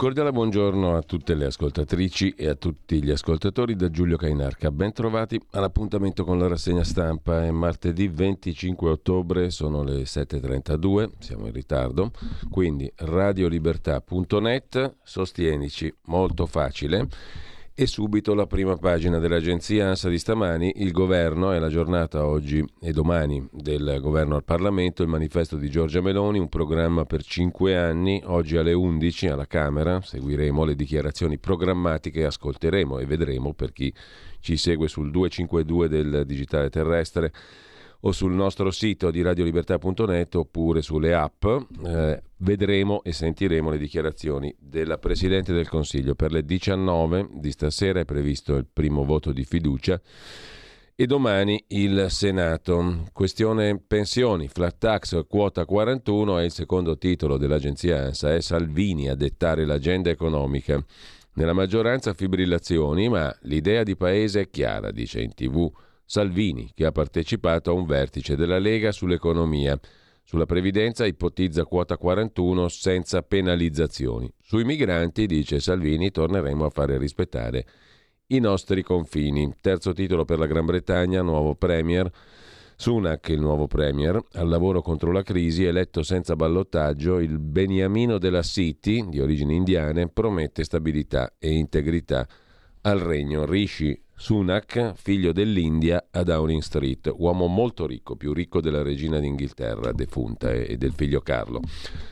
Cordiale buongiorno a tutte le ascoltatrici e a tutti gli ascoltatori da Giulio Cainarca. Ben trovati all'appuntamento con la rassegna stampa. È martedì 25 ottobre, sono le 7.32, siamo in ritardo. Quindi radiolibertà.net, sostienici, molto facile. E subito la prima pagina dell'agenzia ANSA di stamani, il governo, è la giornata oggi e domani del governo al Parlamento, il manifesto di Giorgia Meloni, un programma per cinque anni, oggi alle 11 alla Camera, seguiremo le dichiarazioni programmatiche, ascolteremo e vedremo per chi ci segue sul 252 del digitale terrestre o sul nostro sito di radiolibertà.net oppure sulle app. Eh, vedremo e sentiremo le dichiarazioni della Presidente del Consiglio. Per le 19 di stasera è previsto il primo voto di fiducia e domani il Senato. Questione pensioni, flat tax quota 41 è il secondo titolo dell'agenzia ANSA, è Salvini a dettare l'agenda economica. Nella maggioranza fibrillazioni, ma l'idea di paese è chiara, dice in tv Salvini, che ha partecipato a un vertice della Lega sull'economia. Sulla previdenza ipotizza quota 41 senza penalizzazioni. Sui migranti, dice Salvini, torneremo a fare rispettare i nostri confini. Terzo titolo per la Gran Bretagna, nuovo Premier. Sunak, il nuovo Premier, al lavoro contro la crisi, eletto senza ballottaggio, il Beniamino della City, di origini indiane, promette stabilità e integrità al regno. Rishi Sunak, figlio dell'India a Downing Street, uomo molto ricco, più ricco della regina d'Inghilterra, defunta, e del figlio Carlo.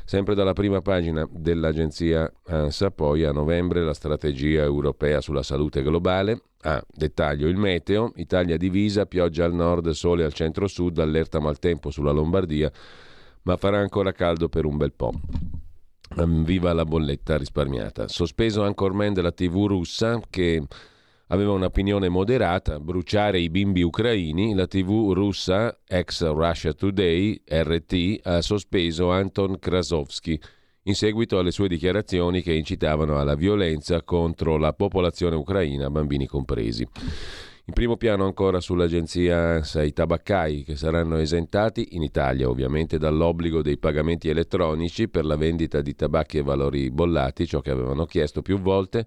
Sempre dalla prima pagina dell'agenzia ANSA, poi a novembre la strategia europea sulla salute globale. Ah, dettaglio il meteo, Italia divisa, pioggia al nord, sole al centro-sud, allerta maltempo sulla Lombardia, ma farà ancora caldo per un bel po'. Viva la bolletta risparmiata. Sospeso ancora men della TV russa che aveva un'opinione moderata, bruciare i bimbi ucraini, la TV russa ex Russia Today, RT, ha sospeso Anton Krasovsky in seguito alle sue dichiarazioni che incitavano alla violenza contro la popolazione ucraina, bambini compresi. In primo piano ancora sull'agenzia ANSA i tabaccai che saranno esentati in Italia ovviamente dall'obbligo dei pagamenti elettronici per la vendita di tabacchi e valori bollati, ciò che avevano chiesto più volte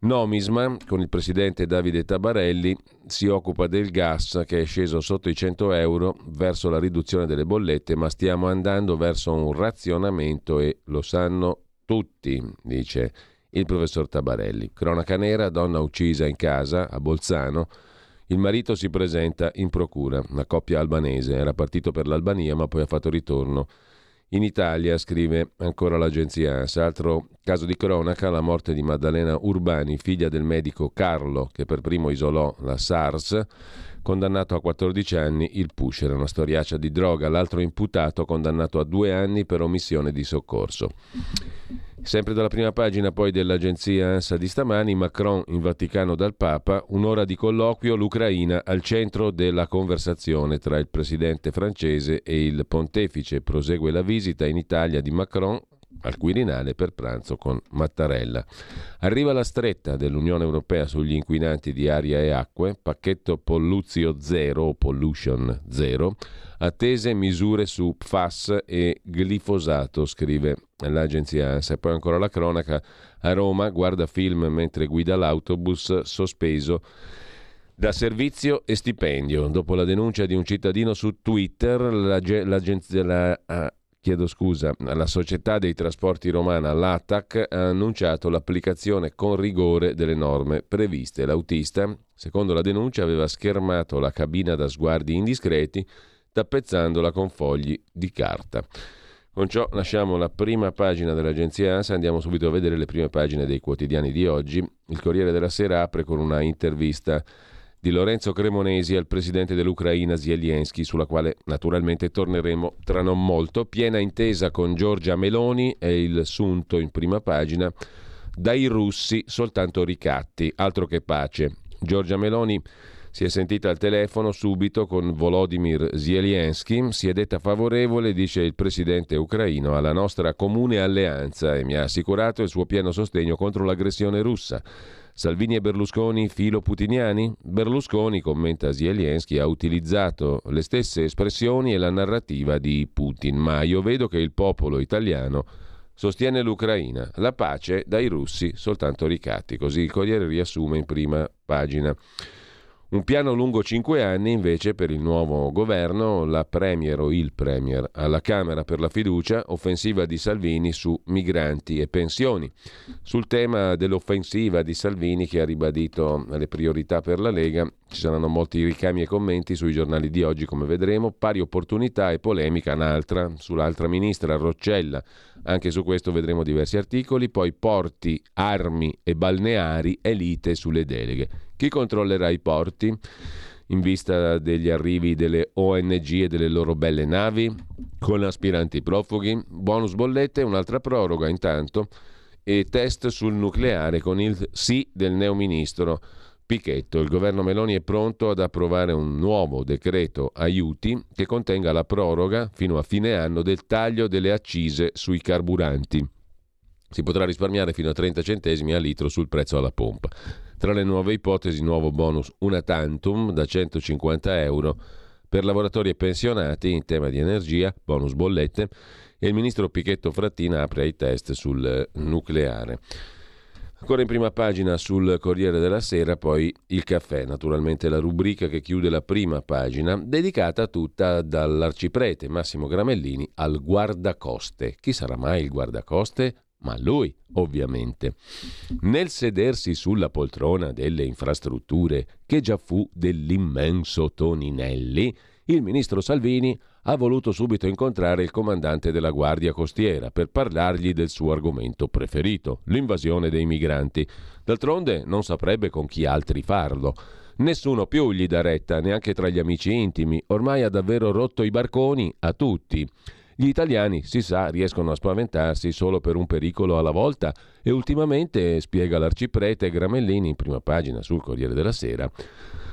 Nomisma, con il presidente Davide Tabarelli, si occupa del gas che è sceso sotto i 100 euro verso la riduzione delle bollette, ma stiamo andando verso un razionamento e lo sanno tutti, dice il professor Tabarelli. Cronaca nera, donna uccisa in casa a Bolzano. Il marito si presenta in procura, una coppia albanese, era partito per l'Albania ma poi ha fatto ritorno in Italia, scrive ancora l'agenzia ANSA, altro caso di cronaca, la morte di Maddalena Urbani, figlia del medico Carlo, che per primo isolò la SARS, condannato a 14 anni, il pusher, una storiaccia di droga, l'altro imputato condannato a due anni per omissione di soccorso. Sempre dalla prima pagina poi dell'agenzia ANSA di stamani, Macron in Vaticano dal Papa, un'ora di colloquio, l'Ucraina al centro della conversazione tra il presidente francese e il pontefice. Prosegue la visita in Italia di Macron al Quirinale per pranzo con Mattarella. Arriva la stretta dell'Unione Europea sugli inquinanti di aria e acque, pacchetto Polluzio Zero o Pollution Zero, attese misure su PFAS e glifosato, scrive l'agenzia ANSA. Poi ancora la cronaca, a Roma guarda film mentre guida l'autobus sospeso da servizio e stipendio. Dopo la denuncia di un cittadino su Twitter, l'agenzia, la, chiedo scusa, la società dei trasporti romana, l'ATAC, ha annunciato l'applicazione con rigore delle norme previste. L'autista, secondo la denuncia, aveva schermato la cabina da sguardi indiscreti, tappezzandola con fogli di carta. Con ciò lasciamo la prima pagina dell'agenzia ANSA, andiamo subito a vedere le prime pagine dei quotidiani di oggi. Il Corriere della Sera apre con una intervista di Lorenzo Cremonesi al presidente dell'Ucraina Zelensky, sulla quale naturalmente torneremo tra non molto. Piena intesa con Giorgia Meloni è il sunto in prima pagina. Dai russi soltanto ricatti, altro che pace. Giorgia Meloni si è sentita al telefono subito con Volodymyr Zelensky, si è detta favorevole, dice il presidente ucraino, alla nostra comune alleanza e mi ha assicurato il suo pieno sostegno contro l'aggressione russa. Salvini e Berlusconi filo putiniani? Berlusconi, commenta Zelensky, ha utilizzato le stesse espressioni e la narrativa di Putin, ma io vedo che il popolo italiano sostiene l'Ucraina, la pace dai russi soltanto ricatti, così il Corriere riassume in prima pagina. Un piano lungo cinque anni invece per il nuovo governo, la Premier o il Premier alla Camera per la fiducia, offensiva di Salvini su migranti e pensioni. Sul tema dell'offensiva di Salvini che ha ribadito le priorità per la Lega, ci saranno molti ricami e commenti sui giornali di oggi come vedremo, pari opportunità e polemica un'altra sull'altra ministra Roccella. Anche su questo vedremo diversi articoli, poi porti, armi e balneari, elite sulle deleghe. Chi controllerà i porti in vista degli arrivi delle ONG e delle loro belle navi con aspiranti profughi? Bonus bollette, un'altra proroga intanto e test sul nucleare con il sì del neoministro Pichetto. Il governo Meloni è pronto ad approvare un nuovo decreto aiuti che contenga la proroga fino a fine anno del taglio delle accise sui carburanti. Si potrà risparmiare fino a 30 centesimi a litro sul prezzo alla pompa. Tra le nuove ipotesi, nuovo bonus una tantum da 150 euro per lavoratori e pensionati in tema di energia, bonus bollette, e il ministro Pichetto Frattina apre ai test sul nucleare. Ancora in prima pagina sul Corriere della Sera, poi il caffè, naturalmente la rubrica che chiude la prima pagina, dedicata tutta dall'arciprete Massimo Gramellini al guardacoste. Chi sarà mai il guardacoste? ma lui, ovviamente. Nel sedersi sulla poltrona delle infrastrutture, che già fu dell'immenso Toninelli, il ministro Salvini ha voluto subito incontrare il comandante della Guardia Costiera per parlargli del suo argomento preferito, l'invasione dei migranti. D'altronde non saprebbe con chi altri farlo. Nessuno più gli dà retta, neanche tra gli amici intimi. Ormai ha davvero rotto i barconi a tutti. Gli italiani, si sa, riescono a spaventarsi solo per un pericolo alla volta e ultimamente, spiega l'arciprete Gramellini in prima pagina sul Corriere della Sera,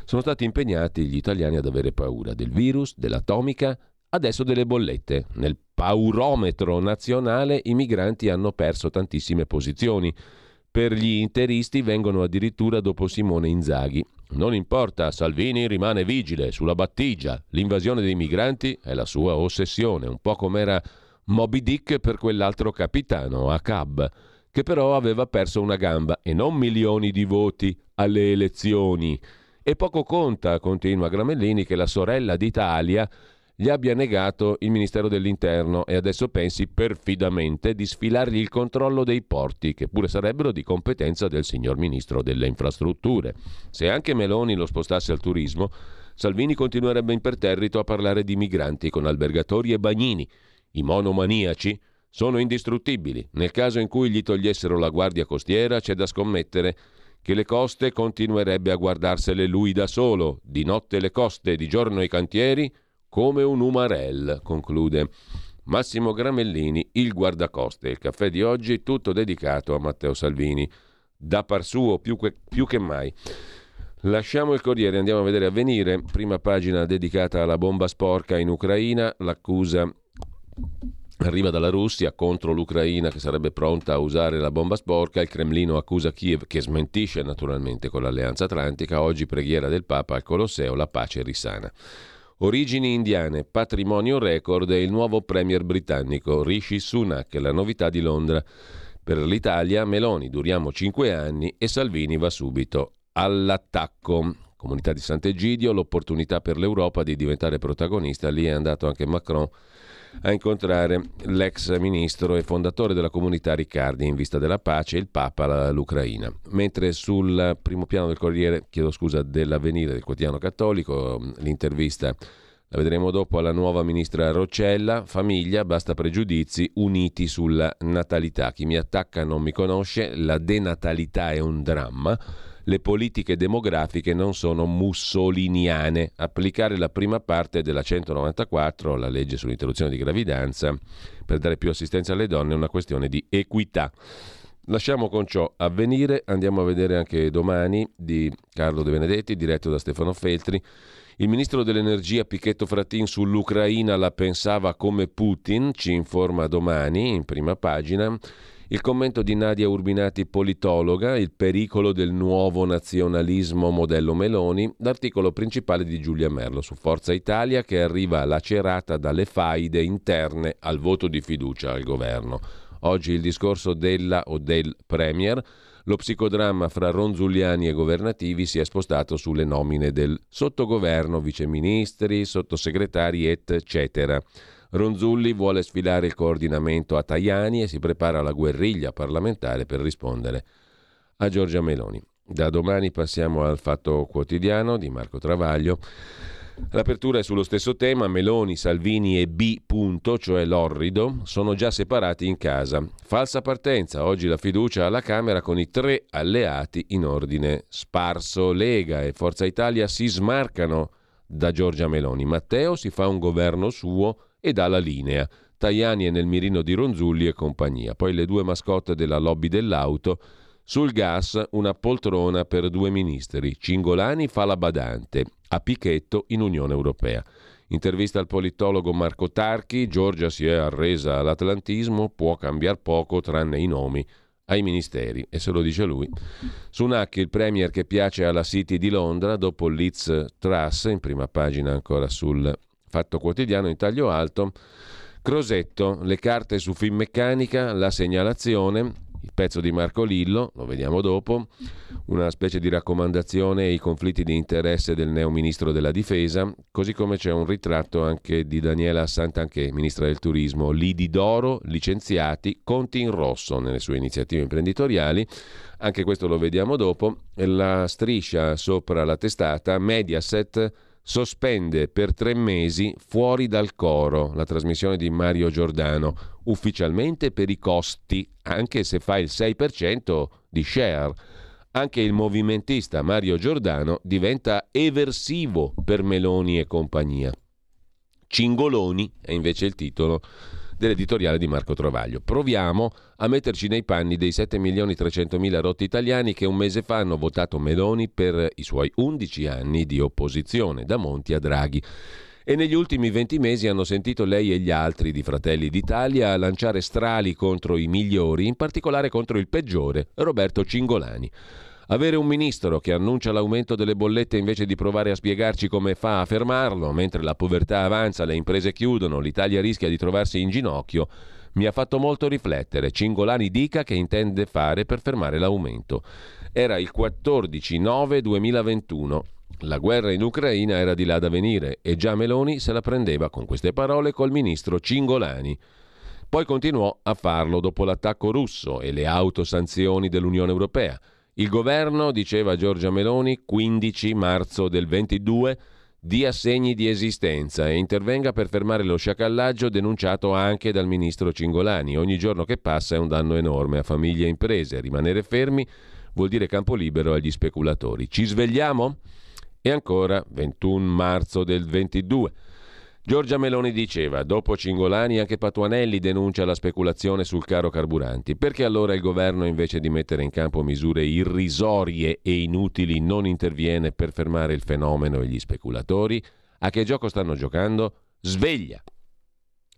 sono stati impegnati gli italiani ad avere paura del virus, dell'atomica, adesso delle bollette. Nel paurometro nazionale i migranti hanno perso tantissime posizioni. Per gli interisti vengono addirittura dopo Simone Inzaghi. Non importa, Salvini rimane vigile sulla battigia. L'invasione dei migranti è la sua ossessione, un po' come era Moby Dick per quell'altro capitano, Acab, che però aveva perso una gamba e non milioni di voti alle elezioni. E poco conta, continua Gramellini, che la sorella d'Italia gli abbia negato il Ministero dell'Interno e adesso pensi perfidamente di sfilargli il controllo dei porti, che pure sarebbero di competenza del signor Ministro delle Infrastrutture. Se anche Meloni lo spostasse al turismo, Salvini continuerebbe imperterrito a parlare di migranti con albergatori e bagnini. I monomaniaci sono indistruttibili. Nel caso in cui gli togliessero la guardia costiera, c'è da scommettere che le coste continuerebbe a guardarsele lui da solo, di notte le coste, di giorno i cantieri, come un umarell, conclude Massimo Gramellini, il guardacoste. Il caffè di oggi tutto dedicato a Matteo Salvini. Da par suo più che, più che mai. Lasciamo il Corriere, andiamo a vedere Avvenire, prima pagina dedicata alla bomba sporca in Ucraina, l'accusa arriva dalla Russia contro l'Ucraina che sarebbe pronta a usare la bomba sporca, il Cremlino accusa Kiev che smentisce naturalmente con l'Alleanza Atlantica, oggi preghiera del Papa al Colosseo, la pace risana. Origini indiane, patrimonio record e il nuovo premier britannico Rishi Sunak, la novità di Londra. Per l'Italia Meloni duriamo cinque anni e Salvini va subito all'attacco. Comunità di Sant'Egidio, l'opportunità per l'Europa di diventare protagonista, lì è andato anche Macron a incontrare l'ex ministro e fondatore della comunità Riccardi in vista della pace il Papa all'Ucraina. Mentre sul primo piano del Corriere, chiedo scusa, dell'avvenire del quotidiano cattolico, l'intervista la vedremo dopo alla nuova ministra Roccella, famiglia, basta pregiudizi, uniti sulla natalità. Chi mi attacca non mi conosce, la denatalità è un dramma le politiche demografiche non sono mussoliniane. Applicare la prima parte della 194, la legge sull'interruzione di gravidanza, per dare più assistenza alle donne è una questione di equità. Lasciamo con ciò avvenire, andiamo a vedere anche domani di Carlo De Benedetti, diretto da Stefano Feltri. Il ministro dell'energia Pichetto Frattin sull'Ucraina la pensava come Putin, ci informa domani in prima pagina. Il commento di Nadia Urbinati, politologa, il pericolo del nuovo nazionalismo modello Meloni, l'articolo principale di Giulia Merlo su Forza Italia che arriva lacerata dalle faide interne al voto di fiducia al governo. Oggi il discorso della o del Premier, lo psicodramma fra ronzuliani e governativi si è spostato sulle nomine del sottogoverno, viceministri, sottosegretari, eccetera. Ronzulli vuole sfilare il coordinamento a Tajani e si prepara alla guerriglia parlamentare per rispondere a Giorgia Meloni. Da domani passiamo al Fatto Quotidiano di Marco Travaglio. L'apertura è sullo stesso tema, Meloni, Salvini e B. Punto, cioè l'orrido, sono già separati in casa. Falsa partenza, oggi la fiducia alla Camera con i tre alleati in ordine sparso. Lega e Forza Italia si smarcano da Giorgia Meloni. Matteo si fa un governo suo e dà la linea. Tajani è nel mirino di Ronzulli e compagnia. Poi le due mascotte della lobby dell'auto. Sul gas una poltrona per due ministri. Cingolani fa la badante. A Pichetto in Unione Europea. Intervista al politologo Marco Tarchi. Giorgia si è arresa all'atlantismo. Può cambiare poco tranne i nomi ai ministeri, e se lo dice lui. Sunak, il premier che piace alla City di Londra, dopo Liz Truss, in prima pagina ancora sul Fatto Quotidiano in taglio alto. Crosetto, le carte su Finmeccanica, la segnalazione, il pezzo di Marco Lillo, lo vediamo dopo, una specie di raccomandazione ai conflitti di interesse del neo ministro della difesa, così come c'è un ritratto anche di Daniela Santanché, ministra del turismo, lidi d'oro, licenziati, conti in rosso nelle sue iniziative imprenditoriali, anche questo lo vediamo dopo, la striscia sopra la testata, Mediaset sospende per tre mesi fuori dal coro la trasmissione di Mario Giordano, ufficialmente per i costi, anche se fa il 6% di share. Anche il movimentista Mario Giordano diventa eversivo per Meloni e compagnia. Cingoloni è invece il titolo dell'editoriale di Marco Trovaglio. Proviamo a metterci nei panni dei 7 milioni 300 mila rotti italiani che un mese fa hanno votato Meloni per i suoi 11 anni di opposizione, da Monti a Draghi. E negli ultimi 20 mesi hanno sentito lei e gli altri di Fratelli d'Italia lanciare strali contro i migliori, in particolare contro il peggiore, Roberto Cingolani. Avere un ministro che annuncia l'aumento delle bollette invece di provare a spiegarci come fa a fermarlo, mentre la povertà avanza, le imprese chiudono, l'Italia rischia di trovarsi in ginocchio, mi ha fatto molto riflettere. Cingolani dica che intende fare per fermare l'aumento. Era il 14-9-2021. La guerra in Ucraina era di là da venire e già Meloni se la prendeva con queste parole col ministro Cingolani. Poi continuò a farlo dopo l'attacco russo e le autosanzioni dell'Unione Europea. Il governo, diceva Giorgia Meloni, 15 marzo del 22, dia segni di esistenza e intervenga per fermare lo sciacallaggio denunciato anche dal ministro Cingolani. Ogni giorno che passa è un danno enorme a famiglie e imprese. Rimanere fermi vuol dire campo libero agli speculatori. Ci svegliamo? E ancora 21 marzo del 22. Giorgia Meloni diceva, dopo Cingolani anche Patuanelli denuncia la speculazione sul caro carburanti. Perché allora il governo invece di mettere in campo misure irrisorie e inutili non interviene per fermare il fenomeno e gli speculatori? A che gioco stanno giocando? Sveglia!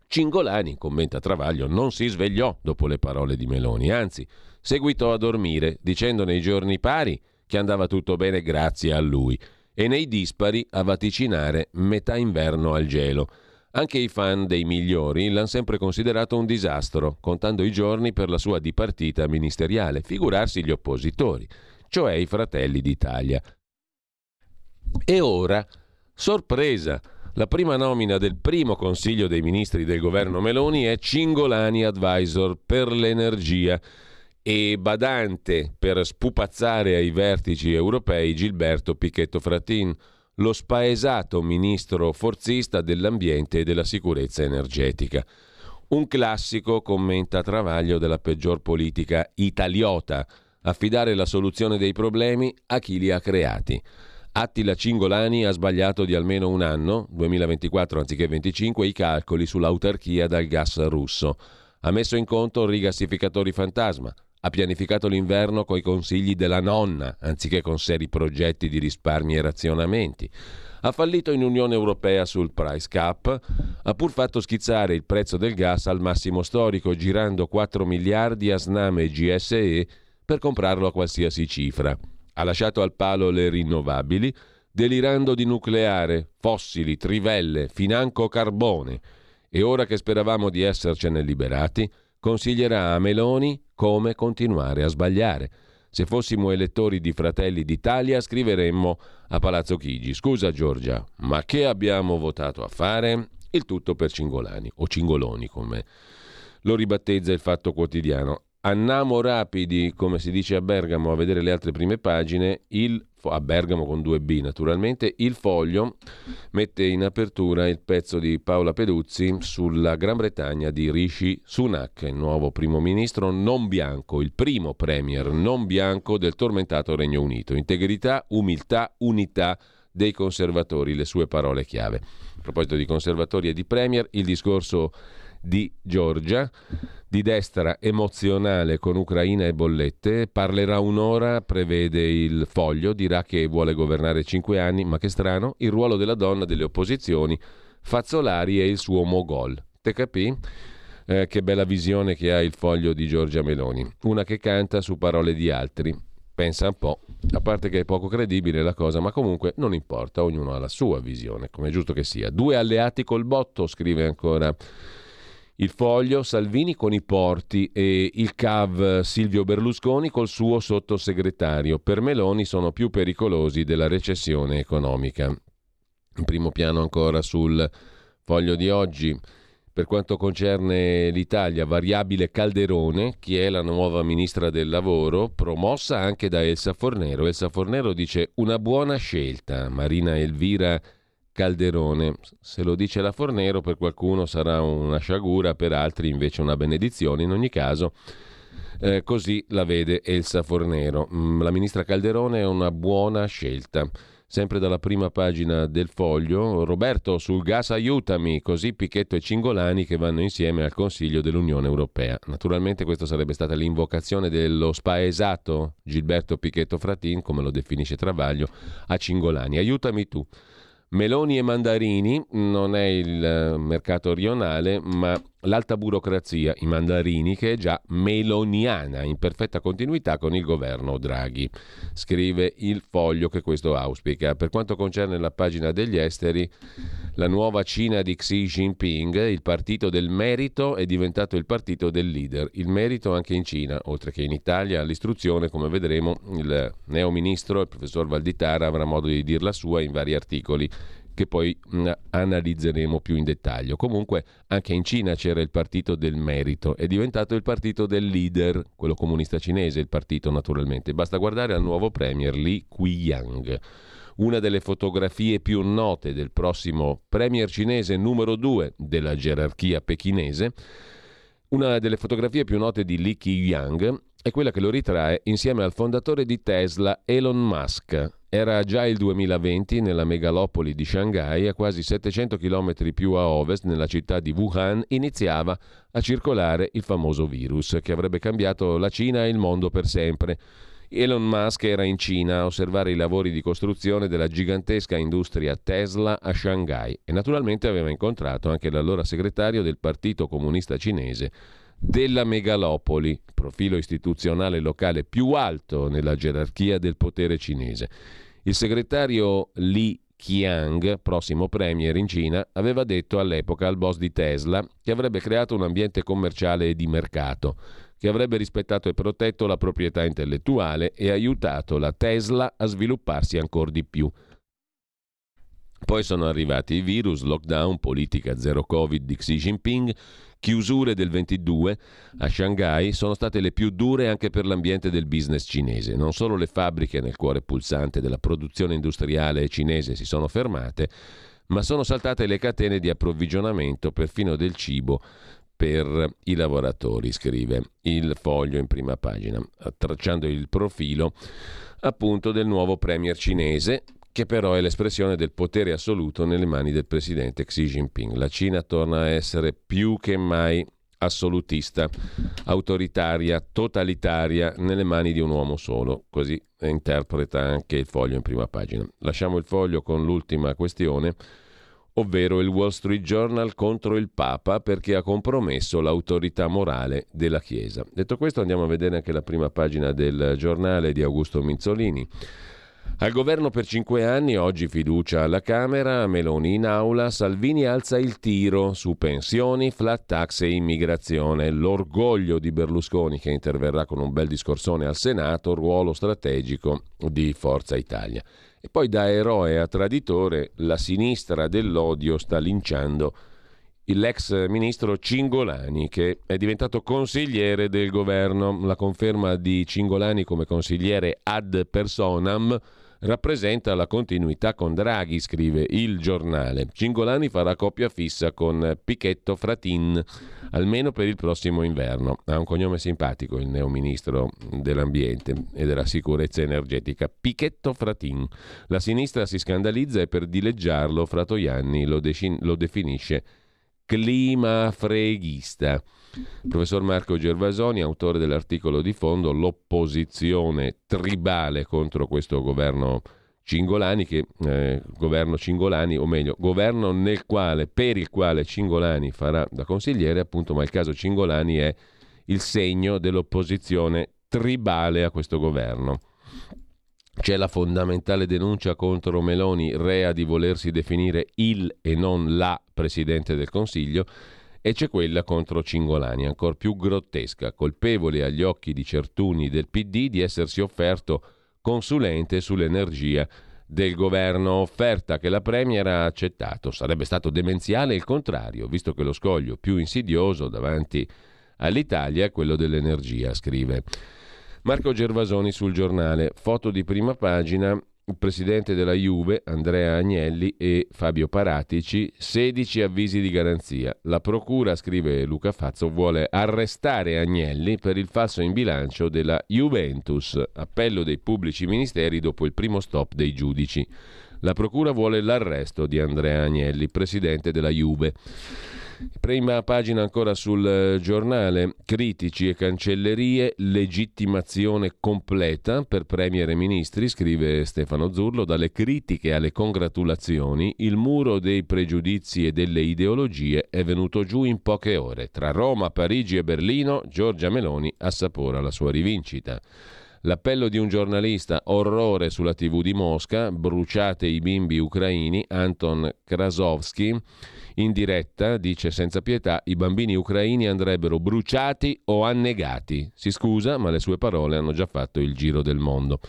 Cingolani, commenta Travaglio, non si svegliò dopo le parole di Meloni, anzi seguitò a dormire, dicendo nei giorni pari che andava tutto bene grazie a lui e nei dispari a vaticinare metà inverno al gelo. Anche i fan dei migliori l'hanno sempre considerato un disastro, contando i giorni per la sua dipartita ministeriale, figurarsi gli oppositori, cioè i fratelli d'Italia. E ora, sorpresa, la prima nomina del primo Consiglio dei Ministri del governo Meloni è Cingolani Advisor per l'energia e badante per spupazzare ai vertici europei Gilberto Pichetto Fratin, lo spaesato ministro forzista dell'ambiente e della sicurezza energetica. Un classico, commenta Travaglio, della peggior politica italiota, affidare la soluzione dei problemi a chi li ha creati. Attila Cingolani ha sbagliato di almeno un anno, 2024 anziché 25, i calcoli sull'autarchia dal gas russo. Ha messo in conto rigassificatori fantasma, ha pianificato l'inverno coi consigli della nonna, anziché con seri progetti di risparmi e razionamenti. Ha fallito in Unione Europea sul price cap, ha pur fatto schizzare il prezzo del gas al massimo storico, girando 4 miliardi a Snam e GSE per comprarlo a qualsiasi cifra. Ha lasciato al palo le rinnovabili, delirando di nucleare, fossili, trivelle, financo carbone. E ora che speravamo di essercene liberati, consiglierà a Meloni come continuare a sbagliare. Se fossimo elettori di Fratelli d'Italia scriveremmo a Palazzo Chigi, scusa Giorgia, ma che abbiamo votato a fare? Il tutto per Cingolani, o Cingoloni come lo ribattezza il Fatto Quotidiano. Andiamo rapidi, come si dice a Bergamo, a vedere le altre prime pagine. Il, a Bergamo con due b naturalmente. Il foglio mette in apertura il pezzo di Paola Peduzzi sulla Gran Bretagna di Rishi Sunak, il nuovo primo ministro non bianco, il primo premier non bianco del tormentato Regno Unito. Integrità, umiltà, unità dei conservatori, le sue parole chiave. A proposito di conservatori e di premier, il discorso di Giorgia, di destra emozionale con Ucraina e bollette, parlerà un'ora, prevede il foglio, dirà che vuole governare cinque anni, ma che strano, il ruolo della donna delle opposizioni, Fazzolari e il suo mogol. Te capì? Eh, che bella visione che ha il foglio di Giorgia Meloni, una che canta su parole di altri. Pensa un po', a parte che è poco credibile la cosa, ma comunque non importa, ognuno ha la sua visione, come è giusto che sia. Due alleati col botto, scrive ancora il foglio Salvini con i porti e il CAV Silvio Berlusconi col suo sottosegretario. Per Meloni sono più pericolosi della recessione economica. In primo piano ancora sul foglio di oggi. Per quanto concerne l'Italia, variabile Calderone, chi è la nuova ministra del lavoro, promossa anche da Elsa Fornero. Elsa Fornero dice una buona scelta. Marina Elvira Calderone. Se lo dice la Fornero, per qualcuno sarà una sciagura, per altri invece una benedizione. In ogni caso, eh, così la vede Elsa Fornero. Mm, la ministra Calderone è una buona scelta. Sempre dalla prima pagina del foglio, Roberto sul gas aiutami, così Pichetto e Cingolani che vanno insieme al Consiglio dell'Unione Europea. Naturalmente questa sarebbe stata l'invocazione dello spaesato Gilberto Pichetto Fratin, come lo definisce Travaglio, a Cingolani. Aiutami tu. Meloni e mandarini non è il eh, mercato rionale, ma l'alta burocrazia, i mandarini, che è già meloniana, in perfetta continuità con il governo Draghi. Scrive il foglio che questo auspica. Per quanto concerne la pagina degli esteri, la nuova Cina di Xi Jinping, il partito del merito è diventato il partito del leader. Il merito anche in Cina, oltre che in Italia, l'istruzione, come vedremo, il neo ministro, il professor Valditara, avrà modo di dir la sua in vari articoli che poi mh, mm, analizzeremo più in dettaglio. Comunque anche in Cina c'era il partito del merito, è diventato il partito del leader, quello comunista cinese, il partito naturalmente. Basta guardare al nuovo premier Li Qiang. Una delle fotografie più note del prossimo premier cinese numero due della gerarchia pechinese, una delle fotografie più note di Li Qiang è quella che lo ritrae insieme al fondatore di Tesla, Elon Musk. Era già il 2020 nella megalopoli di Shanghai, a quasi 700 km più a ovest, nella città di Wuhan, iniziava a circolare il famoso virus che avrebbe cambiato la Cina e il mondo per sempre. Elon Musk era in Cina a osservare i lavori di costruzione della gigantesca industria Tesla a Shanghai e naturalmente aveva incontrato anche l'allora segretario del Partito Comunista Cinese della megalopoli, profilo istituzionale locale più alto nella gerarchia del potere cinese. Il segretario Li Qiang, prossimo premier in Cina, aveva detto all'epoca al boss di Tesla che avrebbe creato un ambiente commerciale e di mercato che avrebbe rispettato e protetto la proprietà intellettuale e aiutato la Tesla a svilupparsi ancora di più. Poi sono arrivati i virus, lockdown, politica zero Covid di Xi Jinping, chiusure del 22 a Shanghai sono state le più dure anche per l'ambiente del business cinese. Non solo le fabbriche nel cuore pulsante della produzione industriale cinese si sono fermate, ma sono saltate le catene di approvvigionamento perfino del cibo per i lavoratori, scrive il foglio in prima pagina, tracciando il profilo appunto del nuovo premier cinese che però è l'espressione del potere assoluto nelle mani del presidente Xi Jinping. La Cina torna a essere più che mai assolutista, autoritaria, totalitaria nelle mani di un uomo solo, così interpreta anche il foglio in prima pagina. Lasciamo il foglio con l'ultima questione ovvero il Wall Street Journal contro il Papa perché ha compromesso l'autorità morale della Chiesa. Detto questo andiamo a vedere anche la prima pagina del giornale di Augusto Minzolini. Al governo per cinque anni, oggi fiducia alla Camera, Meloni in aula, Salvini alza il tiro su pensioni, flat tax e immigrazione. L'orgoglio di Berlusconi che interverrà con un bel discorsone al Senato, ruolo strategico di Forza Italia. E poi da eroe a traditore la sinistra dell'odio sta linciando l'ex ministro Cingolani che è diventato consigliere del governo. La conferma di Cingolani come consigliere ad personam rappresenta la continuità con Draghi, scrive il giornale. Cingolani farà coppia fissa con Pichetto Fratin, almeno per il prossimo inverno. Ha un cognome simpatico il neoministro dell'ambiente e della sicurezza energetica, Pichetto Fratin. La sinistra si scandalizza e per dileggiarlo Fratoianni lo, de- lo definisce clima freghista. Professor Marco Gervasoni, autore dell'articolo di fondo L'opposizione tribale contro questo governo Cingolani, che, eh, governo Cingolani, o meglio, governo nel quale, per il quale Cingolani farà da consigliere, appunto, ma il caso Cingolani è il segno dell'opposizione tribale a questo governo. C'è la fondamentale denuncia contro Meloni, rea di volersi definire il e non la Presidente del Consiglio, e c'è quella contro Cingolani, ancora più grottesca, colpevole agli occhi di certuni del PD di essersi offerto consulente sull'energia del governo, offerta che la Premier ha accettato. Sarebbe stato demenziale il contrario, visto che lo scoglio più insidioso davanti all'Italia è quello dell'energia, scrive Marco Gervasoni sul giornale. Foto di prima pagina il presidente della Juve, Andrea Agnelli, e Fabio Paratici, 16 avvisi di garanzia. La procura, scrive Luca Fazzo, vuole arrestare Agnelli per il falso in bilancio della Juventus. Appello dei pubblici ministeri dopo il primo stop dei giudici. La procura vuole l'arresto di Andrea Agnelli, presidente della Juve. Prima pagina ancora sul eh, giornale, critici e cancellerie, legittimazione completa per premier e ministri, scrive Stefano Zurlo, dalle critiche alle congratulazioni, il muro dei pregiudizi e delle ideologie è venuto giù in poche ore. Tra Roma, Parigi e Berlino, Giorgia Meloni assapora la sua rivincita. L'appello di un giornalista, orrore sulla TV di Mosca, bruciate i bimbi ucraini, Anton Krasovsky, in diretta, dice senza pietà, i bambini ucraini andrebbero bruciati o annegati. Si scusa, ma le sue parole hanno già fatto il giro del mondo.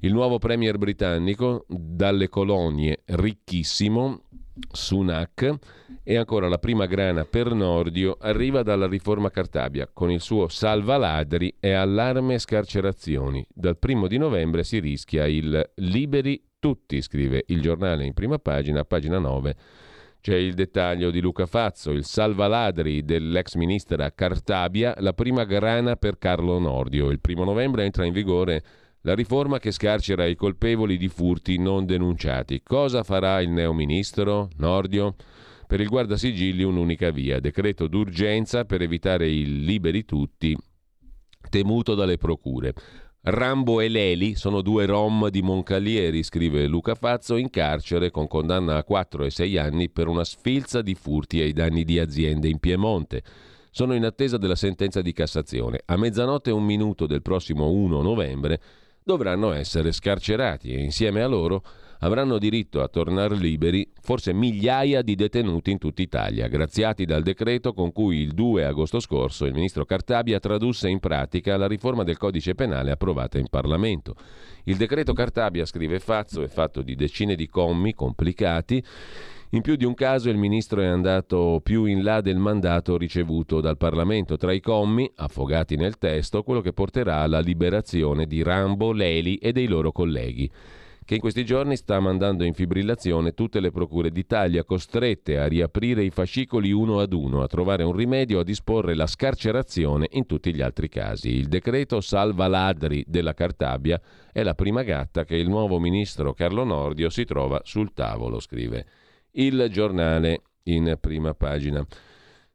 Il nuovo premier britannico, dalle colonie ricchissimo, Sunak, e ancora la prima grana per Nordio arriva dalla riforma Cartabia con il suo salva ladri e allarme scarcerazioni. Dal primo di novembre si rischia il liberi tutti, scrive il giornale in prima pagina, pagina 9 c'è il dettaglio di Luca Fazzo, il salvaladri dell'ex ministra Cartabia, la prima grana per Carlo Nordio. Il primo novembre entra in vigore La riforma che scarcera i colpevoli di furti non denunciati. Cosa farà il neoministro Nordio? Per il guardasigilli un'unica via, decreto d'urgenza per evitare il liberi tutti temuto dalle procure. Rambo e Leli sono due rom di Moncalieri, scrive Luca Fazzo, in carcere con condanna a 4 e 6 anni per una sfilza di furti ai danni di aziende in Piemonte. Sono in attesa della sentenza di Cassazione. A mezzanotte e un minuto del prossimo 1 novembre dovranno essere scarcerati e insieme a loro avranno diritto a tornare liberi forse migliaia di detenuti in tutta Italia, graziati dal decreto con cui il 2 agosto scorso il ministro Cartabia tradusse in pratica la riforma del codice penale approvata in Parlamento. Il decreto Cartabia, scrive Fazzo, è fatto di decine di commi complicati. In più di un caso il ministro è andato più in là del mandato ricevuto dal Parlamento. Tra i commi, affogati nel testo, quello che porterà alla liberazione di Rambo, Leli e dei loro colleghi che in questi giorni sta mandando in fibrillazione tutte le procure d'Italia, costrette a riaprire i fascicoli uno ad uno, a trovare un rimedio a disporre la scarcerazione in tutti gli altri casi. Il decreto salva ladri della Cartabia è la prima gatta che il nuovo ministro Carlo Nordio si trova sul tavolo, scrive il giornale in prima pagina.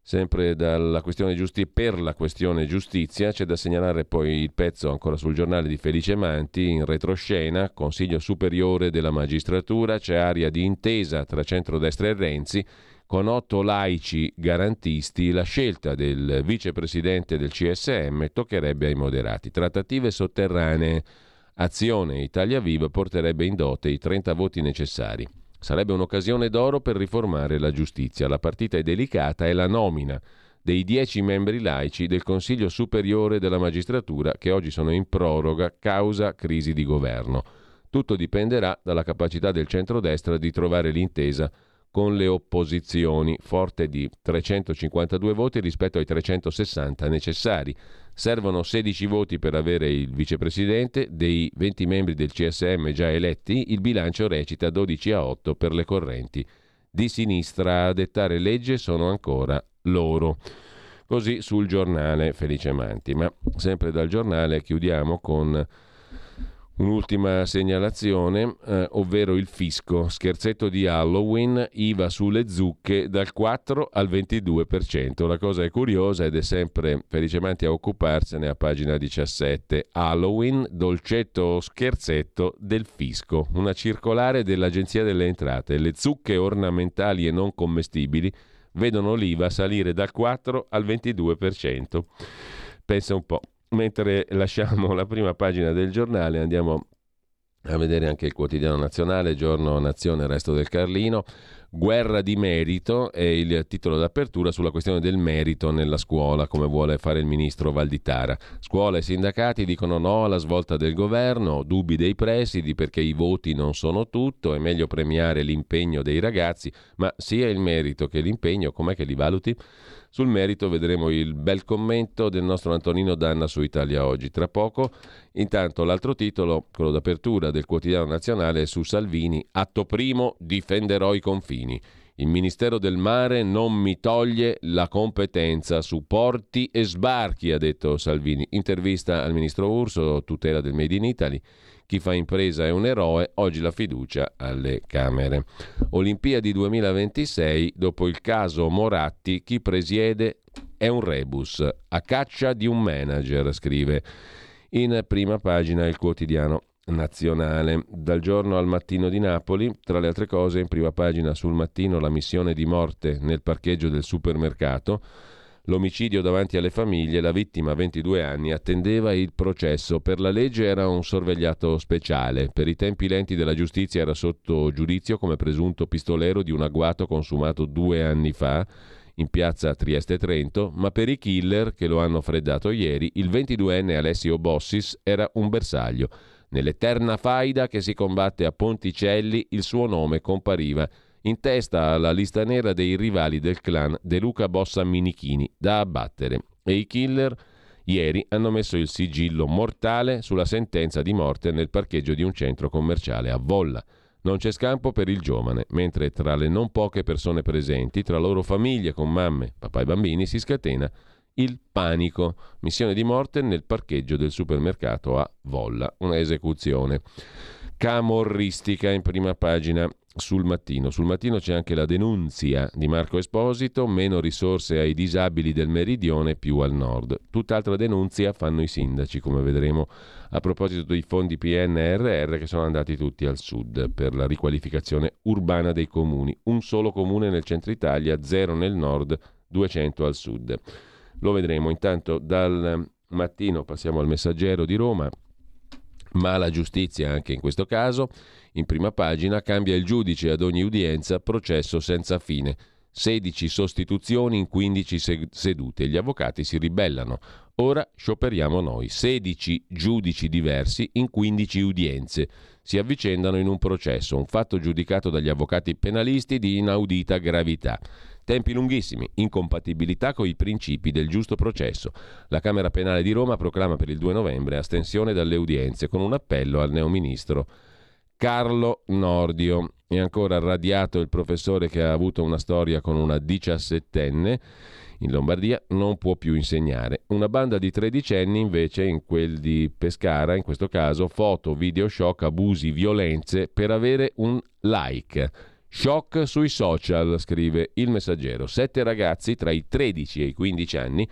Sempre dalla questione giusti- per la questione giustizia c'è da segnalare poi il pezzo ancora sul giornale di Felice Manti in retroscena, Consiglio Superiore della Magistratura, c'è aria di intesa tra centrodestra e Renzi, con otto laici garantisti la scelta del vicepresidente del CSM toccherebbe ai moderati. Trattative sotterranee, azione Italia Viva porterebbe in dote i 30 voti necessari. Sarebbe un'occasione d'oro per riformare la giustizia. La partita è delicata e la nomina dei dieci membri laici del Consiglio Superiore della Magistratura che oggi sono in proroga causa crisi di governo. Tutto dipenderà dalla capacità del centrodestra di trovare l'intesa con le opposizioni, forte di 352 voti rispetto ai 360 necessari. Servono 16 voti per avere il vicepresidente, dei 20 membri del CSM già eletti, il bilancio recita 12 a 8 per le correnti. Di sinistra a dettare legge sono ancora loro. Così sul giornale Felice Manti. Ma sempre dal giornale chiudiamo con Un'ultima segnalazione, eh, ovvero il fisco, scherzetto di Halloween, IVA sulle zucche dal 4 al 22%. La cosa è curiosa ed è sempre felicemente a occuparsene a pagina 17. Halloween, dolcetto scherzetto del fisco, una circolare dell'Agenzia delle Entrate. Le zucche ornamentali e non commestibili vedono l'IVA salire dal 4 al 22%. Pensa un po' mentre lasciamo la prima pagina del giornale andiamo a vedere anche il quotidiano nazionale, giorno Nazione, Resto del Carlino. Guerra di merito è il titolo d'apertura sulla questione del merito nella scuola, come vuole fare il ministro Valditara. Scuola e sindacati dicono no alla svolta del governo, dubbi dei presidi perché i voti non sono tutto, è meglio premiare l'impegno dei ragazzi, ma sia il merito che l'impegno, com'è che li valuti? Sul merito vedremo il bel commento del nostro Antonino Danna su Italia Oggi. Tra poco, intanto l'altro titolo, quello d'apertura del quotidiano nazionale, è su Salvini, atto primo, difenderò i confini. Il Ministero del Mare non mi toglie la competenza su porti e sbarchi, ha detto Salvini. Intervista al ministro Urso, tutela del Made in Italy. Chi fa impresa è un eroe, oggi la fiducia alle Camere. Olimpiadi 2026, dopo il caso Moratti, chi presiede è un rebus, a caccia di un manager, scrive in prima pagina il quotidiano nazionale. Dal giorno al mattino di Napoli, tra le altre cose, in prima pagina sul mattino la missione di morte nel parcheggio del supermercato l'omicidio davanti alle famiglie, la vittima, 22 anni, attendeva il processo. Per la legge era un sorvegliato speciale. Per i tempi lenti della giustizia era sotto giudizio come presunto pistolero di un agguato consumato due anni fa in piazza Trieste-Trento, ma per i killer che lo hanno freddato ieri, il 22enne Alessio Bossis era un bersaglio. Nell'eterna faida che si combatte a Ponticelli il suo nome compariva in testa alla lista nera dei rivali del clan De Luca Bossa Minichini, da abbattere. E i killer ieri hanno messo il sigillo mortale sulla sentenza di morte nel parcheggio di un centro commerciale a Volla. Non c'è scampo per il giovane, mentre tra le non poche persone presenti, tra loro famiglie con mamme, papà e bambini, si scatena il panico. Missione di morte nel parcheggio del supermercato a Volla. Una esecuzione camorristica in prima pagina sul mattino. Sul mattino c'è anche la denunzia di Marco Esposito, meno risorse ai disabili del meridione più al nord. Tutt'altra denunzia fanno i sindaci, come vedremo a proposito dei fondi PNRR che sono andati tutti al sud per la riqualificazione urbana dei comuni. Un solo comune nel centro Italia, zero nel nord, 200 al sud. Lo vedremo. Intanto dal mattino passiamo al messaggero di Roma, ma la giustizia anche in questo caso in prima pagina cambia il giudice ad ogni udienza, processo senza fine. 16 sostituzioni in 15 sedute. Gli avvocati si ribellano. Ora scioperiamo noi. 16 giudici diversi in 15 udienze. Si avvicendano in un processo, un fatto giudicato dagli avvocati penalisti di inaudita gravità. Tempi lunghissimi, incompatibilità con i principi del giusto processo. La Camera Penale di Roma proclama per il 2 novembre astensione dalle udienze con un appello al neoministro Carlo Nordio. E ancora radiato il professore che ha avuto una storia con una diciassettenne in Lombardia non può più insegnare. Una banda di tredicenni invece in quel di Pescara, in questo caso foto, video shock, abusi, violenze per avere un like. Shock sui social, scrive il messaggero. Sette ragazzi tra i 13 e i 15 anni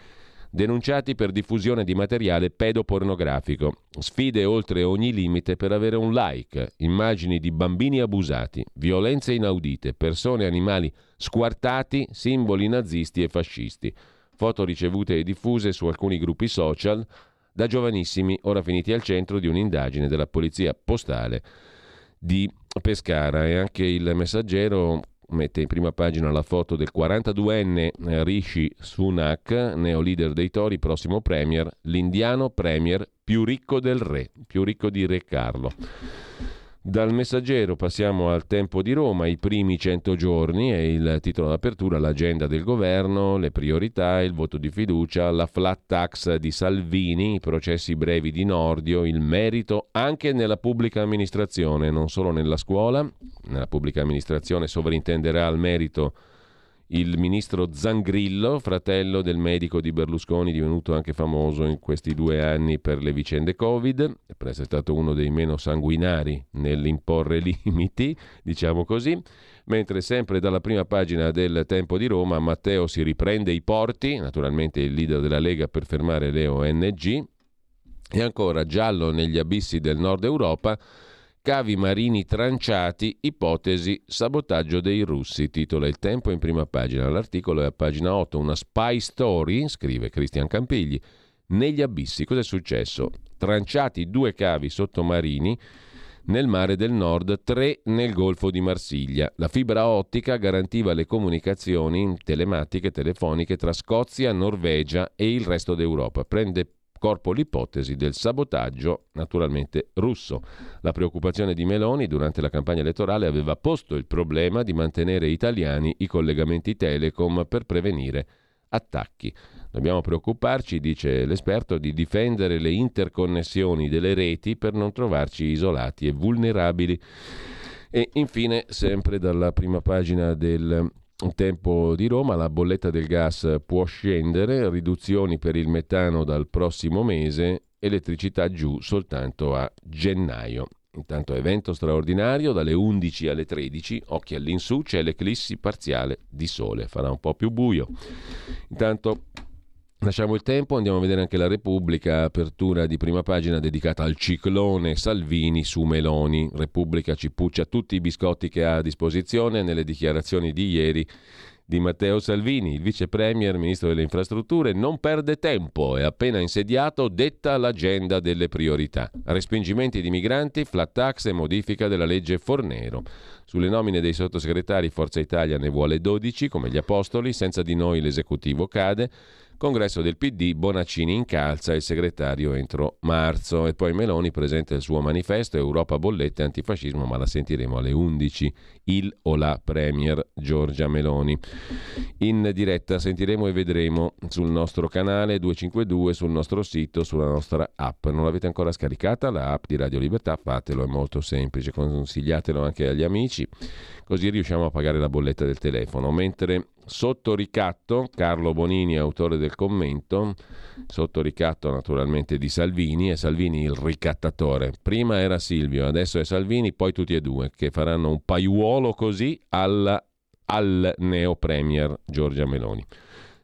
denunciati per diffusione di materiale pedopornografico, sfide oltre ogni limite per avere un like, immagini di bambini abusati, violenze inaudite, persone e animali squartati, simboli nazisti e fascisti, foto ricevute e diffuse su alcuni gruppi social da giovanissimi, ora finiti al centro di un'indagine della polizia postale di Pescara e anche il messaggero mette in prima pagina la foto del 42enne eh, Rishi Sunak, neoleader dei Tori, prossimo premier, l'indiano premier più ricco del re, più ricco di Re Carlo. Dal messaggero passiamo al tempo di Roma, i primi 100 giorni, è il titolo d'apertura, l'agenda del governo, le priorità, il voto di fiducia, la flat tax di Salvini, i processi brevi di Nordio, il merito anche nella pubblica amministrazione, non solo nella scuola, nella pubblica amministrazione sovrintenderà al merito il ministro Zangrillo, fratello del medico di Berlusconi, divenuto anche famoso in questi due anni per le vicende Covid, essere stato uno dei meno sanguinari nell'imporre limiti, diciamo così, mentre sempre dalla prima pagina del Tempo di Roma Matteo si riprende i porti, naturalmente il leader della Lega per fermare le ONG, e ancora giallo negli abissi del nord Europa, Cavi marini tranciati, ipotesi sabotaggio dei russi, titola il tempo in prima pagina. L'articolo è a pagina 8, una spy story, scrive Cristian Campigli, negli abissi. Cos'è successo? Tranciati due cavi sottomarini nel mare del nord, tre nel Golfo di Marsiglia. La fibra ottica garantiva le comunicazioni telematiche telefoniche tra Scozia, Norvegia e il resto d'Europa. Prende corpo l'ipotesi del sabotaggio naturalmente russo. La preoccupazione di Meloni durante la campagna elettorale aveva posto il problema di mantenere italiani i collegamenti telecom per prevenire attacchi. Dobbiamo preoccuparci, dice l'esperto, di difendere le interconnessioni delle reti per non trovarci isolati e vulnerabili. E infine, sempre dalla prima pagina del tempo di Roma, la bolletta del gas può scendere, riduzioni per il metano dal prossimo mese, elettricità giù soltanto a gennaio. Intanto evento straordinario dalle 11 alle 13, occhi all'insù, c'è l'eclissi parziale di sole, farà un po' più buio. Intanto Lasciamo il tempo, andiamo a vedere anche la Repubblica, apertura di prima pagina dedicata al ciclone Salvini su Meloni. Repubblica ci puccia tutti i biscotti che ha a disposizione nelle dichiarazioni di ieri di Matteo Salvini, il vice premier, ministro delle infrastrutture, non perde tempo e appena insediato detta l'agenda delle priorità. Respingimenti di migranti, flat tax e modifica della legge Fornero. Sulle nomine dei sottosegretari Forza Italia ne vuole 12 come gli apostoli, senza di noi l'esecutivo cade. Congresso del PD, Bonaccini incalza il segretario entro marzo e poi Meloni presenta il suo manifesto Europa bollette antifascismo, ma la sentiremo alle 11. Il o la Premier Giorgia Meloni. In diretta sentiremo e vedremo sul nostro canale 252, sul nostro sito, sulla nostra app. Non l'avete ancora scaricata la app di Radio Libertà? Fatelo, è molto semplice, consigliatelo anche agli amici 10. Così riusciamo a pagare la bolletta del telefono. Mentre sotto ricatto, Carlo Bonini, autore del commento, sotto ricatto naturalmente di Salvini, e Salvini il ricattatore. Prima era Silvio, adesso è Salvini, poi tutti e due, che faranno un paiuolo così alla, al neo premier Giorgia Meloni.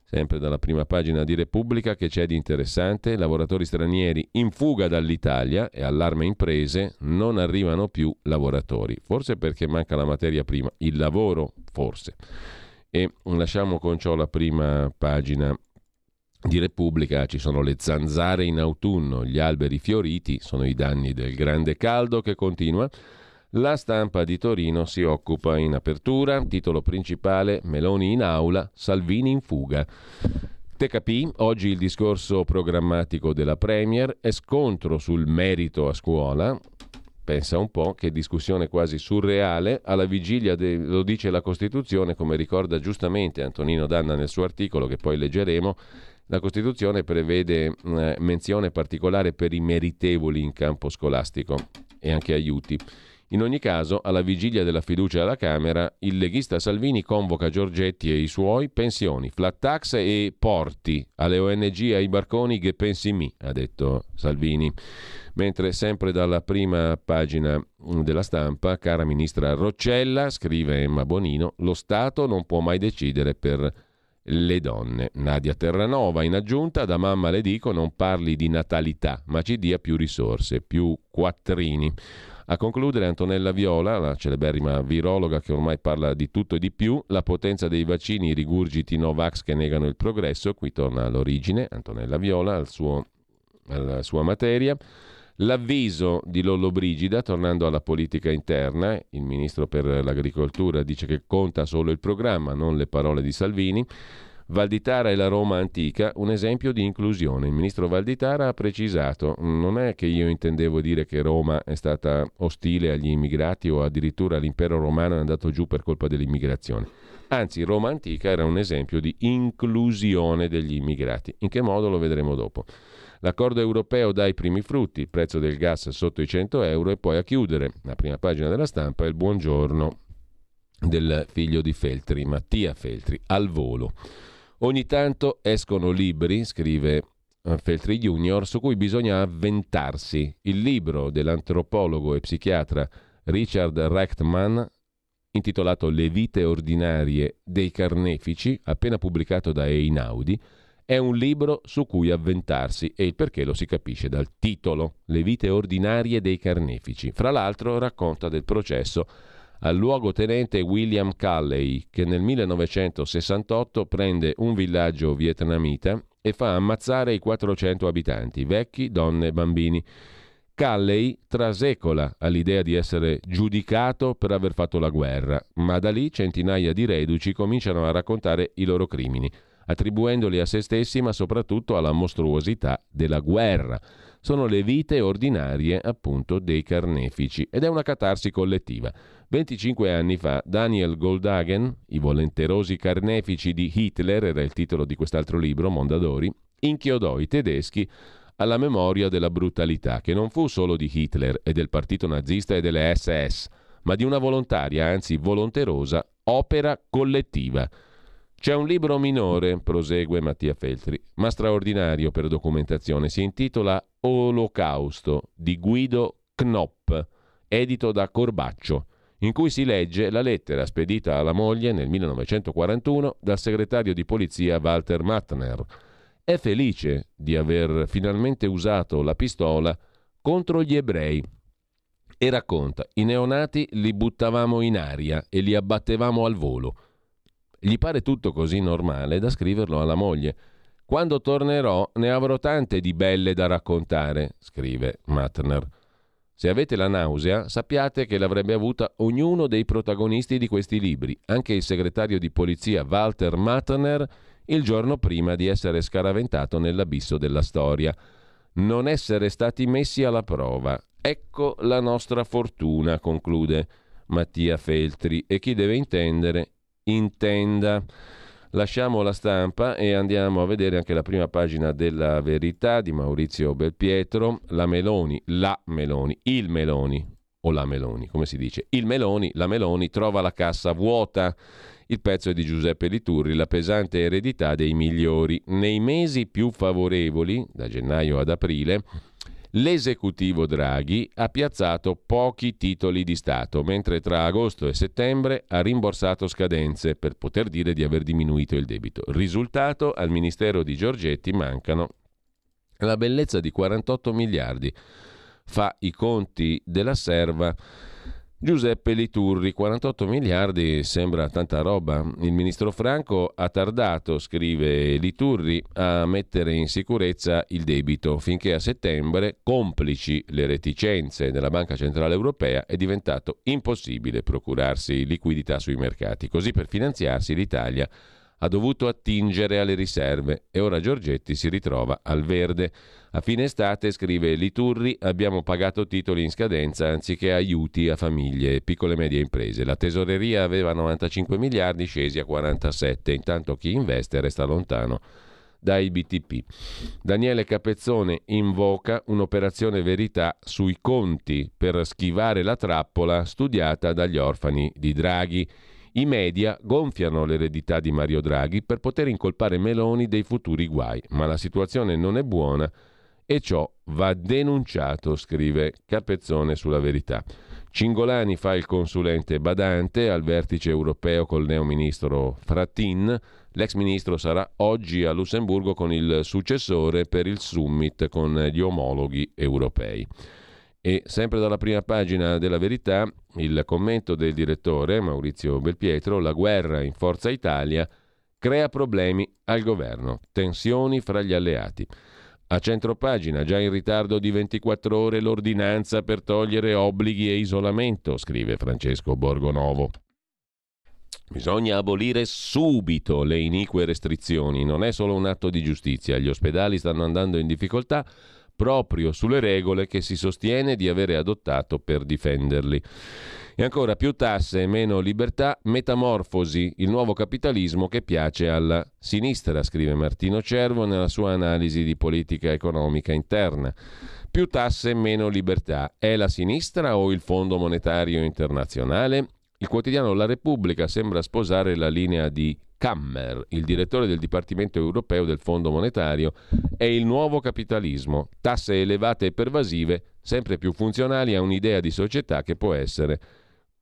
Sempre dalla prima pagina di Repubblica che c'è di interessante, lavoratori stranieri in fuga dall'Italia e allarme imprese, non arrivano più lavoratori, forse perché manca la materia prima, il lavoro forse. E lasciamo con ciò la prima pagina di Repubblica, ci sono le zanzare in autunno, gli alberi fioriti, sono i danni del grande caldo che continua. La stampa di Torino si occupa in apertura, titolo principale Meloni in aula, Salvini in fuga. TKP, oggi il discorso programmatico della Premier è scontro sul merito a scuola. Pensa un po' che discussione quasi surreale, alla vigilia, de, lo dice la Costituzione, come ricorda giustamente Antonino Danna nel suo articolo che poi leggeremo, la Costituzione prevede eh, menzione particolare per i meritevoli in campo scolastico e anche aiuti. In ogni caso, alla vigilia della fiducia alla Camera, il leghista Salvini convoca Giorgetti e i suoi pensioni, flat tax e porti alle ONG e ai barconi che pensi mi, ha detto Salvini. Mentre sempre dalla prima pagina della stampa, cara ministra Roccella, scrive Emma Bonino, lo Stato non può mai decidere per le donne. Nadia Terranova, in aggiunta, da mamma le dico non parli di natalità, ma ci dia più risorse, più quattrini. A concludere Antonella Viola, la celeberrima virologa che ormai parla di tutto e di più, la potenza dei vaccini, i rigurgiti Novax che negano il progresso, qui torna all'origine, Antonella Viola, al suo, alla sua materia. L'avviso di Lollo Brigida, tornando alla politica interna, il ministro per l'agricoltura dice che conta solo il programma, non le parole di Salvini. Valditara e la Roma antica, un esempio di inclusione. Il ministro Valditara ha precisato, non è che io intendevo dire che Roma è stata ostile agli immigrati o addirittura l'impero romano è andato giù per colpa dell'immigrazione. Anzi, Roma antica era un esempio di inclusione degli immigrati. In che modo lo vedremo dopo. L'accordo europeo dà i primi frutti, il prezzo del gas sotto i 100 euro e poi a chiudere, la prima pagina della stampa, il buongiorno del figlio di Feltri, Mattia Feltri, al volo. Ogni tanto escono libri, scrive Feltri Junior, su cui bisogna avventarsi. Il libro dell'antropologo e psichiatra Richard Rechtman, intitolato Le vite ordinarie dei carnefici, appena pubblicato da Einaudi, è un libro su cui avventarsi e il perché lo si capisce dal titolo, Le vite ordinarie dei carnefici. Fra l'altro racconta del processo al luogotenente William Calley, che nel 1968 prende un villaggio vietnamita e fa ammazzare i 400 abitanti, vecchi, donne e bambini. Calley trasecola all'idea di essere giudicato per aver fatto la guerra, ma da lì centinaia di reduci cominciano a raccontare i loro crimini, attribuendoli a se stessi ma soprattutto alla mostruosità della guerra. Sono le vite ordinarie appunto dei carnefici ed è una catarsi collettiva. 25 anni fa Daniel Goldhagen, I volenterosi carnefici di Hitler, era il titolo di quest'altro libro, Mondadori, inchiodò i tedeschi alla memoria della brutalità, che non fu solo di Hitler e del partito nazista e delle SS, ma di una volontaria, anzi volonterosa, opera collettiva. C'è un libro minore, prosegue Mattia Feltri, ma straordinario per documentazione, si intitola Olocausto di Guido Knopp, edito da Corbaccio in cui si legge la lettera spedita alla moglie nel 1941 dal segretario di polizia Walter Mattner. È felice di aver finalmente usato la pistola contro gli ebrei e racconta: i neonati li buttavamo in aria e li abbattevamo al volo. Gli pare tutto così normale da scriverlo alla moglie. Quando tornerò ne avrò tante di belle da raccontare, scrive Mattner. Se avete la nausea, sappiate che l'avrebbe avuta ognuno dei protagonisti di questi libri, anche il segretario di polizia Walter Matner, il giorno prima di essere scaraventato nell'abisso della storia. Non essere stati messi alla prova. Ecco la nostra fortuna, conclude Mattia Feltri, e chi deve intendere, intenda. Lasciamo la stampa e andiamo a vedere anche la prima pagina della verità di Maurizio Belpietro. La Meloni, la Meloni, il Meloni, o la Meloni, come si dice. Il Meloni, la Meloni trova la cassa vuota. Il pezzo è di Giuseppe Liturri, la pesante eredità dei migliori. Nei mesi più favorevoli, da gennaio ad aprile, l'esecutivo Draghi ha piazzato pochi titoli di Stato, mentre tra agosto e settembre ha rimborsato scadenze per poter dire di aver diminuito il debito. Risultato, al Ministero di Giorgetti mancano la bellezza di 48 miliardi. Fa i conti della serva Giuseppe Liturri, 48 miliardi sembra tanta roba. Il ministro Franco ha tardato, scrive Liturri, a mettere in sicurezza il debito finché a settembre, complici le reticenze della Banca Centrale Europea, è diventato impossibile procurarsi liquidità sui mercati. Così per finanziarsi l'Italia ha dovuto attingere alle riserve e ora Giorgetti si ritrova al verde. A fine estate, scrive Liturri, abbiamo pagato titoli in scadenza anziché aiuti a famiglie e piccole e medie imprese. La tesoreria aveva 95 miliardi, scesi a 47, intanto chi investe resta lontano dai BTP. Daniele Capezzone invoca un'operazione verità sui conti per schivare la trappola studiata dagli orfani di Draghi. I media gonfiano l'eredità di Mario Draghi per poter incolpare Meloni dei futuri guai, ma la situazione non è buona e ciò va denunciato, scrive Capezzone sulla verità. Cingolani fa il consulente badante al vertice europeo col neoministro Frattin. L'ex ministro sarà oggi a Lussemburgo con il successore per il summit con gli omologhi europei. E sempre dalla prima pagina della verità, il commento del direttore Maurizio Belpietro, la guerra in Forza Italia crea problemi al governo, tensioni fra gli alleati. A centro pagina, già in ritardo di 24 ore, l'ordinanza per togliere obblighi e isolamento, scrive Francesco Borgonovo. Bisogna abolire subito le inique restrizioni, non è solo un atto di giustizia, gli ospedali stanno andando in difficoltà, proprio sulle regole che si sostiene di avere adottato per difenderli. E ancora più tasse e meno libertà, metamorfosi, il nuovo capitalismo che piace alla sinistra, scrive Martino Cervo nella sua analisi di politica economica interna. Più tasse e meno libertà. È la sinistra o il Fondo Monetario Internazionale? Il quotidiano La Repubblica sembra sposare la linea di Kammer, il direttore del Dipartimento europeo del Fondo Monetario, è il nuovo capitalismo, tasse elevate e pervasive, sempre più funzionali a un'idea di società che può essere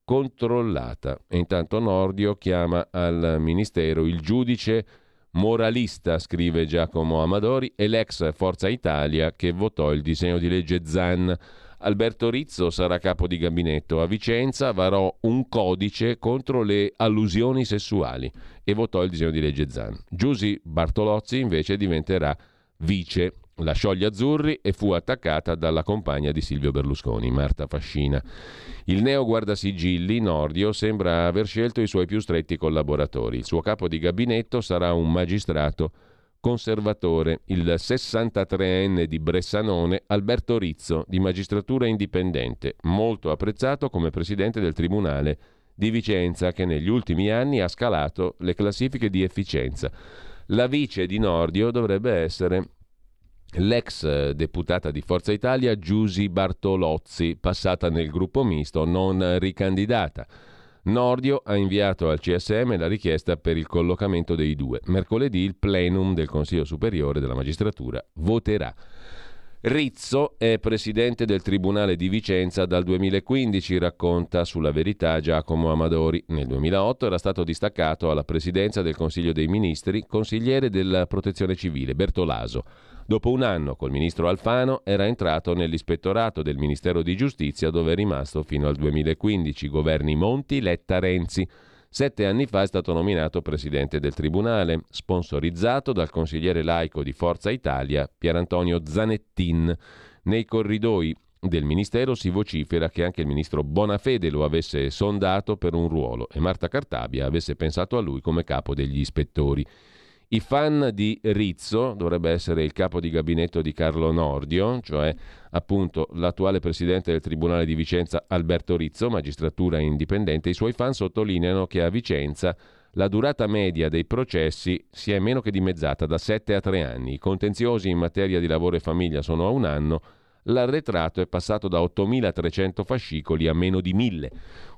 controllata. E intanto Nordio chiama al Ministero il giudice moralista, scrive Giacomo Amadori, e l'ex Forza Italia che votò il disegno di legge Zan Alberto Rizzo sarà capo di gabinetto. A Vicenza varò un codice contro le allusioni sessuali e votò il disegno di legge Zan. Giusy Bartolozzi invece diventerà vice. Lasciò gli azzurri e fu attaccata dalla compagna di Silvio Berlusconi, Marta Fascina. Il neo guardasigilli Nordio sembra aver scelto i suoi più stretti collaboratori. Il suo capo di gabinetto sarà un magistrato conservatore, il 63enne di Bressanone Alberto Rizzo, di magistratura indipendente, molto apprezzato come presidente del Tribunale di Vicenza, che negli ultimi anni ha scalato le classifiche di efficienza. La vice di Nordio dovrebbe essere l'ex deputata di Forza Italia Giusy Bartolozzi, passata nel gruppo misto, non ricandidata. Nordio ha inviato al CSM la richiesta per il collocamento dei due. Mercoledì il plenum del Consiglio Superiore della Magistratura voterà. Rizzo è presidente del Tribunale di Vicenza dal 2015, racconta sulla verità Giacomo Amadori. Nel 2008 era stato distaccato alla presidenza del Consiglio dei Ministri, consigliere della Protezione Civile, Bertolaso. Dopo un anno col ministro Alfano era entrato nell'ispettorato del Ministero di Giustizia dove è rimasto fino al 2015, governi Monti, Letta, Renzi. Sette anni fa è stato nominato presidente del Tribunale, sponsorizzato dal consigliere laico di Forza Italia Pierantonio Zanettin. Nei corridoi del Ministero si vocifera che anche il ministro Bonafede lo avesse sondato per un ruolo e Marta Cartabia avesse pensato a lui come capo degli ispettori. I fan di Rizzo, dovrebbe essere il capo di gabinetto di Carlo Nordio, cioè appunto l'attuale presidente del Tribunale di Vicenza Alberto Rizzo, magistratura indipendente, i suoi fan sottolineano che a Vicenza la durata media dei processi si è meno che dimezzata da 7 a 3 anni. I contenziosi in materia di lavoro e famiglia sono a un anno, l'arretrato è passato da 8.300 fascicoli a meno di 1.000.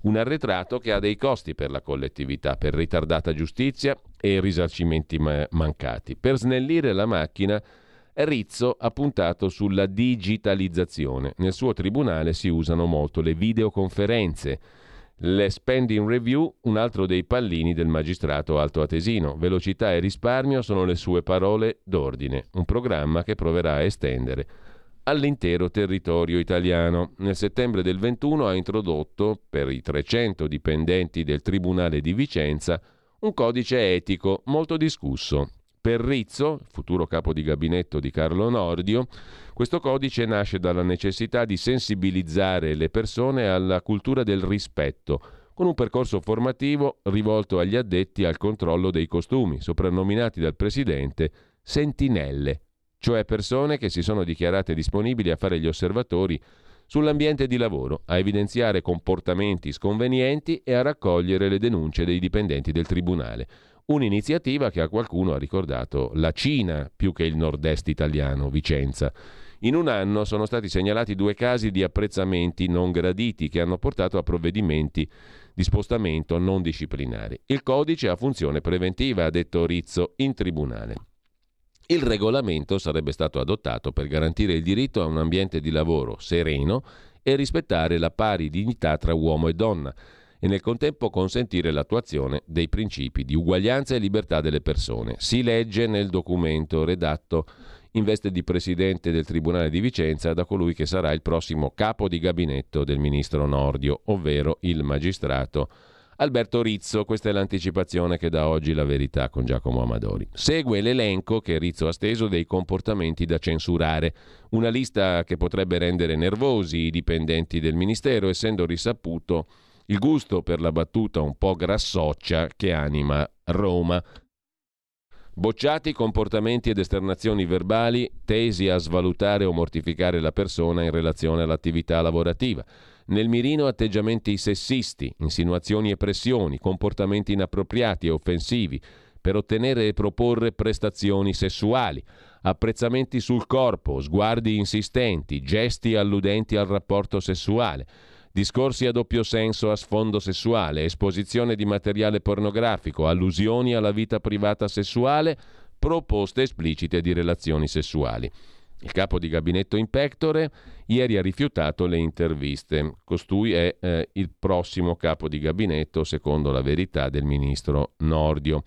Un arretrato che ha dei costi per la collettività, per ritardata giustizia e risarcimenti mancati. Per snellire la macchina, Rizzo ha puntato sulla digitalizzazione. Nel suo tribunale si usano molto le videoconferenze. Le spending review, un altro dei pallini del magistrato altoatesino. Velocità e risparmio sono le sue parole d'ordine, un programma che proverà a estendere all'intero territorio italiano. Nel settembre del 21 ha introdotto, per i 300 dipendenti del Tribunale di Vicenza, un codice etico molto discusso. Per Rizzo, futuro capo di gabinetto di Carlo Nordio, questo codice nasce dalla necessità di sensibilizzare le persone alla cultura del rispetto, con un percorso formativo rivolto agli addetti al controllo dei costumi, soprannominati dal Presidente sentinelle cioè persone che si sono dichiarate disponibili a fare gli osservatori sull'ambiente di lavoro, a evidenziare comportamenti sconvenienti e a raccogliere le denunce dei dipendenti del Tribunale. Un'iniziativa che a qualcuno ha ricordato la Cina più che il nord-est italiano, Vicenza. In un anno sono stati segnalati due casi di apprezzamenti non graditi che hanno portato a provvedimenti di spostamento non disciplinari. Il codice ha funzione preventiva, ha detto Rizzo in tribunale. Il regolamento sarebbe stato adottato per garantire il diritto a un ambiente di lavoro sereno e rispettare la pari dignità tra uomo e donna e nel contempo consentire l'attuazione dei principi di uguaglianza e libertà delle persone. Si legge nel documento redatto in veste di presidente del Tribunale di Vicenza da colui che sarà il prossimo capo di gabinetto del ministro Nordio, ovvero il magistrato Alberto Rizzo, questa è l'anticipazione che dà oggi la verità con Giacomo Amadori. Segue l'elenco che Rizzo ha steso dei comportamenti da censurare, una lista che potrebbe rendere nervosi i dipendenti del Ministero, essendo risaputo il gusto per la battuta un po' grassoccia che anima Roma. Bocciati comportamenti ed esternazioni verbali tesi a svalutare o mortificare la persona in relazione all'attività lavorativa nel mirino atteggiamenti sessisti, insinuazioni e pressioni, comportamenti inappropriati e offensivi per ottenere e proporre prestazioni sessuali, apprezzamenti sul corpo, sguardi insistenti, gesti alludenti al rapporto sessuale, discorsi a doppio senso a sfondo sessuale, esposizione di materiale pornografico, allusioni alla vita privata sessuale, proposte esplicite di relazioni sessuali. Il capo di gabinetto in pectore ieri ha rifiutato le interviste. Costui è eh, il prossimo capo di gabinetto, secondo la verità del ministro Nordio.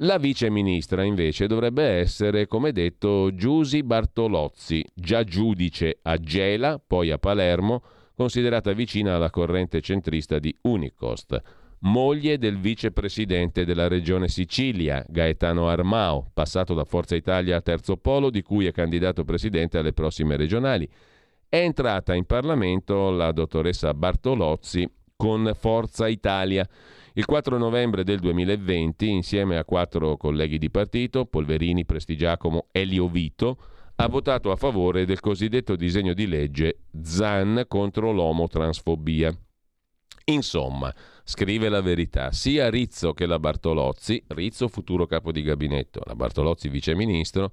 La vice ministra invece dovrebbe essere, come detto, Giusi Bartolozzi, già giudice a Gela, poi a Palermo, considerata vicina alla corrente centrista di Unicost moglie del vicepresidente della regione Sicilia, Gaetano Armao, passato da Forza Italia a Terzo Polo, di cui è candidato presidente alle prossime regionali. È entrata in Parlamento la dottoressa Bartolozzi con Forza Italia. Il 4 novembre del 2020, insieme a quattro colleghi di partito, Polverini, Prestigiacomo e Liovito, ha votato a favore del cosiddetto disegno di legge ZAN contro l'omotransfobia. Insomma, scrive la verità, sia Rizzo che la Bartolozzi, Rizzo futuro capo di gabinetto, la Bartolozzi viceministro,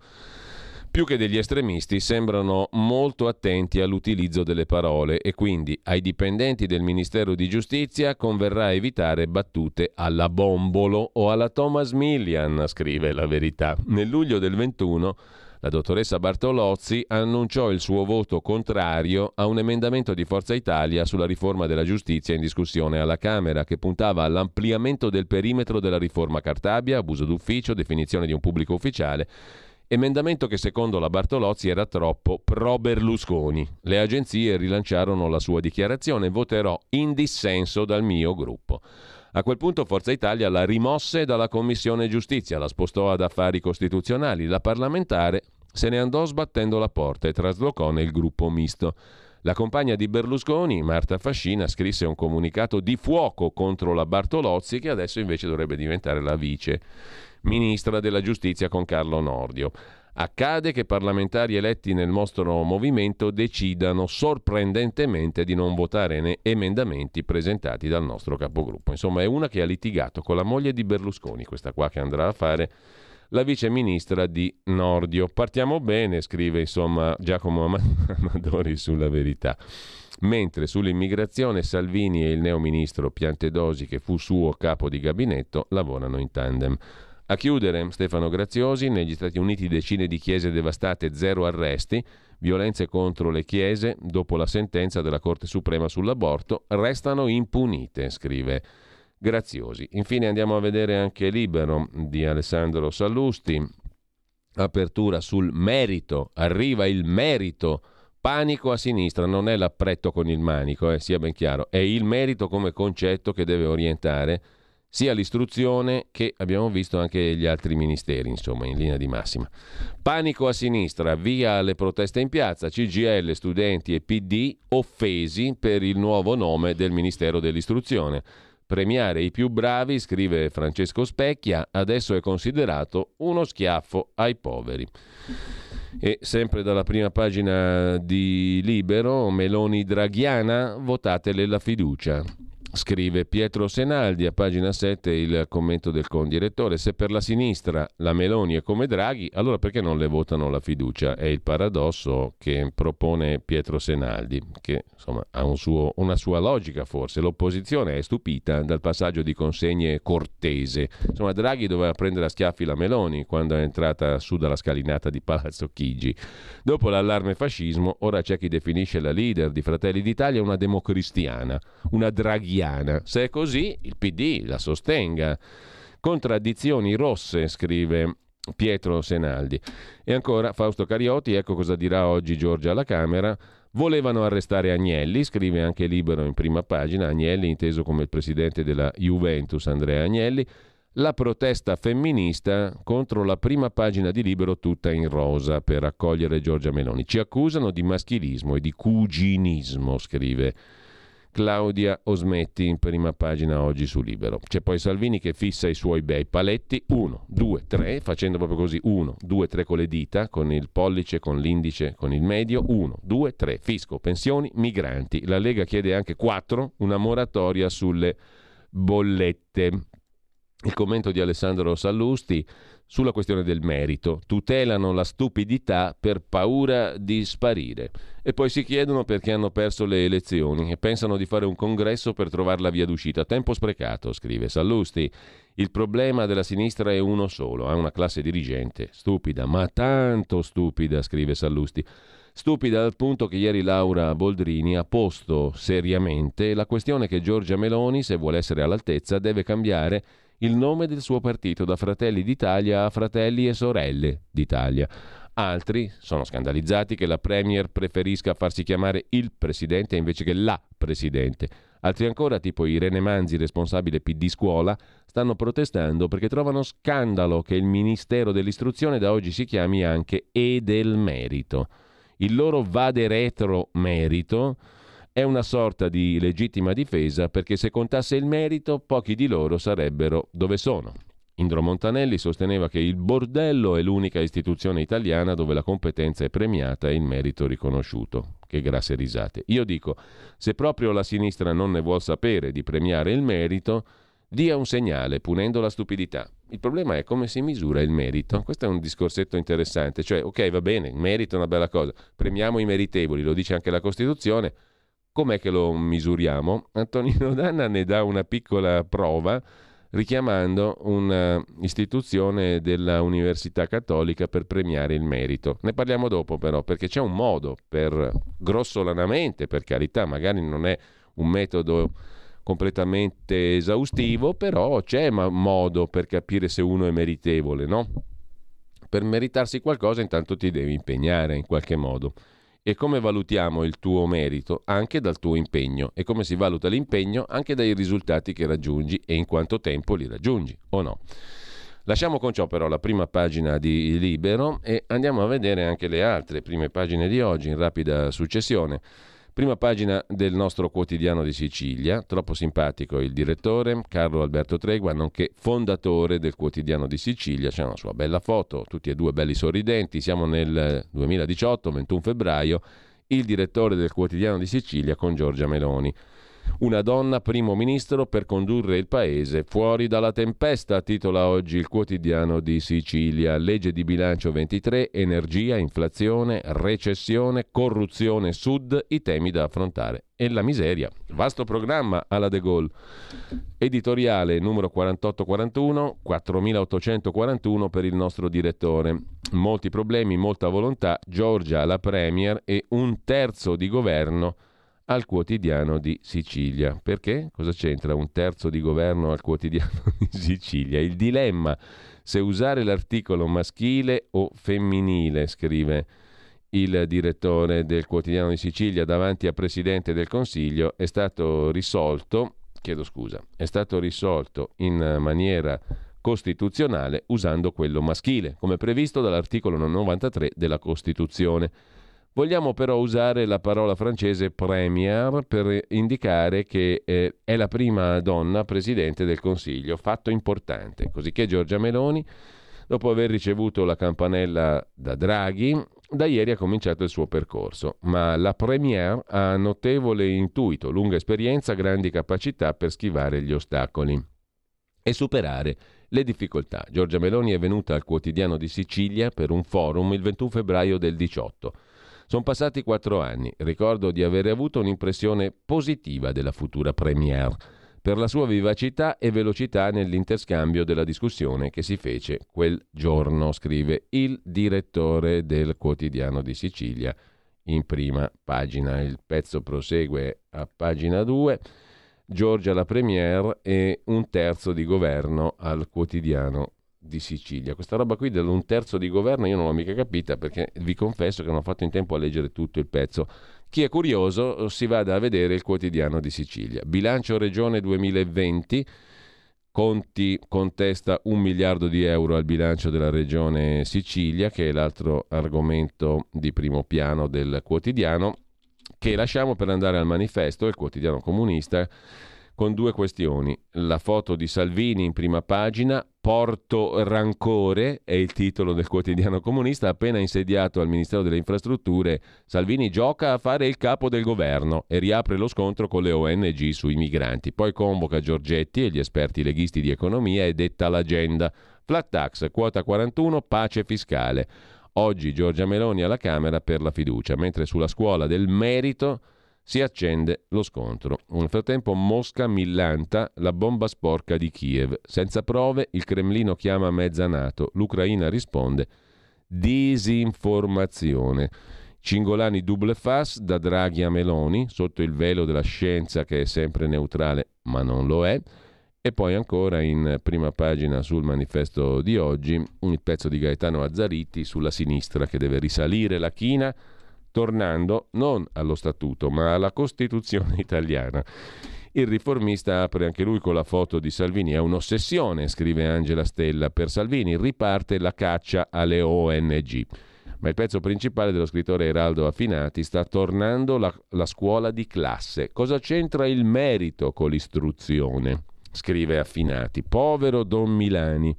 più che degli estremisti sembrano molto attenti all'utilizzo delle parole e quindi ai dipendenti del Ministero di Giustizia converrà evitare battute alla Bombolo o alla Thomas Millian, scrive la verità. Nel luglio del 21 la dottoressa Bartolozzi annunciò il suo voto contrario a un emendamento di Forza Italia sulla riforma della giustizia in discussione alla Camera che puntava all'ampliamento del perimetro della riforma Cartabia, abuso d'ufficio, definizione di un pubblico ufficiale Emendamento che secondo la Bartolozzi era troppo pro Berlusconi. Le agenzie rilanciarono la sua dichiarazione, voterò in dissenso dal mio gruppo. A quel punto Forza Italia la rimosse dalla Commissione Giustizia, la spostò ad affari costituzionali. La parlamentare se ne andò sbattendo la porta e traslocò nel gruppo misto. La compagna di Berlusconi, Marta Fascina, scrisse un comunicato di fuoco contro la Bartolozzi, che adesso invece dovrebbe diventare la vice ministra della giustizia con Carlo Nordio. Accade che parlamentari eletti nel nostro movimento decidano sorprendentemente di non votare emendamenti presentati dal nostro capogruppo. Insomma, è una che ha litigato con la moglie di Berlusconi, questa qua che andrà a fare la vice ministra di Nordio. Partiamo bene, scrive insomma Giacomo Amadori sulla verità. Mentre sull'immigrazione Salvini e il neo ministro Piantedosi, che fu suo capo di gabinetto, lavorano in tandem. A chiudere, Stefano Graziosi, negli Stati Uniti decine di chiese devastate, zero arresti, violenze contro le chiese, dopo la sentenza della Corte Suprema sull'aborto, restano impunite, scrive Graziosi. Infine andiamo a vedere anche Libero di Alessandro Sallusti, apertura sul merito, arriva il merito. Panico a sinistra non è l'appretto con il manico, eh, sia ben chiaro, è il merito come concetto che deve orientare sia l'istruzione che abbiamo visto anche gli altri ministeri, insomma, in linea di massima. Panico a sinistra, via alle proteste in piazza, CGL, studenti e PD offesi per il nuovo nome del Ministero dell'Istruzione. Premiare i più bravi, scrive Francesco Specchia, adesso è considerato uno schiaffo ai poveri. E sempre dalla prima pagina di Libero, Meloni Draghiana, votatele la fiducia. Scrive Pietro Senaldi a pagina 7 il commento del condirettore. Se per la sinistra la Meloni è come Draghi, allora perché non le votano la fiducia? È il paradosso che propone Pietro Senaldi, che insomma ha un suo, una sua logica forse. L'opposizione è stupita dal passaggio di consegne cortese. Insomma, Draghi doveva prendere a schiaffi la Meloni quando è entrata su dalla scalinata di Palazzo Chigi. Dopo l'allarme fascismo, ora c'è chi definisce la leader di Fratelli d'Italia una democristiana, una draghiana italiana. Se è così, il PD la sostenga. Contraddizioni rosse, scrive Pietro Senaldi. E ancora Fausto Cariotti, ecco cosa dirà oggi Giorgia alla Camera. Volevano arrestare Agnelli, scrive anche Libero in prima pagina, Agnelli inteso come il presidente della Juventus, Andrea Agnelli, la protesta femminista contro la prima pagina di Libero tutta in rosa per accogliere Giorgia Meloni. Ci accusano di maschilismo e di cuginismo, scrive Claudia Osmetti in prima pagina oggi su Libero. C'è poi Salvini che fissa i suoi bei paletti, 1, 2, 3, facendo proprio così, 1, 2, 3 con le dita, con il pollice, con l'indice, con il medio, 1, 2, 3, fisco, pensioni, migranti. La Lega chiede anche 4, una moratoria sulle bollette. Il commento di Alessandro Sallusti sulla questione del merito, tutelano la stupidità per paura di sparire e poi si chiedono perché hanno perso le elezioni e pensano di fare un congresso per trovare la via d'uscita. Tempo sprecato, scrive Sallusti. Il problema della sinistra è uno solo, ha una classe dirigente stupida, ma tanto stupida, scrive Sallusti. Stupida al punto che ieri Laura Boldrini ha posto seriamente la questione che Giorgia Meloni, se vuole essere all'altezza, deve cambiare il nome del suo partito da Fratelli d'Italia a Fratelli e Sorelle d'Italia. Altri sono scandalizzati che la Premier preferisca farsi chiamare il Presidente invece che la Presidente. Altri ancora, tipo Irene Manzi, responsabile PD Scuola, stanno protestando perché trovano scandalo che il Ministero dell'Istruzione da oggi si chiami anche E del Merito. Il loro vade retro merito è una sorta di legittima difesa perché se contasse il merito pochi di loro sarebbero dove sono. Indro Montanelli sosteneva che il bordello è l'unica istituzione italiana dove la competenza è premiata e il merito riconosciuto. Che grasse risate. Io dico, se proprio la sinistra non ne vuol sapere di premiare il merito, dia un segnale punendo la stupidità. Il problema è come si misura il merito. Questo è un discorsetto interessante, cioè ok va bene, il merito è una bella cosa, premiamo i meritevoli, lo dice anche la Costituzione, Com'è che lo misuriamo? Antonino Danna ne dà una piccola prova richiamando un'istituzione della Università Cattolica per premiare il merito. Ne parliamo dopo però, perché c'è un modo per, grossolanamente, per carità, magari non è un metodo completamente esaustivo, però c'è modo per capire se uno è meritevole, no? Per meritarsi qualcosa intanto ti devi impegnare in qualche modo. E come valutiamo il tuo merito? Anche dal tuo impegno. E come si valuta l'impegno? Anche dai risultati che raggiungi e in quanto tempo li raggiungi, o no? Lasciamo con ciò però la prima pagina di Libero e andiamo a vedere anche le altre prime pagine di oggi in rapida successione. Prima pagina del nostro quotidiano di Sicilia, troppo simpatico il direttore Carlo Alberto Tregua, nonché fondatore del quotidiano di Sicilia, c'è una sua bella foto, tutti e due belli sorridenti, siamo nel 2018, 21 febbraio, il direttore del quotidiano di Sicilia con Giorgia Meloni. Una donna primo ministro per condurre il paese fuori dalla tempesta, titola oggi il quotidiano di Sicilia. Legge di bilancio 23, energia, inflazione, recessione, corruzione, sud, i temi da affrontare. E la miseria. Vasto programma alla De Gaulle. Editoriale numero 4841, 4841 per il nostro direttore. Molti problemi, molta volontà, Giorgia la Premier e un terzo di governo al quotidiano di Sicilia. Perché? Cosa c'entra un terzo di governo al quotidiano di Sicilia? Il dilemma se usare l'articolo maschile o femminile, scrive il direttore del quotidiano di Sicilia davanti al Presidente del Consiglio, è stato risolto, chiedo scusa, è stato risolto in maniera costituzionale usando quello maschile, come previsto dall'articolo 93 della Costituzione. Vogliamo però usare la parola francese premier per indicare che eh, è la prima donna presidente del Consiglio, fatto importante, cosicché Giorgia Meloni, dopo aver ricevuto la campanella da Draghi, da ieri ha cominciato il suo percorso, ma la premier ha notevole intuito, lunga esperienza, grandi capacità per schivare gli ostacoli e superare le difficoltà. Giorgia Meloni è venuta al quotidiano di Sicilia per un forum il 21 febbraio del 18 sono passati quattro anni. Ricordo di aver avuto un'impressione positiva della futura Premier per la sua vivacità e velocità nell'interscambio della discussione che si fece quel giorno, scrive il direttore del quotidiano di Sicilia in prima pagina. Il pezzo prosegue a pagina 2. Giorgia la Premier e un terzo di governo al quotidiano di Sicilia. Questa roba qui dell'un terzo di governo io non l'ho mica capita perché vi confesso che non ho fatto in tempo a leggere tutto il pezzo. Chi è curioso si vada a vedere il quotidiano di Sicilia. Bilancio Regione 2020. Conti contesta un miliardo di euro al bilancio della regione Sicilia, che è l'altro argomento di primo piano del quotidiano, che lasciamo per andare al manifesto, il quotidiano comunista, con due questioni. La foto di Salvini in prima pagina, Porto Rancore è il titolo del quotidiano comunista, appena insediato al Ministero delle Infrastrutture, Salvini gioca a fare il capo del governo e riapre lo scontro con le ONG sui migranti. Poi convoca Giorgetti e gli esperti leghisti di economia e detta l'agenda. Flat tax, quota 41, pace fiscale. Oggi Giorgia Meloni alla Camera per la fiducia, mentre sulla scuola del merito si accende lo scontro. Nel frattempo Mosca millanta la bomba sporca di Kiev. Senza prove il Cremlino chiama mezza NATO, l'Ucraina risponde disinformazione. Cingolani double face da Draghi a Meloni, sotto il velo della scienza che è sempre neutrale ma non lo è. E poi ancora in prima pagina sul manifesto di oggi il pezzo di Gaetano Azzaritti sulla sinistra che deve risalire la china tornando non allo statuto ma alla Costituzione italiana. Il riformista apre anche lui con la foto di Salvini. È un'ossessione, scrive Angela Stella. Per Salvini riparte la caccia alle ONG. Ma il pezzo principale dello scrittore Eraldo Affinati sta tornando la, la scuola di classe. Cosa c'entra il merito con l'istruzione? Scrive Affinati. Povero Don Milani.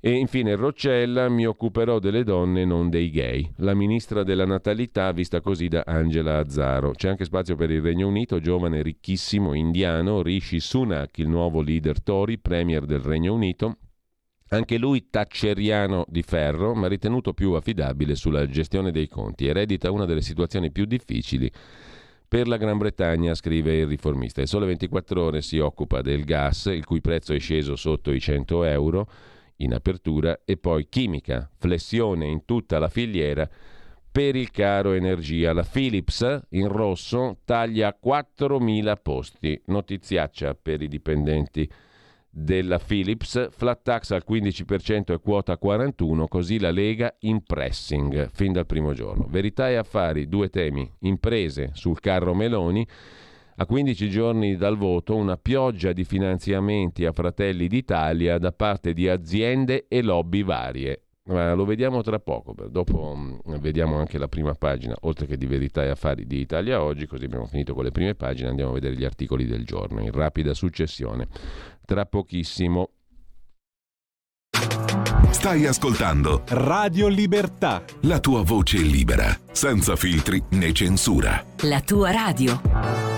E infine Roccella, mi occuperò delle donne, non dei gay. La ministra della natalità, vista così da Angela Azzaro. C'è anche spazio per il Regno Unito, giovane ricchissimo indiano, Rishi Sunak, il nuovo leader Tory, premier del Regno Unito. Anche lui tacceriano di ferro, ma ritenuto più affidabile sulla gestione dei conti. Eredita una delle situazioni più difficili per la Gran Bretagna, scrive il riformista. Il Sole 24 Ore si occupa del gas, il cui prezzo è sceso sotto i 100 euro in apertura e poi chimica, flessione in tutta la filiera per il caro energia. La Philips in rosso taglia 4.000 posti, notiziaccia per i dipendenti della Philips, flat tax al 15% e quota 41, così la Lega in pressing fin dal primo giorno. Verità e affari, due temi, imprese sul carro Meloni a 15 giorni dal voto una pioggia di finanziamenti a Fratelli d'Italia da parte di aziende e lobby varie. Ma lo vediamo tra poco, dopo mm, vediamo anche la prima pagina, oltre che di verità e affari di Italia oggi, così abbiamo finito con le prime pagine, andiamo a vedere gli articoli del giorno in rapida successione. Tra pochissimo. Stai ascoltando Radio Libertà. La tua voce libera, senza filtri né censura. La tua radio.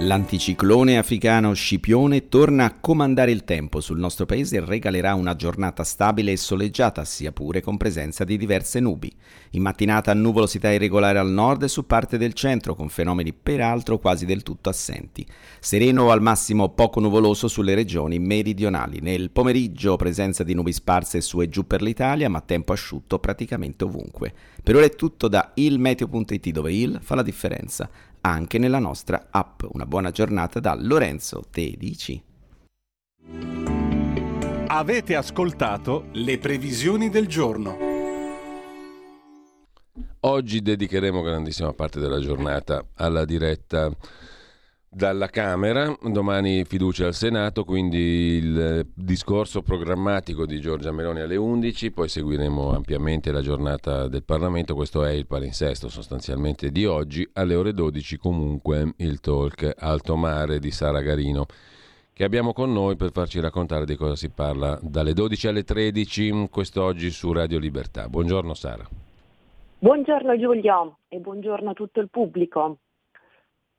L'anticiclone africano Scipione torna a comandare il tempo sul nostro paese e regalerà una giornata stabile e soleggiata, sia pure con presenza di diverse nubi. In mattinata nuvolosità irregolare al nord e su parte del centro, con fenomeni peraltro quasi del tutto assenti. Sereno o al massimo poco nuvoloso sulle regioni meridionali. Nel pomeriggio presenza di nubi sparse su e giù per l'Italia, ma tempo asciutto praticamente ovunque. Per ora è tutto da ilmeteo.it dove il fa la differenza anche nella nostra app. Una buona giornata da Lorenzo Tedici. Avete ascoltato le previsioni del giorno. Oggi dedicheremo grandissima parte della giornata alla diretta dalla Camera, domani fiducia al Senato, quindi il discorso programmatico di Giorgia Meloni alle 11, poi seguiremo ampiamente la giornata del Parlamento, questo è il palinsesto sostanzialmente di oggi, alle ore 12 comunque il talk Alto Mare di Sara Garino che abbiamo con noi per farci raccontare di cosa si parla dalle 12 alle 13 quest'oggi su Radio Libertà. Buongiorno Sara. Buongiorno Giulio e buongiorno a tutto il pubblico.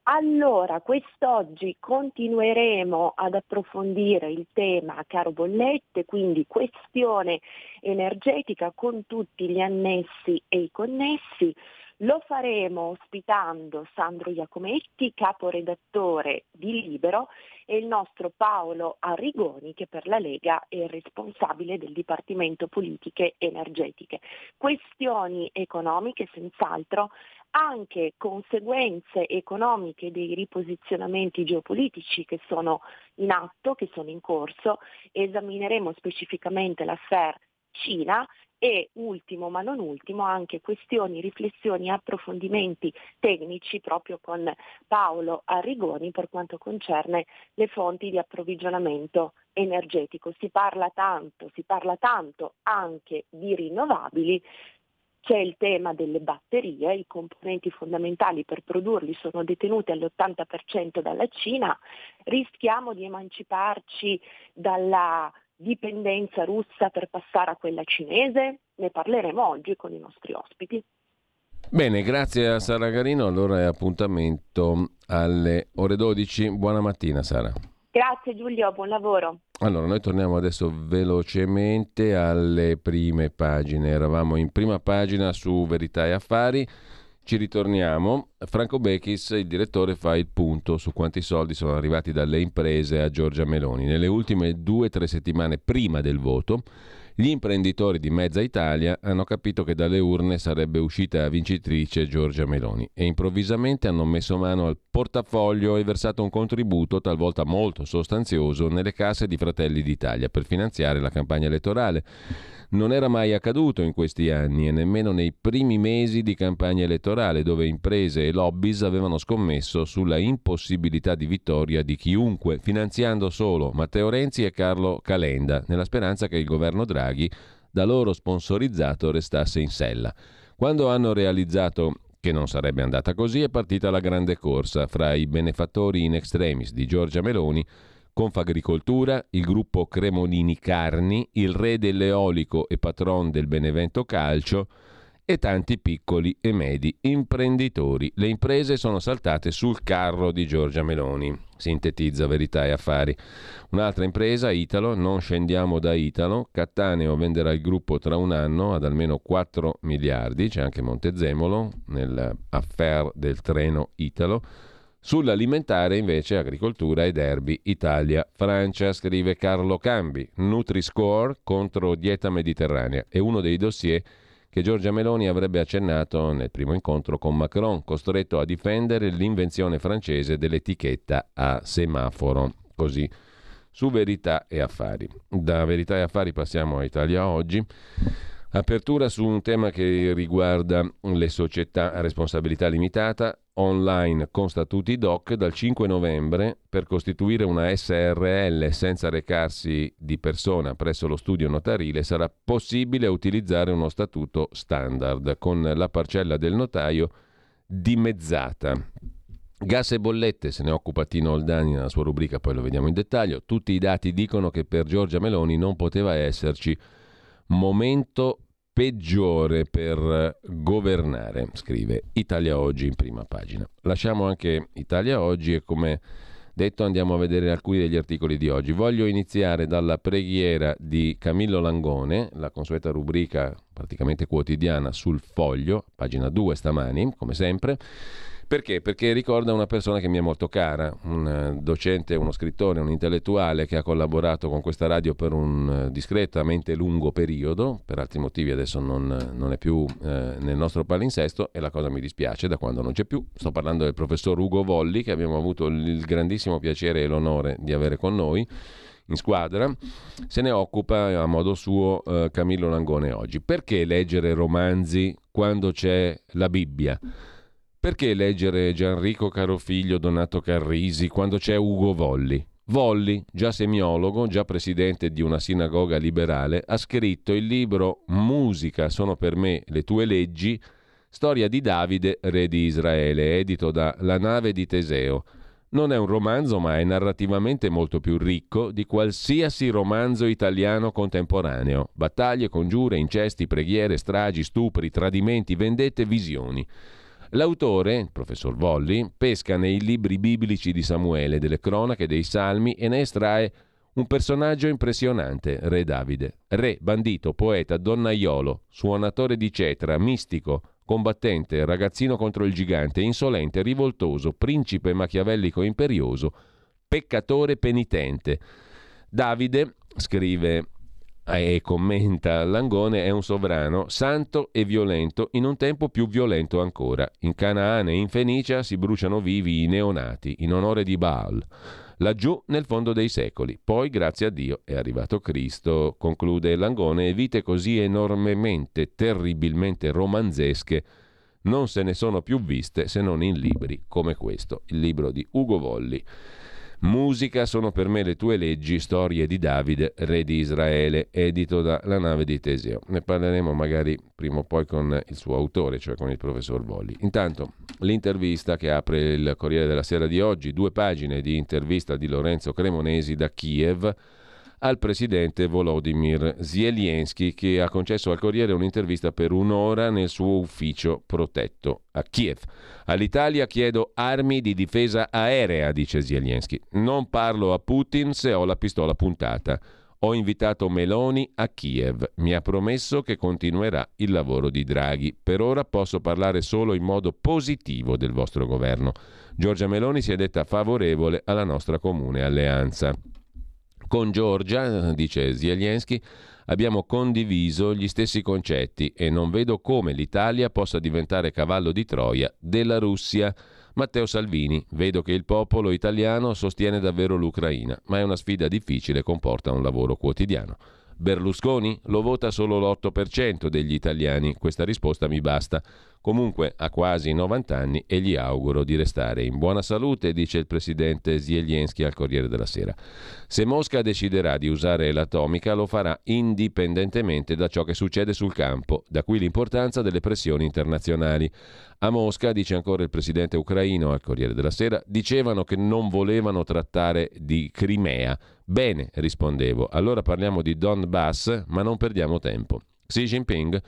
Allora, quest'oggi continueremo ad approfondire il tema caro bollette, quindi questione energetica con tutti gli annessi e i connessi. Lo faremo ospitando Sandro Iacometti, caporedattore di Libero, e il nostro Paolo Arrigoni, che per la Lega è responsabile del Dipartimento Politiche Energetiche. Questioni economiche, senz'altro, anche conseguenze economiche dei riposizionamenti geopolitici che sono in atto, che sono in corso. Esamineremo specificamente l'affair Cina e ultimo ma non ultimo anche questioni, riflessioni approfondimenti tecnici proprio con Paolo Arrigoni per quanto concerne le fonti di approvvigionamento energetico. Si parla tanto, si parla tanto anche di rinnovabili, c'è il tema delle batterie, i componenti fondamentali per produrli sono detenuti all'80% dalla Cina, rischiamo di emanciparci dalla dipendenza russa per passare a quella cinese? Ne parleremo oggi con i nostri ospiti. Bene, grazie a Sara Garino. Allora è appuntamento alle ore 12. Buona mattina Sara. Grazie Giulio, buon lavoro. Allora, noi torniamo adesso velocemente alle prime pagine. Eravamo in prima pagina su Verità e Affari. Ci ritorniamo. Franco Bechis, il direttore, fa il punto su quanti soldi sono arrivati dalle imprese a Giorgia Meloni. Nelle ultime due o tre settimane prima del voto, gli imprenditori di mezza Italia hanno capito che dalle urne sarebbe uscita vincitrice Giorgia Meloni e improvvisamente hanno messo mano al portafoglio e versato un contributo talvolta molto sostanzioso nelle casse di Fratelli d'Italia per finanziare la campagna elettorale. Non era mai accaduto in questi anni e nemmeno nei primi mesi di campagna elettorale dove imprese e lobbies avevano scommesso sulla impossibilità di vittoria di chiunque, finanziando solo Matteo Renzi e Carlo Calenda, nella speranza che il governo Draghi, da loro sponsorizzato, restasse in sella. Quando hanno realizzato che non sarebbe andata così, è partita la grande corsa fra i benefattori in extremis di Giorgia Meloni Confagricoltura, il gruppo Cremonini Carni, il re dell'eolico e patron del Benevento Calcio e tanti piccoli e medi imprenditori. Le imprese sono saltate sul carro di Giorgia Meloni, sintetizza Verità e Affari. Un'altra impresa, Italo, non scendiamo da Italo, Cattaneo venderà il gruppo tra un anno ad almeno 4 miliardi, c'è anche Montezemolo nell'affair del treno Italo Sull'alimentare invece agricoltura e derby Italia-Francia, scrive Carlo Cambi. Nutri-Score contro dieta mediterranea è uno dei dossier che Giorgia Meloni avrebbe accennato nel primo incontro con Macron, costretto a difendere l'invenzione francese dell'etichetta a semaforo. Così su Verità e Affari. Da Verità e Affari passiamo a Italia Oggi. Apertura su un tema che riguarda le società a responsabilità limitata online con statuti DOC dal 5 novembre per costituire una SRL senza recarsi di persona presso lo studio notarile sarà possibile utilizzare uno statuto standard con la parcella del notaio dimezzata. Gas e bollette, se ne occupa Tino Oldani nella sua rubrica, poi lo vediamo in dettaglio. Tutti i dati dicono che per Giorgia Meloni non poteva esserci momento peggiore per governare, scrive Italia Oggi in prima pagina. Lasciamo anche Italia Oggi e come detto andiamo a vedere alcuni degli articoli di oggi. Voglio iniziare dalla preghiera di Camillo Langone, la consueta rubrica praticamente quotidiana sul foglio, pagina 2 stamani, come sempre perché? Perché ricorda una persona che mi è molto cara, un eh, docente, uno scrittore, un intellettuale che ha collaborato con questa radio per un eh, discretamente lungo periodo, per altri motivi adesso non, non è più eh, nel nostro palinsesto e la cosa mi dispiace da quando non c'è più. Sto parlando del professor Ugo Volli che abbiamo avuto il grandissimo piacere e l'onore di avere con noi in squadra, se ne occupa a modo suo eh, Camillo Langone oggi. Perché leggere romanzi quando c'è la Bibbia? Perché leggere Gianrico Carofiglio, Donato Carrisi, quando c'è Ugo Volli? Volli, già semiologo, già presidente di una sinagoga liberale, ha scritto il libro Musica sono per me le tue leggi, storia di Davide, re di Israele, edito da La nave di Teseo. Non è un romanzo, ma è narrativamente molto più ricco di qualsiasi romanzo italiano contemporaneo. Battaglie, congiure, incesti, preghiere, stragi, stupri, tradimenti, vendette, visioni. L'autore, il professor Volli, pesca nei libri biblici di Samuele, delle cronache, dei salmi e ne estrae un personaggio impressionante, Re Davide. Re, bandito, poeta, donnaiolo, suonatore di cetra, mistico, combattente, ragazzino contro il gigante, insolente, rivoltoso, principe machiavellico imperioso, peccatore penitente. Davide, scrive e commenta Langone, è un sovrano santo e violento in un tempo più violento ancora. In Canaan e in Fenicia si bruciano vivi i neonati in onore di Baal. Laggiù nel fondo dei secoli. Poi, grazie a Dio, è arrivato Cristo, conclude Langone, e vite così enormemente, terribilmente romanzesche non se ne sono più viste se non in libri come questo, il libro di Ugo Volli. Musica sono per me le tue leggi, storie di Davide, re di Israele, edito da La nave di Teseo. Ne parleremo magari prima o poi con il suo autore, cioè con il professor Volli. Intanto, l'intervista che apre il Corriere della Sera di oggi, due pagine di intervista di Lorenzo Cremonesi da Kiev al presidente Volodymyr Zelensky che ha concesso al Corriere un'intervista per un'ora nel suo ufficio protetto a Kiev. All'Italia chiedo armi di difesa aerea, dice Zelensky. Non parlo a Putin se ho la pistola puntata. Ho invitato Meloni a Kiev. Mi ha promesso che continuerà il lavoro di Draghi. Per ora posso parlare solo in modo positivo del vostro governo. Giorgia Meloni si è detta favorevole alla nostra comune alleanza. Con Giorgia, dice Zelensky, abbiamo condiviso gli stessi concetti e non vedo come l'Italia possa diventare cavallo di Troia della Russia. Matteo Salvini, vedo che il popolo italiano sostiene davvero l'Ucraina, ma è una sfida difficile e comporta un lavoro quotidiano. Berlusconi lo vota solo l'8% degli italiani, questa risposta mi basta. Comunque ha quasi 90 anni e gli auguro di restare in buona salute, dice il presidente Zelensky al Corriere della Sera. Se Mosca deciderà di usare l'atomica lo farà indipendentemente da ciò che succede sul campo, da qui l'importanza delle pressioni internazionali. A Mosca, dice ancora il presidente ucraino al Corriere della Sera, dicevano che non volevano trattare di Crimea. Bene, rispondevo, allora parliamo di Donbass, ma non perdiamo tempo. Xi Jinping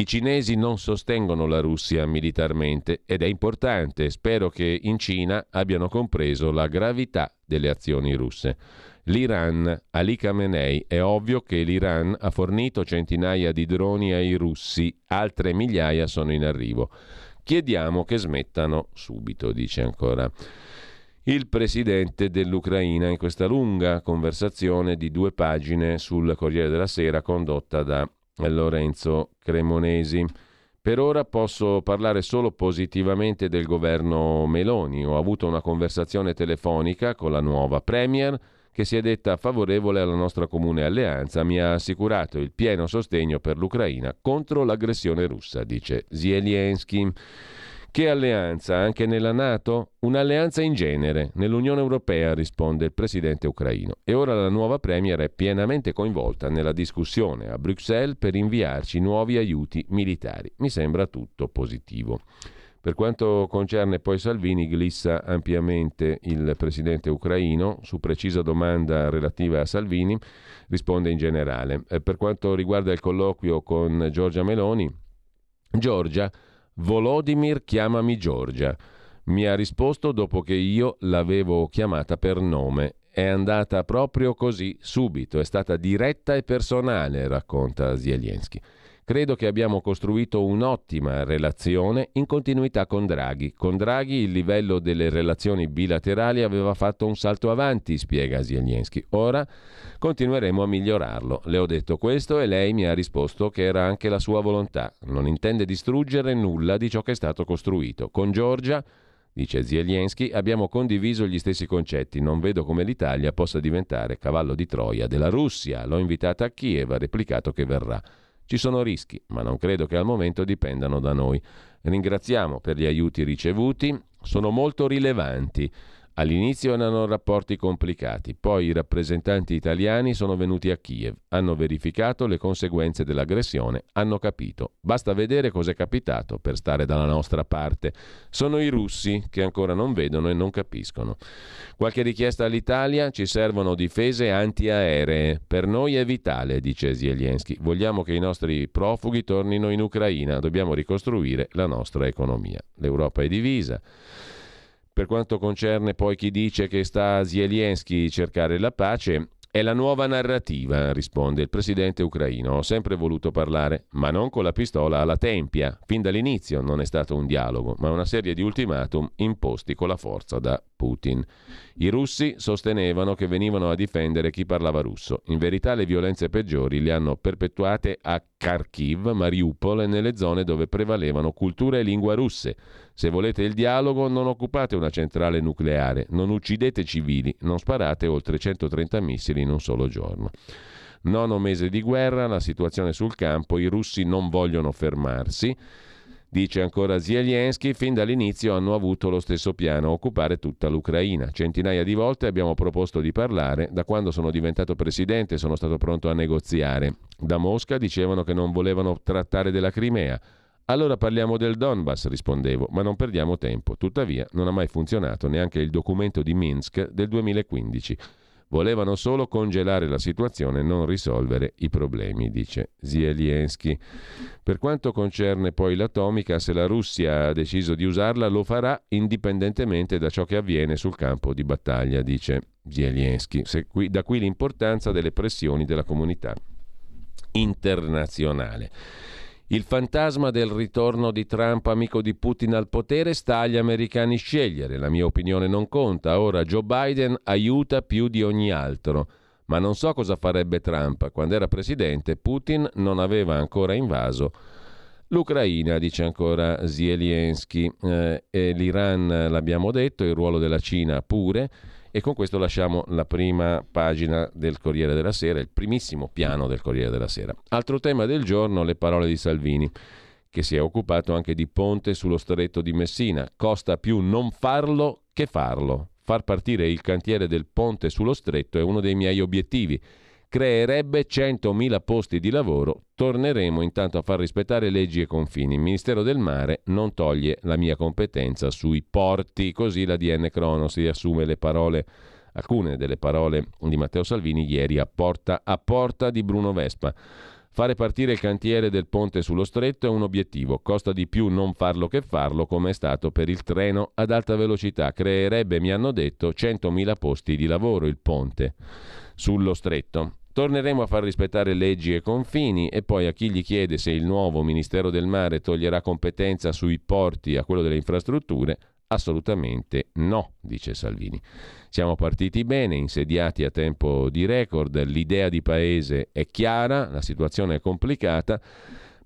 i cinesi non sostengono la Russia militarmente ed è importante, spero che in Cina abbiano compreso la gravità delle azioni russe. L'Iran, Ali Khamenei, è ovvio che l'Iran ha fornito centinaia di droni ai russi, altre migliaia sono in arrivo. Chiediamo che smettano subito, dice ancora il presidente dell'Ucraina in questa lunga conversazione di due pagine sul Corriere della Sera condotta da Lorenzo Cremonesi. Per ora posso parlare solo positivamente del governo Meloni. Ho avuto una conversazione telefonica con la nuova Premier che si è detta favorevole alla nostra comune alleanza, mi ha assicurato il pieno sostegno per l'Ucraina contro l'aggressione russa, dice Zelensky. Che alleanza? Anche nella Nato? Un'alleanza in genere. Nell'Unione Europea, risponde il presidente ucraino. E ora la nuova Premier è pienamente coinvolta nella discussione a Bruxelles per inviarci nuovi aiuti militari. Mi sembra tutto positivo. Per quanto concerne poi Salvini, glissa ampiamente il presidente ucraino su precisa domanda relativa a Salvini, risponde in generale. Eh, per quanto riguarda il colloquio con Giorgia Meloni, Giorgia Volodymyr chiamami Giorgia. Mi ha risposto dopo che io l'avevo chiamata per nome. È andata proprio così, subito, è stata diretta e personale, racconta Zelensky. Credo che abbiamo costruito un'ottima relazione in continuità con Draghi. Con Draghi il livello delle relazioni bilaterali aveva fatto un salto avanti, spiega Zelensky. Ora continueremo a migliorarlo. Le ho detto questo e lei mi ha risposto che era anche la sua volontà. Non intende distruggere nulla di ciò che è stato costruito. Con Giorgia Dice Zelensky, abbiamo condiviso gli stessi concetti, non vedo come l'Italia possa diventare cavallo di Troia della Russia. L'ho invitata a Kiev, ha replicato che verrà. Ci sono rischi, ma non credo che al momento dipendano da noi. Ringraziamo per gli aiuti ricevuti, sono molto rilevanti. All'inizio erano rapporti complicati, poi i rappresentanti italiani sono venuti a Kiev, hanno verificato le conseguenze dell'aggressione, hanno capito. Basta vedere cos'è capitato per stare dalla nostra parte. Sono i russi che ancora non vedono e non capiscono. Qualche richiesta all'Italia? Ci servono difese antiaeree. Per noi è vitale, dice Zelensky. Vogliamo che i nostri profughi tornino in Ucraina, dobbiamo ricostruire la nostra economia. L'Europa è divisa. Per quanto concerne poi chi dice che sta Zelensky cercare la pace, è la nuova narrativa, risponde il presidente ucraino. Ho sempre voluto parlare, ma non con la pistola alla tempia. Fin dall'inizio non è stato un dialogo, ma una serie di ultimatum imposti con la forza da Putin. I russi sostenevano che venivano a difendere chi parlava russo. In verità le violenze peggiori le hanno perpetuate a Kharkiv, Mariupol e nelle zone dove prevalevano cultura e lingua russe. Se volete il dialogo non occupate una centrale nucleare, non uccidete civili, non sparate oltre 130 missili in un solo giorno. Nono mese di guerra, la situazione sul campo, i russi non vogliono fermarsi. Dice ancora Zelensky, fin dall'inizio hanno avuto lo stesso piano, occupare tutta l'Ucraina. Centinaia di volte abbiamo proposto di parlare, da quando sono diventato presidente sono stato pronto a negoziare. Da Mosca dicevano che non volevano trattare della Crimea. Allora parliamo del Donbass, rispondevo, ma non perdiamo tempo. Tuttavia non ha mai funzionato neanche il documento di Minsk del 2015. Volevano solo congelare la situazione e non risolvere i problemi, dice Zelensky. Per quanto concerne poi l'atomica, se la Russia ha deciso di usarla, lo farà indipendentemente da ciò che avviene sul campo di battaglia, dice Zelensky. Qui, da qui l'importanza delle pressioni della comunità internazionale. Il fantasma del ritorno di Trump amico di Putin al potere sta agli americani scegliere. La mia opinione non conta. Ora Joe Biden aiuta più di ogni altro. Ma non so cosa farebbe Trump. Quando era presidente, Putin non aveva ancora invaso l'Ucraina, dice ancora Zelensky. Eh, e l'Iran, l'abbiamo detto, il ruolo della Cina pure. E con questo lasciamo la prima pagina del Corriere della Sera, il primissimo piano del Corriere della Sera. Altro tema del giorno, le parole di Salvini, che si è occupato anche di ponte sullo stretto di Messina. Costa più non farlo che farlo. Far partire il cantiere del ponte sullo stretto è uno dei miei obiettivi creerebbe 100.000 posti di lavoro. Torneremo intanto a far rispettare leggi e confini. Il Ministero del Mare non toglie la mia competenza sui porti, così la DN Cronos riassume le parole alcune delle parole di Matteo Salvini ieri a porta a porta di Bruno Vespa. Fare partire il cantiere del ponte sullo stretto è un obiettivo, costa di più non farlo che farlo come è stato per il treno ad alta velocità, creerebbe, mi hanno detto, 100.000 posti di lavoro il ponte sullo stretto. Torneremo a far rispettare leggi e confini e poi a chi gli chiede se il nuovo Ministero del Mare toglierà competenza sui porti a quello delle infrastrutture, assolutamente no, dice Salvini. Siamo partiti bene, insediati a tempo di record, l'idea di paese è chiara, la situazione è complicata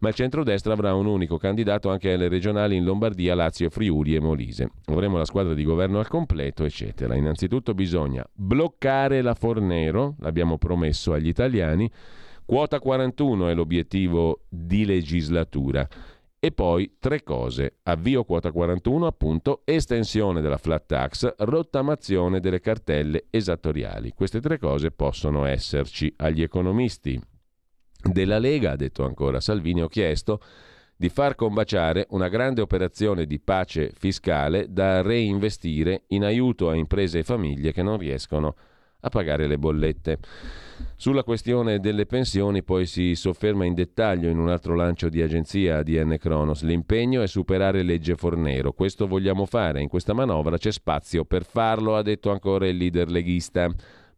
ma il centrodestra avrà un unico candidato anche alle regionali in Lombardia, Lazio, Friuli e Molise. Avremo la squadra di governo al completo, eccetera. Innanzitutto bisogna bloccare la Fornero, l'abbiamo promesso agli italiani, quota 41 è l'obiettivo di legislatura. E poi tre cose. Avvio quota 41, appunto, estensione della flat tax, rottamazione delle cartelle esattoriali. Queste tre cose possono esserci agli economisti della Lega, ha detto ancora Salvini, ho chiesto di far combaciare una grande operazione di pace fiscale da reinvestire in aiuto a imprese e famiglie che non riescono a pagare le bollette. Sulla questione delle pensioni poi si sofferma in dettaglio in un altro lancio di agenzia ADN Kronos. L'impegno è superare legge Fornero. Questo vogliamo fare. In questa manovra c'è spazio per farlo, ha detto ancora il leader leghista.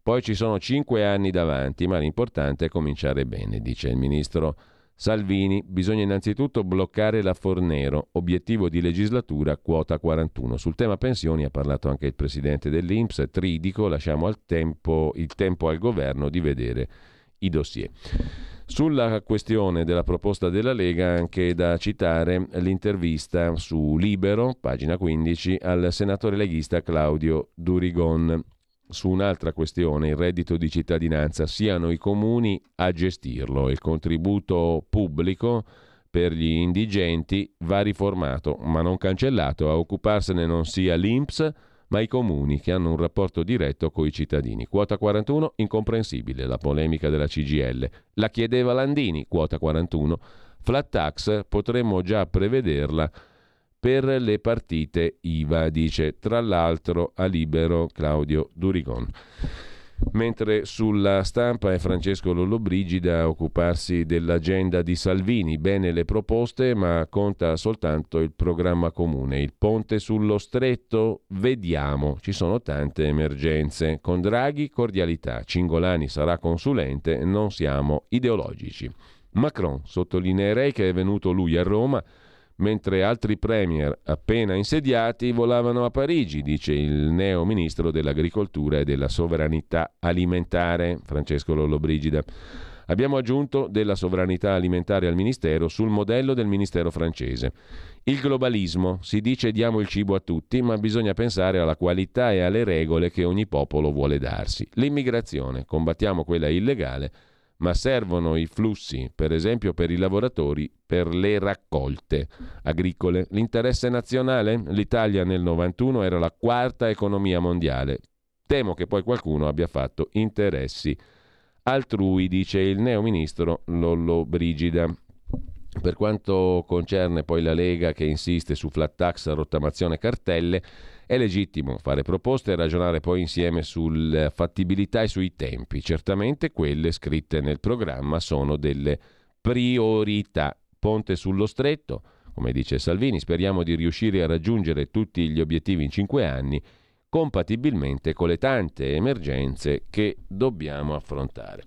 Poi ci sono cinque anni davanti, ma l'importante è cominciare bene, dice il ministro Salvini. Bisogna innanzitutto bloccare la Fornero, obiettivo di legislatura quota 41. Sul tema pensioni ha parlato anche il presidente dell'Inps, Tridico, lasciamo tempo, il tempo al governo di vedere i dossier. Sulla questione della proposta della Lega, anche da citare l'intervista su Libero, pagina 15, al senatore leghista Claudio Durigon su un'altra questione, il reddito di cittadinanza, siano i comuni a gestirlo. Il contributo pubblico per gli indigenti va riformato, ma non cancellato. A occuparsene non sia l'INPS, ma i comuni che hanno un rapporto diretto con i cittadini. Quota 41, incomprensibile la polemica della CGL. La chiedeva Landini, quota 41. Flat tax, potremmo già prevederla per le partite IVA, dice tra l'altro a libero Claudio Durigon. Mentre sulla stampa è Francesco Lollobrigida a occuparsi dell'agenda di Salvini. Bene le proposte, ma conta soltanto il programma comune. Il ponte sullo stretto, vediamo. Ci sono tante emergenze. Con Draghi, cordialità. Cingolani sarà consulente, non siamo ideologici. Macron, sottolineerei che è venuto lui a Roma mentre altri premier appena insediati volavano a Parigi, dice il neo ministro dell'agricoltura e della sovranità alimentare Francesco Lollobrigida. Abbiamo aggiunto della sovranità alimentare al Ministero sul modello del Ministero francese. Il globalismo, si dice diamo il cibo a tutti, ma bisogna pensare alla qualità e alle regole che ogni popolo vuole darsi. L'immigrazione, combattiamo quella illegale, ma servono i flussi, per esempio per i lavoratori, per le raccolte agricole. L'interesse nazionale? L'Italia nel 91 era la quarta economia mondiale. Temo che poi qualcuno abbia fatto interessi altrui, dice il neo ministro Lollo Brigida. Per quanto concerne poi la Lega che insiste su flat tax, rottamazione cartelle, è legittimo fare proposte e ragionare poi insieme sulla fattibilità e sui tempi. Certamente quelle scritte nel programma sono delle priorità. Ponte sullo stretto, come dice Salvini, speriamo di riuscire a raggiungere tutti gli obiettivi in cinque anni compatibilmente con le tante emergenze che dobbiamo affrontare.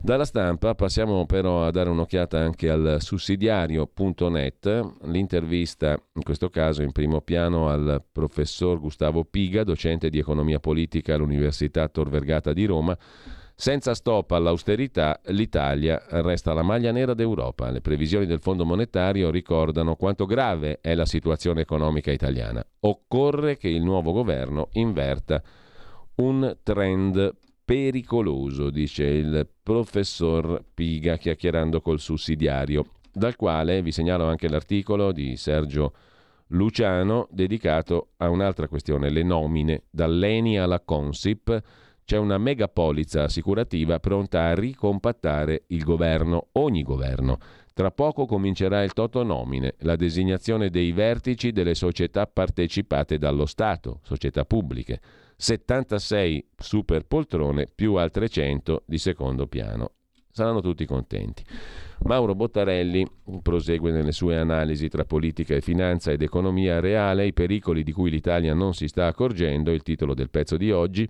Dalla stampa passiamo però a dare un'occhiata anche al sussidiario.net, l'intervista in questo caso in primo piano al professor Gustavo Piga, docente di economia politica all'Università Tor Vergata di Roma, senza stop all'austerità, l'Italia resta la maglia nera d'Europa. Le previsioni del Fondo monetario ricordano quanto grave è la situazione economica italiana. Occorre che il nuovo governo inverta un trend pericoloso, dice il professor Piga chiacchierando col sussidiario, dal quale vi segnalo anche l'articolo di Sergio Luciano dedicato a un'altra questione, le nomine, dall'ENI alla Consip c'è una megapolizza assicurativa pronta a ricompattare il governo, ogni governo. Tra poco comincerà il toto nomine, la designazione dei vertici delle società partecipate dallo Stato, società pubbliche. 76 super poltrone più altre 100 di secondo piano. Saranno tutti contenti. Mauro Bottarelli prosegue nelle sue analisi tra politica e finanza ed economia reale, i pericoli di cui l'Italia non si sta accorgendo, il titolo del pezzo di oggi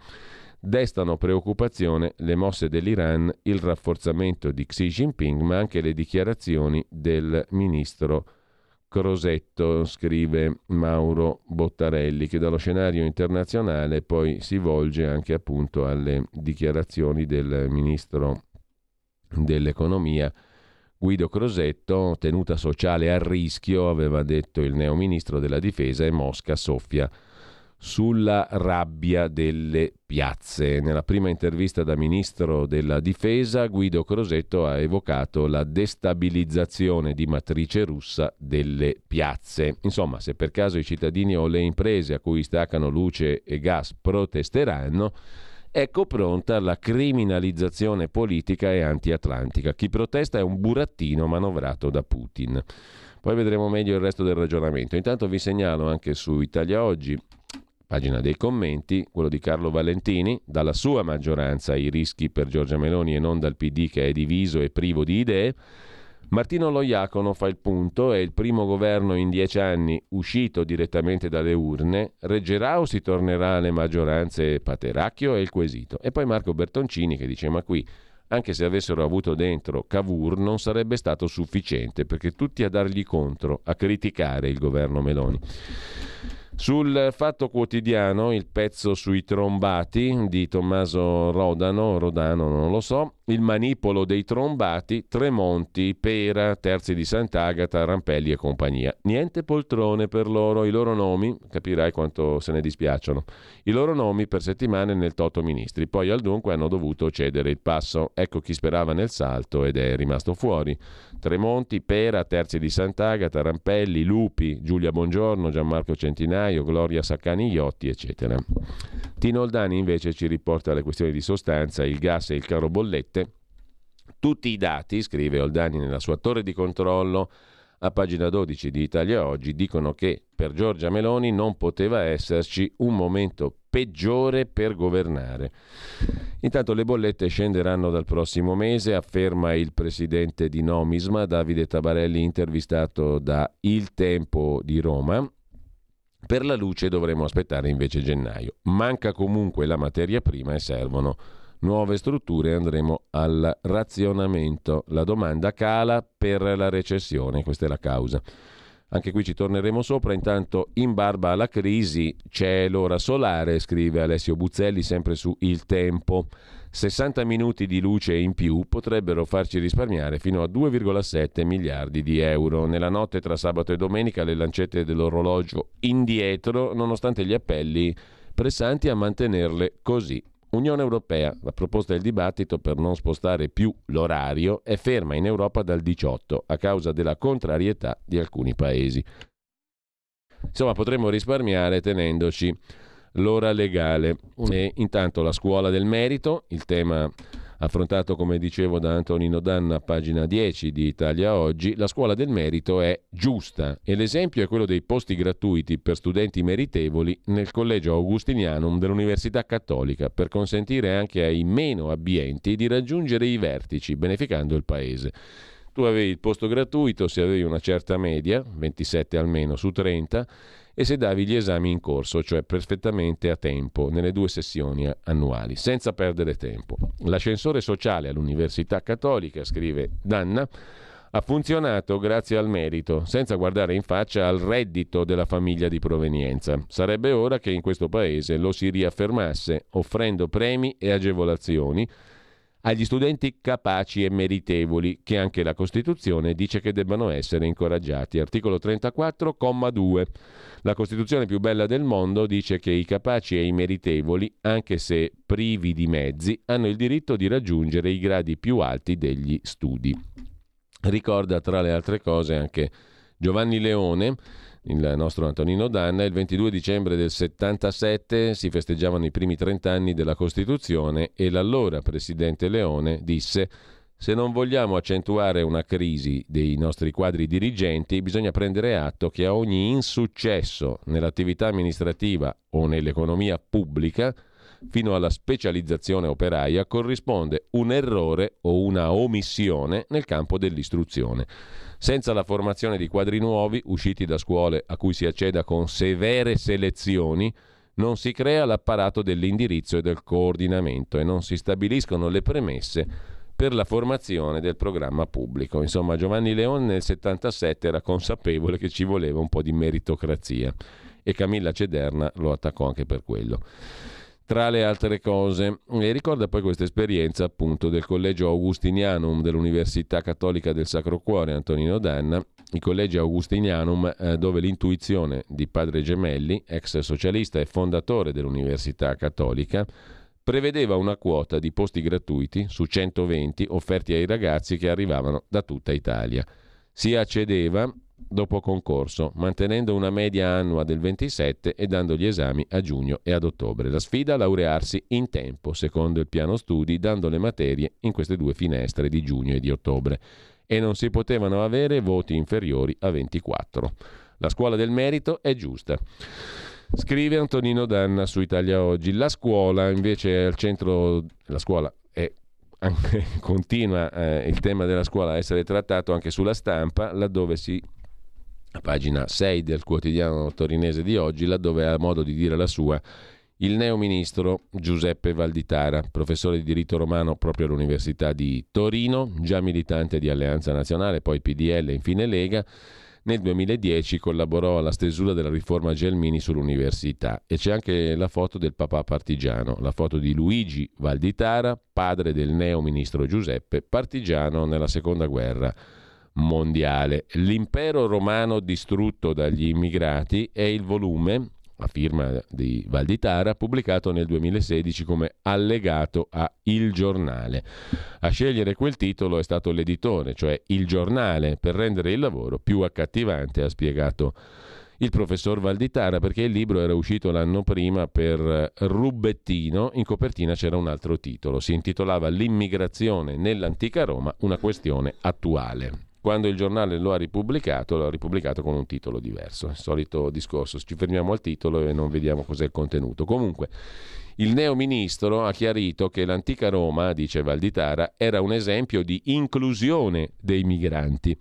Destano preoccupazione le mosse dell'Iran, il rafforzamento di Xi Jinping, ma anche le dichiarazioni del ministro Crosetto, scrive Mauro Bottarelli, che dallo scenario internazionale poi si volge anche appunto alle dichiarazioni del ministro dell'economia Guido Crosetto, tenuta sociale a rischio, aveva detto il neo ministro della difesa e Mosca soffia sulla rabbia delle piazze. Nella prima intervista da ministro della difesa, Guido Crosetto ha evocato la destabilizzazione di matrice russa delle piazze. Insomma, se per caso i cittadini o le imprese a cui staccano luce e gas protesteranno, ecco pronta la criminalizzazione politica e antiatlantica. Chi protesta è un burattino manovrato da Putin. Poi vedremo meglio il resto del ragionamento. Intanto vi segnalo anche su Italia Oggi Pagina dei commenti, quello di Carlo Valentini, dalla sua maggioranza i rischi per Giorgia Meloni e non dal PD che è diviso e privo di idee. Martino Loiacono fa il punto, è il primo governo in dieci anni uscito direttamente dalle urne, reggerà o si tornerà alle maggioranze Pateracchio è il quesito. E poi Marco Bertoncini che dice ma qui anche se avessero avuto dentro Cavour non sarebbe stato sufficiente perché tutti a dargli contro, a criticare il governo Meloni. Sul Fatto Quotidiano, il pezzo sui trombati di Tommaso Rodano, Rodano non lo so, il manipolo dei trombati, Tremonti, Pera, Terzi di Sant'Agata, Rampelli e compagnia. Niente poltrone per loro, i loro nomi, capirai quanto se ne dispiacciono, i loro nomi per settimane nel Toto Ministri, poi al dunque hanno dovuto cedere il passo. Ecco chi sperava nel salto ed è rimasto fuori. Tremonti, Pera, Terzi di Sant'Agata, Rampelli, Lupi, Giulia Bongiorno, Gianmarco Centinaio, Gloria Saccani Iotti, eccetera. Tino Oldani invece ci riporta le questioni di sostanza, il gas e il caro bollette tutti i dati, scrive Oldani nella sua torre di controllo a pagina 12 di Italia Oggi, dicono che per Giorgia Meloni non poteva esserci un momento peggiore per governare. Intanto le bollette scenderanno dal prossimo mese, afferma il presidente di Nomisma, Davide Tabarelli, intervistato da Il Tempo di Roma. Per la luce dovremo aspettare invece gennaio. Manca comunque la materia prima e servono nuove strutture andremo al razionamento. La domanda cala per la recessione, questa è la causa. Anche qui ci torneremo sopra, intanto in barba alla crisi c'è l'ora solare, scrive Alessio Buzzelli sempre su Il Tempo. 60 minuti di luce in più potrebbero farci risparmiare fino a 2,7 miliardi di euro. Nella notte tra sabato e domenica le lancette dell'orologio indietro, nonostante gli appelli pressanti a mantenerle così. Unione Europea, la proposta del dibattito per non spostare più l'orario, è ferma in Europa dal 18 a causa della contrarietà di alcuni paesi. Insomma, potremmo risparmiare tenendoci l'ora legale. E intanto la scuola del merito, il tema affrontato come dicevo da Antonino Danna, pagina 10 di Italia Oggi, la scuola del merito è giusta e l'esempio è quello dei posti gratuiti per studenti meritevoli nel collegio Augustinianum dell'Università Cattolica per consentire anche ai meno abbienti di raggiungere i vertici, beneficando il paese. Tu avevi il posto gratuito se avevi una certa media, 27 almeno su 30, e se davi gli esami in corso, cioè perfettamente a tempo, nelle due sessioni annuali, senza perdere tempo. L'ascensore sociale all'Università Cattolica, scrive Danna, ha funzionato grazie al merito, senza guardare in faccia al reddito della famiglia di provenienza. Sarebbe ora che in questo paese lo si riaffermasse, offrendo premi e agevolazioni agli studenti capaci e meritevoli, che anche la Costituzione dice che debbano essere incoraggiati. Articolo 34,2. La Costituzione più bella del mondo dice che i capaci e i meritevoli, anche se privi di mezzi, hanno il diritto di raggiungere i gradi più alti degli studi. Ricorda tra le altre cose anche Giovanni Leone, il nostro Antonino Danna, il 22 dicembre del 77 si festeggiavano i primi 30 anni della Costituzione e l'allora presidente Leone disse se non vogliamo accentuare una crisi dei nostri quadri dirigenti, bisogna prendere atto che a ogni insuccesso nell'attività amministrativa o nell'economia pubblica, fino alla specializzazione operaia, corrisponde un errore o una omissione nel campo dell'istruzione. Senza la formazione di quadri nuovi, usciti da scuole a cui si acceda con severe selezioni, non si crea l'apparato dell'indirizzo e del coordinamento e non si stabiliscono le premesse per la formazione del programma pubblico. Insomma, Giovanni Leone nel 77 era consapevole che ci voleva un po' di meritocrazia e Camilla Cederna lo attaccò anche per quello tra le altre cose. E ricorda poi questa esperienza appunto del collegio Augustinianum dell'Università Cattolica del Sacro Cuore Antonino Danna, il collegio Augustinianum eh, dove l'intuizione di padre Gemelli, ex socialista e fondatore dell'Università Cattolica, prevedeva una quota di posti gratuiti su 120 offerti ai ragazzi che arrivavano da tutta Italia. Si accedeva dopo concorso, mantenendo una media annua del 27 e dando gli esami a giugno e ad ottobre. La sfida è laurearsi in tempo, secondo il piano studi, dando le materie in queste due finestre di giugno e di ottobre. E non si potevano avere voti inferiori a 24. La scuola del merito è giusta. Scrive Antonino Danna su Italia Oggi. La scuola invece è al centro, la scuola è anche, continua eh, il tema della scuola a essere trattato anche sulla stampa, laddove si pagina 6 del quotidiano torinese di oggi, laddove ha modo di dire la sua il neo ministro Giuseppe Valditara, professore di diritto romano proprio all'Università di Torino, già militante di Alleanza Nazionale, poi PDL e infine Lega. Nel 2010 collaborò alla stesura della riforma Gelmini sull'università e c'è anche la foto del papà partigiano, la foto di Luigi Valditara, padre del neo ministro Giuseppe, partigiano nella seconda guerra mondiale. L'impero romano distrutto dagli immigrati è il volume a firma di Valditara, pubblicato nel 2016 come allegato a Il Giornale. A scegliere quel titolo è stato l'editore, cioè Il Giornale, per rendere il lavoro più accattivante, ha spiegato il professor Valditara, perché il libro era uscito l'anno prima per Rubettino, in copertina c'era un altro titolo, si intitolava L'immigrazione nell'antica Roma, una questione attuale. Quando il giornale lo ha ripubblicato, lo ha ripubblicato con un titolo diverso. Il solito discorso, ci fermiamo al titolo e non vediamo cos'è il contenuto. Comunque, il neo ministro ha chiarito che l'antica Roma, dice Valditara, era un esempio di inclusione dei migranti.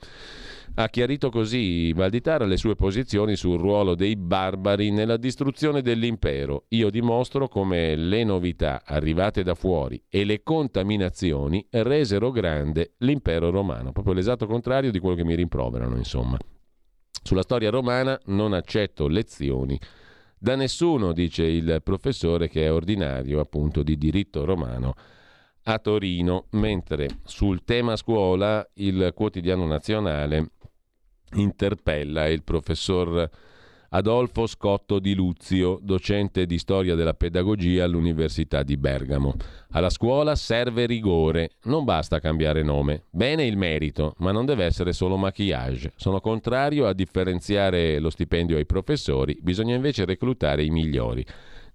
Ha chiarito così Valditara le sue posizioni sul ruolo dei barbari nella distruzione dell'impero. Io dimostro come le novità arrivate da fuori e le contaminazioni resero grande l'impero romano, proprio l'esatto contrario di quello che mi rimproverano, insomma. Sulla storia romana non accetto lezioni da nessuno, dice il professore che è ordinario appunto di diritto romano a Torino, mentre sul tema scuola il quotidiano nazionale interpella il professor Adolfo Scotto di Luzio, docente di storia della pedagogia all'Università di Bergamo. Alla scuola serve rigore, non basta cambiare nome. Bene il merito, ma non deve essere solo maquillage. Sono contrario a differenziare lo stipendio ai professori, bisogna invece reclutare i migliori.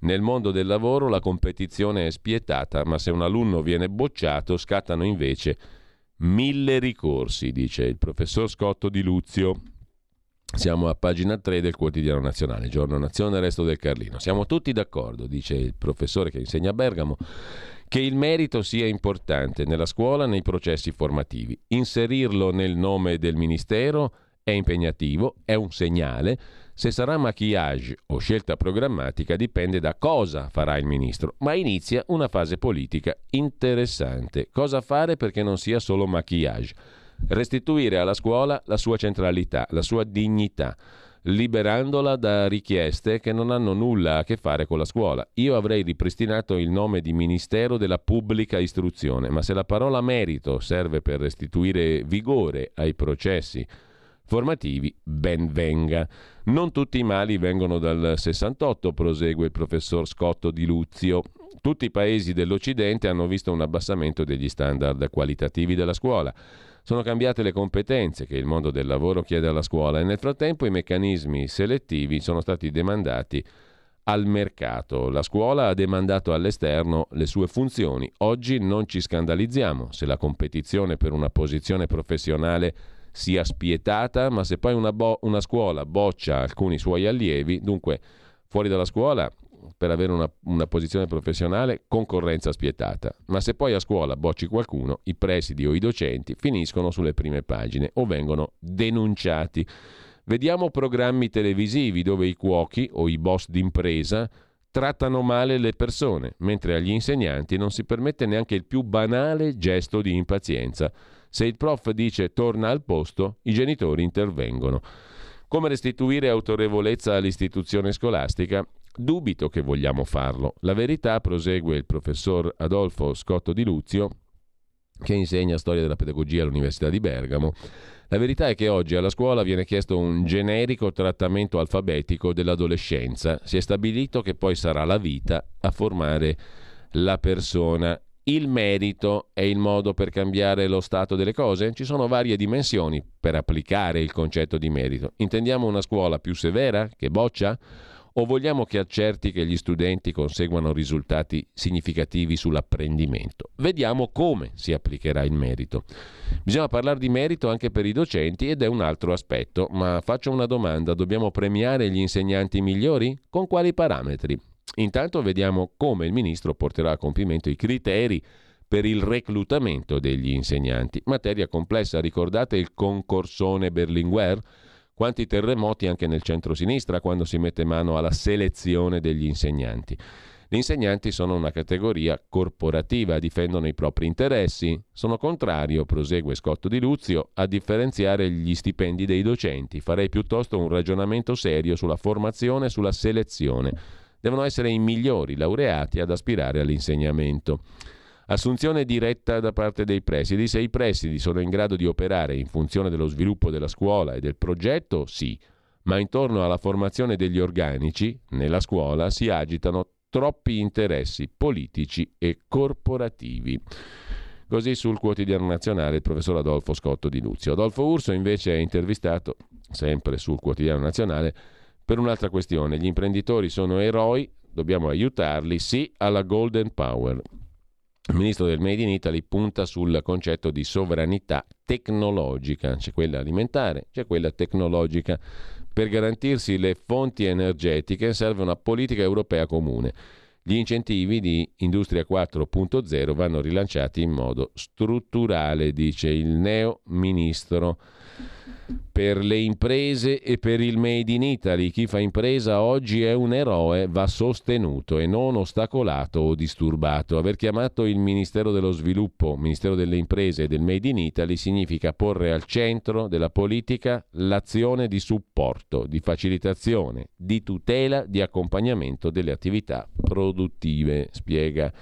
Nel mondo del lavoro la competizione è spietata, ma se un alunno viene bocciato scattano invece Mille ricorsi, dice il professor Scotto di Luzio. Siamo a pagina 3 del quotidiano nazionale, giorno nazione, resto del Carlino. Siamo tutti d'accordo, dice il professore che insegna a Bergamo, che il merito sia importante nella scuola, nei processi formativi. Inserirlo nel nome del Ministero è impegnativo, è un segnale, se sarà maquillage o scelta programmatica dipende da cosa farà il ministro, ma inizia una fase politica interessante. Cosa fare perché non sia solo maquillage? Restituire alla scuola la sua centralità, la sua dignità, liberandola da richieste che non hanno nulla a che fare con la scuola. Io avrei ripristinato il nome di Ministero della Pubblica Istruzione, ma se la parola merito serve per restituire vigore ai processi formativi, ben venga. Non tutti i mali vengono dal 68, prosegue il professor Scotto di Luzio. Tutti i paesi dell'Occidente hanno visto un abbassamento degli standard qualitativi della scuola. Sono cambiate le competenze che il mondo del lavoro chiede alla scuola e nel frattempo i meccanismi selettivi sono stati demandati al mercato. La scuola ha demandato all'esterno le sue funzioni. Oggi non ci scandalizziamo se la competizione per una posizione professionale sia spietata, ma se poi una, bo- una scuola boccia alcuni suoi allievi, dunque fuori dalla scuola per avere una, una, posizione professionale, concorrenza spietata. Ma se poi a scuola bocci qualcuno, i presidi o i docenti finiscono sulle prime pagine o vengono denunciati. Vediamo programmi televisivi dove i cuochi o i boss d'impresa trattano male le persone, mentre agli insegnanti non si permette neanche il più banale gesto di impazienza. Se il prof dice torna al posto, i genitori intervengono. Come restituire autorevolezza all'istituzione scolastica? Dubito che vogliamo farlo. La verità, prosegue il professor Adolfo Scotto di Luzio, che insegna storia della pedagogia all'Università di Bergamo, la verità è che oggi alla scuola viene chiesto un generico trattamento alfabetico dell'adolescenza. Si è stabilito che poi sarà la vita a formare la persona. Il merito è il modo per cambiare lo stato delle cose? Ci sono varie dimensioni per applicare il concetto di merito. Intendiamo una scuola più severa, che boccia? O vogliamo che accerti che gli studenti conseguano risultati significativi sull'apprendimento? Vediamo come si applicherà il merito. Bisogna parlare di merito anche per i docenti ed è un altro aspetto, ma faccio una domanda, dobbiamo premiare gli insegnanti migliori? Con quali parametri? Intanto vediamo come il ministro porterà a compimento i criteri per il reclutamento degli insegnanti. Materia complessa, ricordate il concorsone Berlinguer? Quanti terremoti anche nel centro-sinistra quando si mette mano alla selezione degli insegnanti. Gli insegnanti sono una categoria corporativa, difendono i propri interessi. Sono contrario, prosegue Scotto di Luzio, a differenziare gli stipendi dei docenti. Farei piuttosto un ragionamento serio sulla formazione e sulla selezione. Devono essere i migliori laureati ad aspirare all'insegnamento. Assunzione diretta da parte dei presidi. Se i presidi sono in grado di operare in funzione dello sviluppo della scuola e del progetto, sì, ma intorno alla formazione degli organici, nella scuola, si agitano troppi interessi politici e corporativi. Così sul quotidiano nazionale il professor Adolfo Scotto di Luzio. Adolfo Urso invece è intervistato, sempre sul quotidiano nazionale, per un'altra questione. Gli imprenditori sono eroi, dobbiamo aiutarli, sì alla Golden Power. Il ministro del Made in Italy punta sul concetto di sovranità tecnologica, c'è quella alimentare, c'è quella tecnologica. Per garantirsi le fonti energetiche serve una politica europea comune. Gli incentivi di Industria 4.0 vanno rilanciati in modo strutturale, dice il neo ministro per le imprese e per il Made in Italy. Chi fa impresa oggi è un eroe, va sostenuto e non ostacolato o disturbato. Aver chiamato il Ministero dello Sviluppo, Ministero delle Imprese e del Made in Italy significa porre al centro della politica l'azione di supporto, di facilitazione, di tutela, di accompagnamento delle attività produttive, spiega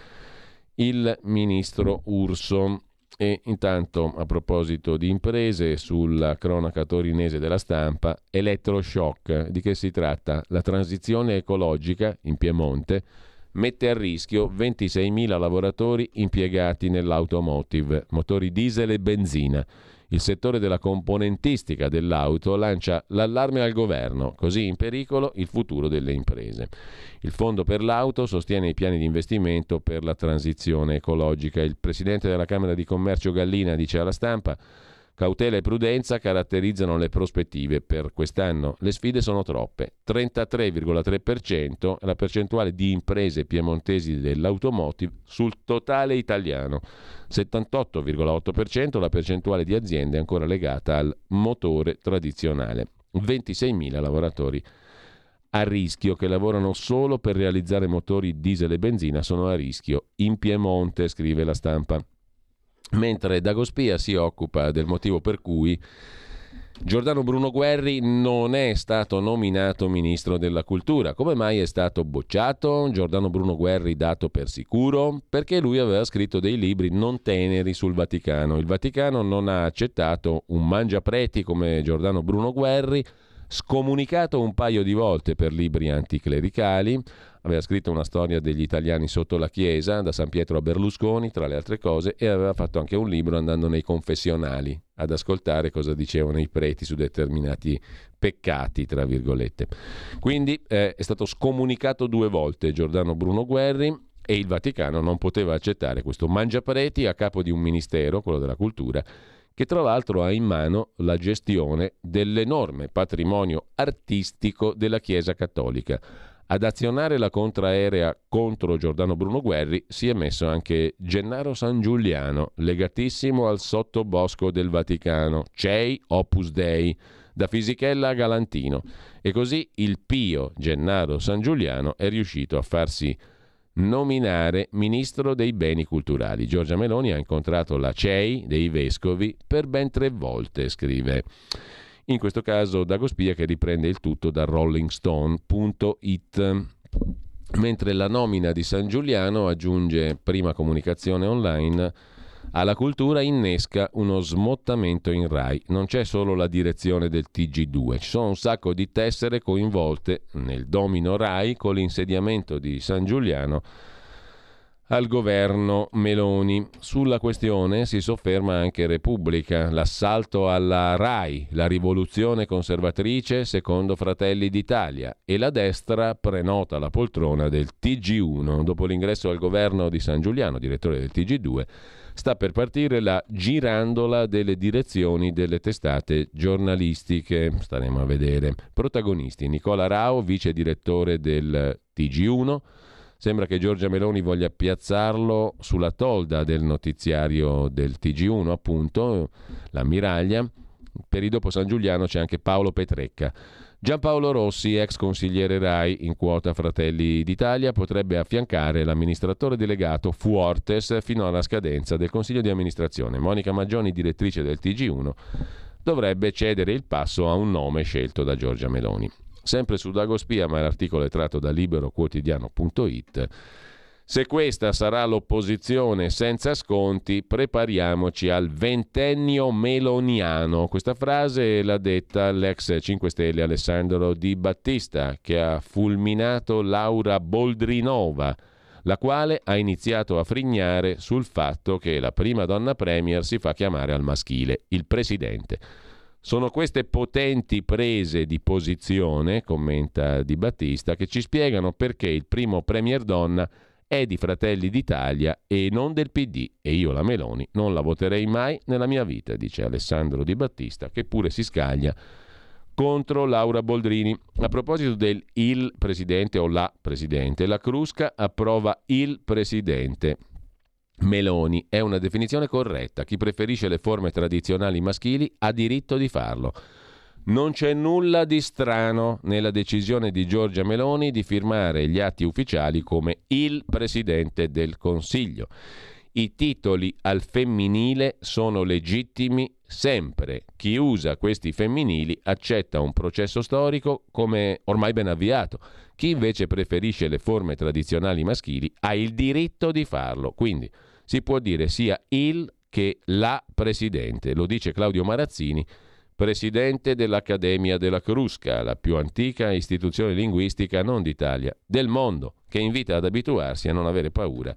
il ministro Urso. E intanto, a proposito di imprese, sulla cronaca torinese della stampa, elettroshock, di che si tratta? La transizione ecologica in Piemonte mette a rischio 26.000 lavoratori impiegati nell'automotive, motori diesel e benzina. Il settore della componentistica dell'auto lancia l'allarme al governo, così in pericolo il futuro delle imprese. Il Fondo per l'auto sostiene i piani di investimento per la transizione ecologica. Il presidente della Camera di Commercio Gallina dice alla stampa Cautela e prudenza caratterizzano le prospettive per quest'anno. Le sfide sono troppe. 33,3% la percentuale di imprese piemontesi dell'automotive sul totale italiano. 78,8% la percentuale di aziende ancora legata al motore tradizionale. 26.000 lavoratori a rischio che lavorano solo per realizzare motori diesel e benzina sono a rischio. In Piemonte, scrive la stampa mentre Dagospia si occupa del motivo per cui Giordano Bruno Guerri non è stato nominato ministro della cultura. Come mai è stato bocciato? Giordano Bruno Guerri dato per sicuro? Perché lui aveva scritto dei libri non teneri sul Vaticano. Il Vaticano non ha accettato un mangiapreti come Giordano Bruno Guerri, scomunicato un paio di volte per libri anticlericali, aveva scritto una storia degli italiani sotto la Chiesa, da San Pietro a Berlusconi, tra le altre cose, e aveva fatto anche un libro andando nei confessionali ad ascoltare cosa dicevano i preti su determinati peccati, tra virgolette. Quindi eh, è stato scomunicato due volte Giordano Bruno Guerri e il Vaticano non poteva accettare questo mangiapareti a capo di un ministero, quello della cultura, che tra l'altro ha in mano la gestione dell'enorme patrimonio artistico della Chiesa Cattolica. Ad azionare la contraerea contro Giordano Bruno Guerri si è messo anche Gennaro San Giuliano, legatissimo al sottobosco del Vaticano, CEI Opus Dei, da Fisichella a Galantino. E così il Pio Gennaro San Giuliano è riuscito a farsi nominare ministro dei beni culturali. Giorgia Meloni ha incontrato la CEI dei vescovi per ben tre volte, scrive. In questo caso Dagospia che riprende il tutto da rollingstone.it. Mentre la nomina di San Giuliano aggiunge prima comunicazione online alla cultura innesca uno smottamento in RAI. Non c'è solo la direzione del TG2, ci sono un sacco di tessere coinvolte nel domino RAI con l'insediamento di San Giuliano al governo Meloni. Sulla questione si sofferma anche Repubblica, l'assalto alla RAI, la rivoluzione conservatrice secondo Fratelli d'Italia e la destra prenota la poltrona del TG1. Dopo l'ingresso al governo di San Giuliano, direttore del TG2, sta per partire la girandola delle direzioni delle testate giornalistiche. Staremo a vedere. Protagonisti Nicola Rao, vice direttore del TG1. Sembra che Giorgia Meloni voglia piazzarlo sulla tolda del notiziario del TG1, appunto, l'ammiraglia. Per i dopo San Giuliano c'è anche Paolo Petrecca Giampaolo Rossi, ex consigliere RAI in quota Fratelli d'Italia, potrebbe affiancare l'amministratore delegato Fuortes fino alla scadenza del Consiglio di amministrazione. Monica Maggioni, direttrice del TG1, dovrebbe cedere il passo a un nome scelto da Giorgia Meloni. Sempre su Dagospia, ma l'articolo è tratto da liberoquotidiano.it se questa sarà l'opposizione senza sconti, prepariamoci al ventennio meloniano. Questa frase l'ha detta l'ex 5 Stelle Alessandro Di Battista, che ha fulminato Laura Boldrinova, la quale ha iniziato a frignare sul fatto che la prima donna premier si fa chiamare al maschile, il presidente. Sono queste potenti prese di posizione, commenta Di Battista, che ci spiegano perché il primo premier donna è di Fratelli d'Italia e non del PD e io la Meloni non la voterei mai nella mia vita, dice Alessandro Di Battista, che pure si scaglia contro Laura Boldrini. A proposito del il presidente o la presidente, la Crusca approva il presidente. Meloni è una definizione corretta. Chi preferisce le forme tradizionali maschili ha diritto di farlo. Non c'è nulla di strano nella decisione di Giorgia Meloni di firmare gli atti ufficiali come il Presidente del Consiglio. I titoli al femminile sono legittimi sempre. Chi usa questi femminili accetta un processo storico come ormai ben avviato. Chi invece preferisce le forme tradizionali maschili ha il diritto di farlo. Quindi si può dire sia il che la Presidente. Lo dice Claudio Marazzini presidente dell'Accademia della Crusca, la più antica istituzione linguistica non d'Italia, del mondo, che invita ad abituarsi a non avere paura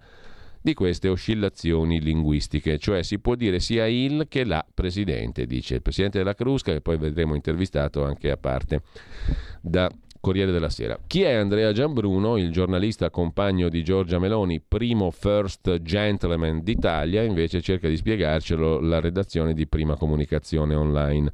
di queste oscillazioni linguistiche, cioè si può dire sia il che la presidente, dice il presidente della Crusca, che poi vedremo intervistato anche a parte da Corriere della Sera. Chi è Andrea Giambruno, il giornalista compagno di Giorgia Meloni, primo first gentleman d'Italia, invece cerca di spiegarcelo la redazione di Prima Comunicazione Online.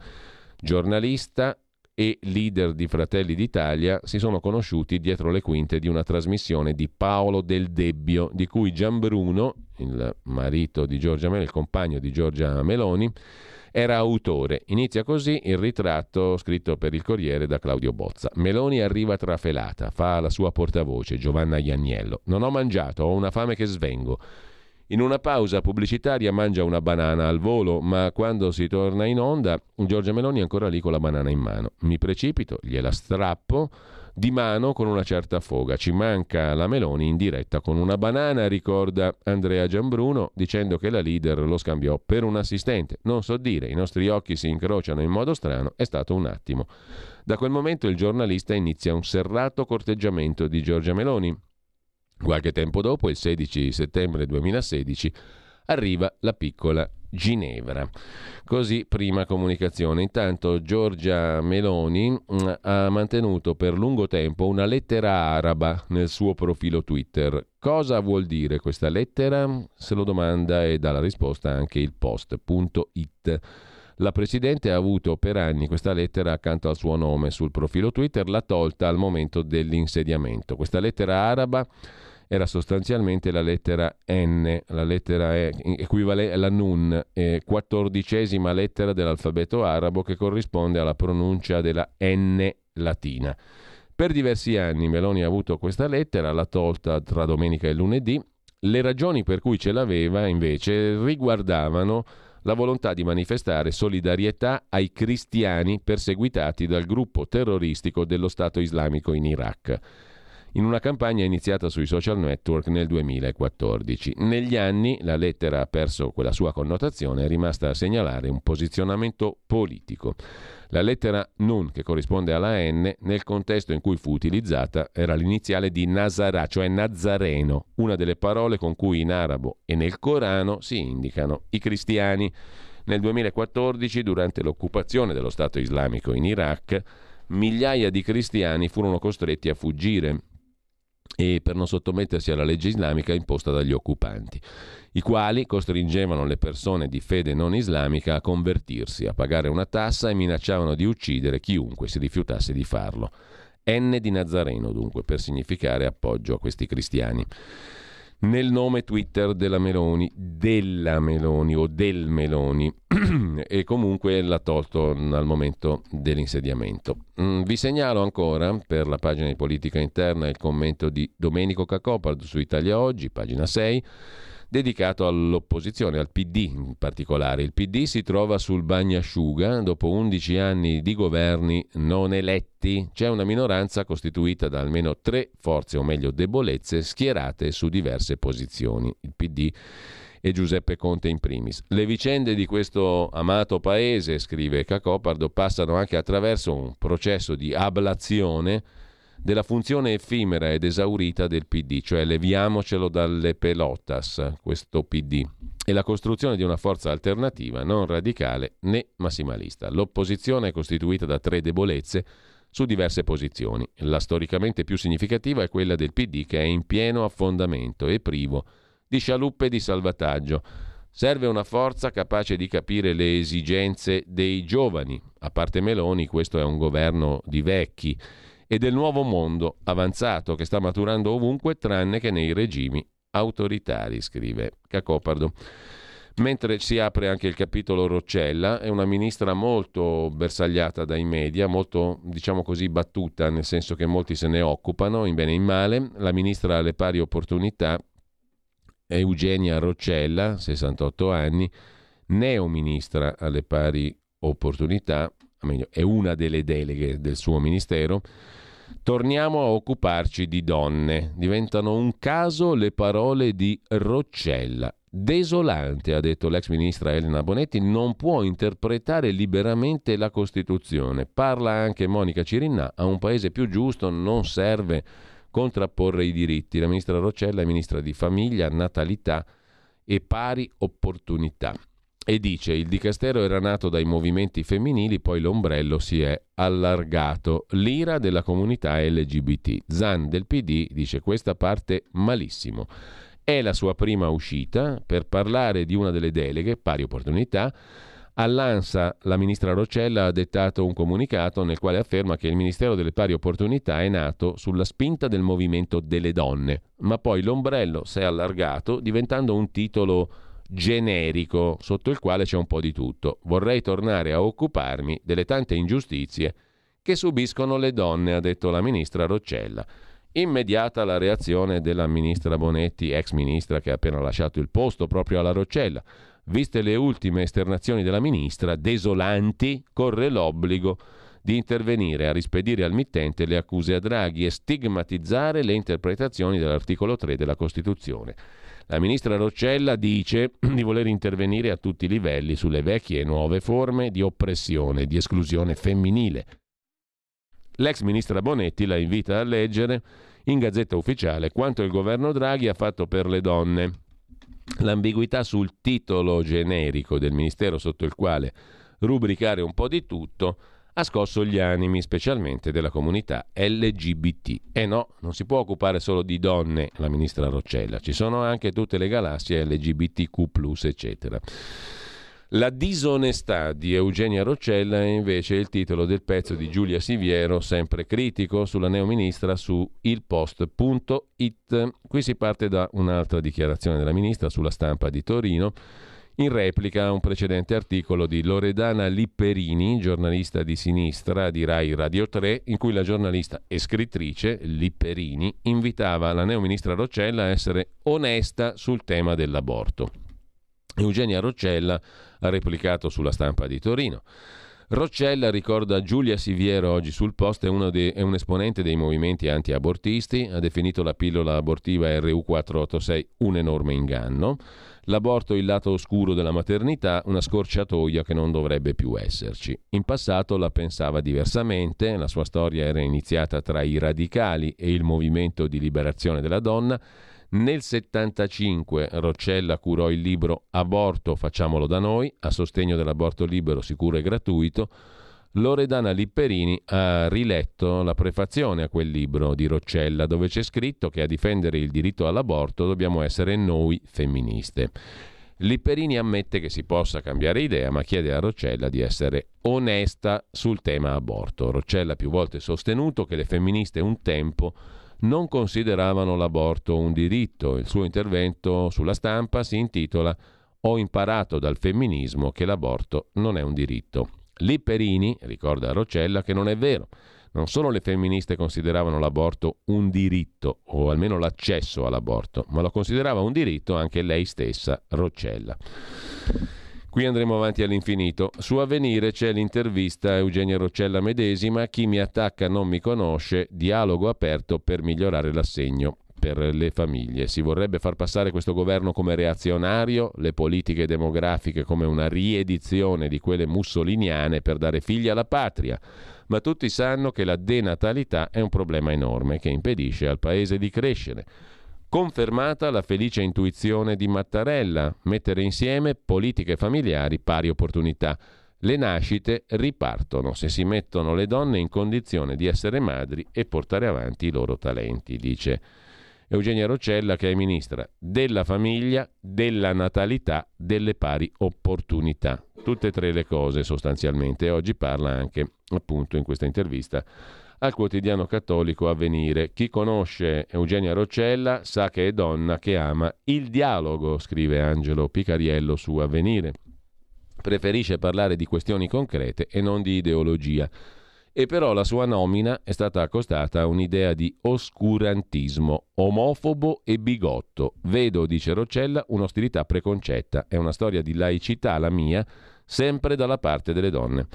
Giornalista e leader di Fratelli d'Italia si sono conosciuti dietro le quinte di una trasmissione di Paolo Del Debbio, di cui Giambruno, il marito di Giorgia Meloni, il compagno di Giorgia Meloni, era autore. Inizia così il ritratto scritto per il Corriere da Claudio Bozza. Meloni arriva trafelata, fa la sua portavoce, Giovanna Ianniello. Non ho mangiato, ho una fame che svengo. In una pausa pubblicitaria mangia una banana al volo, ma quando si torna in onda, Giorgia Meloni è ancora lì con la banana in mano. Mi precipito, gliela strappo di mano con una certa foga. Ci manca la Meloni in diretta con una banana, ricorda Andrea Giambruno, dicendo che la leader lo scambiò per un assistente. Non so dire, i nostri occhi si incrociano in modo strano, è stato un attimo. Da quel momento il giornalista inizia un serrato corteggiamento di Giorgia Meloni. Qualche tempo dopo, il 16 settembre 2016, arriva la piccola Ginevra. Così prima comunicazione. Intanto Giorgia Meloni mm, ha mantenuto per lungo tempo una lettera araba nel suo profilo Twitter. Cosa vuol dire questa lettera? Se lo domanda e dà la risposta anche il post.it. La Presidente ha avuto per anni questa lettera accanto al suo nome sul profilo Twitter, l'ha tolta al momento dell'insediamento. Questa lettera araba era sostanzialmente la lettera N, la lettera E, equivale alla Nun, eh, quattordicesima lettera dell'alfabeto arabo che corrisponde alla pronuncia della N latina. Per diversi anni Meloni ha avuto questa lettera, l'ha tolta tra domenica e lunedì. Le ragioni per cui ce l'aveva invece riguardavano la volontà di manifestare solidarietà ai cristiani perseguitati dal gruppo terroristico dello Stato islamico in Iraq in una campagna iniziata sui social network nel 2014. Negli anni la lettera ha perso quella sua connotazione, è rimasta a segnalare un posizionamento politico. La lettera Nun, che corrisponde alla N, nel contesto in cui fu utilizzata era l'iniziale di Nazarà, cioè Nazareno, una delle parole con cui in arabo e nel Corano si indicano i cristiani. Nel 2014, durante l'occupazione dello Stato islamico in Iraq, migliaia di cristiani furono costretti a fuggire e per non sottomettersi alla legge islamica imposta dagli occupanti, i quali costringevano le persone di fede non islamica a convertirsi, a pagare una tassa e minacciavano di uccidere chiunque si rifiutasse di farlo. N di Nazareno dunque, per significare appoggio a questi cristiani nel nome Twitter della Meloni, della Meloni o del Meloni e comunque l'ha tolto al momento dell'insediamento. Mm, vi segnalo ancora per la pagina di politica interna il commento di Domenico Cacopardo su Italia Oggi, pagina 6 dedicato all'opposizione, al PD in particolare. Il PD si trova sul bagnasciuga dopo 11 anni di governi non eletti. C'è una minoranza costituita da almeno tre forze, o meglio debolezze, schierate su diverse posizioni. Il PD e Giuseppe Conte in primis. Le vicende di questo amato paese, scrive Cacopardo, passano anche attraverso un processo di ablazione della funzione effimera ed esaurita del PD, cioè leviamocelo dalle pelotas, questo PD, e la costruzione di una forza alternativa non radicale né massimalista. L'opposizione è costituita da tre debolezze su diverse posizioni. La storicamente più significativa è quella del PD che è in pieno affondamento e privo di scialuppe di salvataggio. Serve una forza capace di capire le esigenze dei giovani. A parte Meloni, questo è un governo di vecchi e del nuovo mondo avanzato che sta maturando ovunque tranne che nei regimi autoritari, scrive Cacopardo. Mentre si apre anche il capitolo Roccella, è una ministra molto bersagliata dai media, molto, diciamo così, battuta, nel senso che molti se ne occupano, in bene e in male. La ministra alle pari opportunità, Eugenia Roccella, 68 anni, neoministra alle pari opportunità, meglio, è una delle deleghe del suo ministero, Torniamo a occuparci di donne. Diventano un caso le parole di Roccella. Desolante, ha detto l'ex ministra Elena Bonetti, non può interpretare liberamente la Costituzione. Parla anche Monica Cirinna, a un paese più giusto non serve contrapporre i diritti. La ministra Roccella è ministra di famiglia, natalità e pari opportunità e dice il dicastero era nato dai movimenti femminili, poi l'ombrello si è allargato. L'ira della comunità LGBT. Zan del PD dice questa parte malissimo. È la sua prima uscita per parlare di una delle deleghe, pari opportunità. All'ANSA la ministra Roccella ha dettato un comunicato nel quale afferma che il Ministero delle Pari Opportunità è nato sulla spinta del movimento delle donne, ma poi l'ombrello si è allargato diventando un titolo generico sotto il quale c'è un po' di tutto. Vorrei tornare a occuparmi delle tante ingiustizie che subiscono le donne, ha detto la ministra Roccella. Immediata la reazione della ministra Bonetti, ex ministra che ha appena lasciato il posto proprio alla Roccella. Viste le ultime esternazioni della ministra, desolanti, corre l'obbligo di intervenire a rispedire al mittente le accuse a Draghi e stigmatizzare le interpretazioni dell'articolo 3 della Costituzione. La ministra Roccella dice di voler intervenire a tutti i livelli sulle vecchie e nuove forme di oppressione e di esclusione femminile. L'ex ministra Bonetti la invita a leggere in Gazzetta Ufficiale quanto il governo Draghi ha fatto per le donne. L'ambiguità sul titolo generico del ministero sotto il quale rubricare un po' di tutto ha scosso gli animi, specialmente della comunità LGBT. E no, non si può occupare solo di donne, la ministra Roccella, ci sono anche tutte le galassie LGBTQ, eccetera. La disonestà di Eugenia Roccella è invece il titolo del pezzo di Giulia Siviero, sempre critico sulla neoministra su ilpost.it. Qui si parte da un'altra dichiarazione della ministra sulla stampa di Torino. In replica a un precedente articolo di Loredana Lipperini, giornalista di sinistra di Rai Radio 3, in cui la giornalista e scrittrice Lipperini invitava la neoministra Roccella a essere onesta sul tema dell'aborto. Eugenia Roccella ha replicato sulla stampa di Torino. Roccella ricorda Giulia Siviero oggi sul post, è, dei, è, un esponente dei movimenti anti-abortisti, ha definito la pillola abortiva RU486 un enorme inganno, l'aborto il lato oscuro della maternità, una scorciatoia che non dovrebbe più esserci. In passato la pensava diversamente, la sua storia era iniziata tra i radicali e il movimento di liberazione della donna, nel 75 Roccella curò il libro Aborto facciamolo da noi, a sostegno dell'aborto libero, sicuro e gratuito. Loredana Lipperini ha riletto la prefazione a quel libro di Roccella, dove c'è scritto che a difendere il diritto all'aborto dobbiamo essere noi femministe. Lipperini ammette che si possa cambiare idea, ma chiede a Roccella di essere onesta sul tema aborto. Roccella ha più volte sostenuto che le femministe un tempo non consideravano l'aborto un diritto. Il suo intervento sulla stampa si intitola Ho imparato dal femminismo che l'aborto non è un diritto. Lipperini ricorda a Roccella che non è vero. Non solo le femministe consideravano l'aborto un diritto, o almeno l'accesso all'aborto, ma lo considerava un diritto anche lei stessa, Roccella. Qui andremo avanti all'infinito. Su Avvenire c'è l'intervista a Eugenia Roccella medesima, chi mi attacca non mi conosce, dialogo aperto per migliorare l'assegno per le famiglie. Si vorrebbe far passare questo governo come reazionario, le politiche demografiche come una riedizione di quelle mussoliniane per dare figli alla patria. Ma tutti sanno che la denatalità è un problema enorme che impedisce al paese di crescere. Confermata la felice intuizione di Mattarella, mettere insieme politiche familiari pari opportunità. Le nascite ripartono se si mettono le donne in condizione di essere madri e portare avanti i loro talenti, dice Eugenia Roccella che è ministra della famiglia, della natalità, delle pari opportunità. Tutte e tre le cose sostanzialmente. Oggi parla anche appunto in questa intervista al quotidiano cattolico Avvenire. Chi conosce Eugenia Roccella sa che è donna che ama il dialogo, scrive Angelo Picariello su Avvenire. Preferisce parlare di questioni concrete e non di ideologia. E però la sua nomina è stata accostata a un'idea di oscurantismo omofobo e bigotto. Vedo, dice Roccella, un'ostilità preconcetta. È una storia di laicità, la mia, sempre dalla parte delle donne.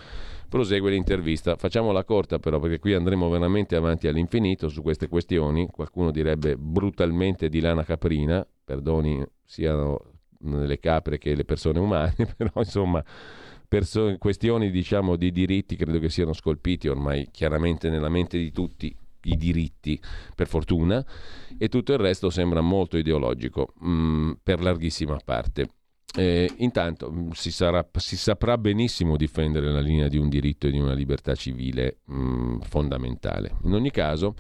Prosegue l'intervista. Facciamola corta però perché qui andremo veramente avanti all'infinito su queste questioni. Qualcuno direbbe brutalmente di lana caprina, perdoni siano le capre che le persone umane, però insomma perso- questioni diciamo di diritti credo che siano scolpiti ormai chiaramente nella mente di tutti i diritti, per fortuna, e tutto il resto sembra molto ideologico, mh, mm, per larghissima parte. Eh, intanto mm, si, sarà, si, saprà benissimo difendere la linea di un diritto e di una libertà civile mh, mm, fondamentale. In ogni caso,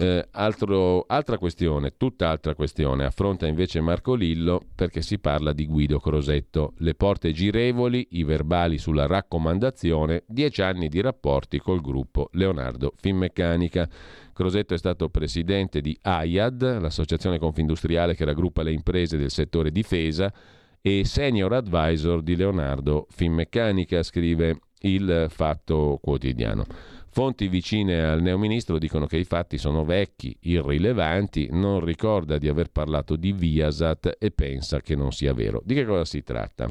eh, altro, altra questione, tutt'altra questione, affronta invece Marco Lillo perché si parla di Guido Crosetto. Le porte girevoli, i verbali sulla raccomandazione, dieci anni di rapporti col gruppo Leonardo Finmeccanica. Crosetto è stato presidente di AIAD, l'associazione confindustriale che raggruppa le imprese del settore difesa e senior advisor di Leonardo Finmeccanica, scrive il Fatto Quotidiano. Fonti vicine al neoministro dicono che i fatti sono vecchi, irrilevanti, non ricorda di aver parlato di Viasat e pensa che non sia vero. Di che cosa si tratta?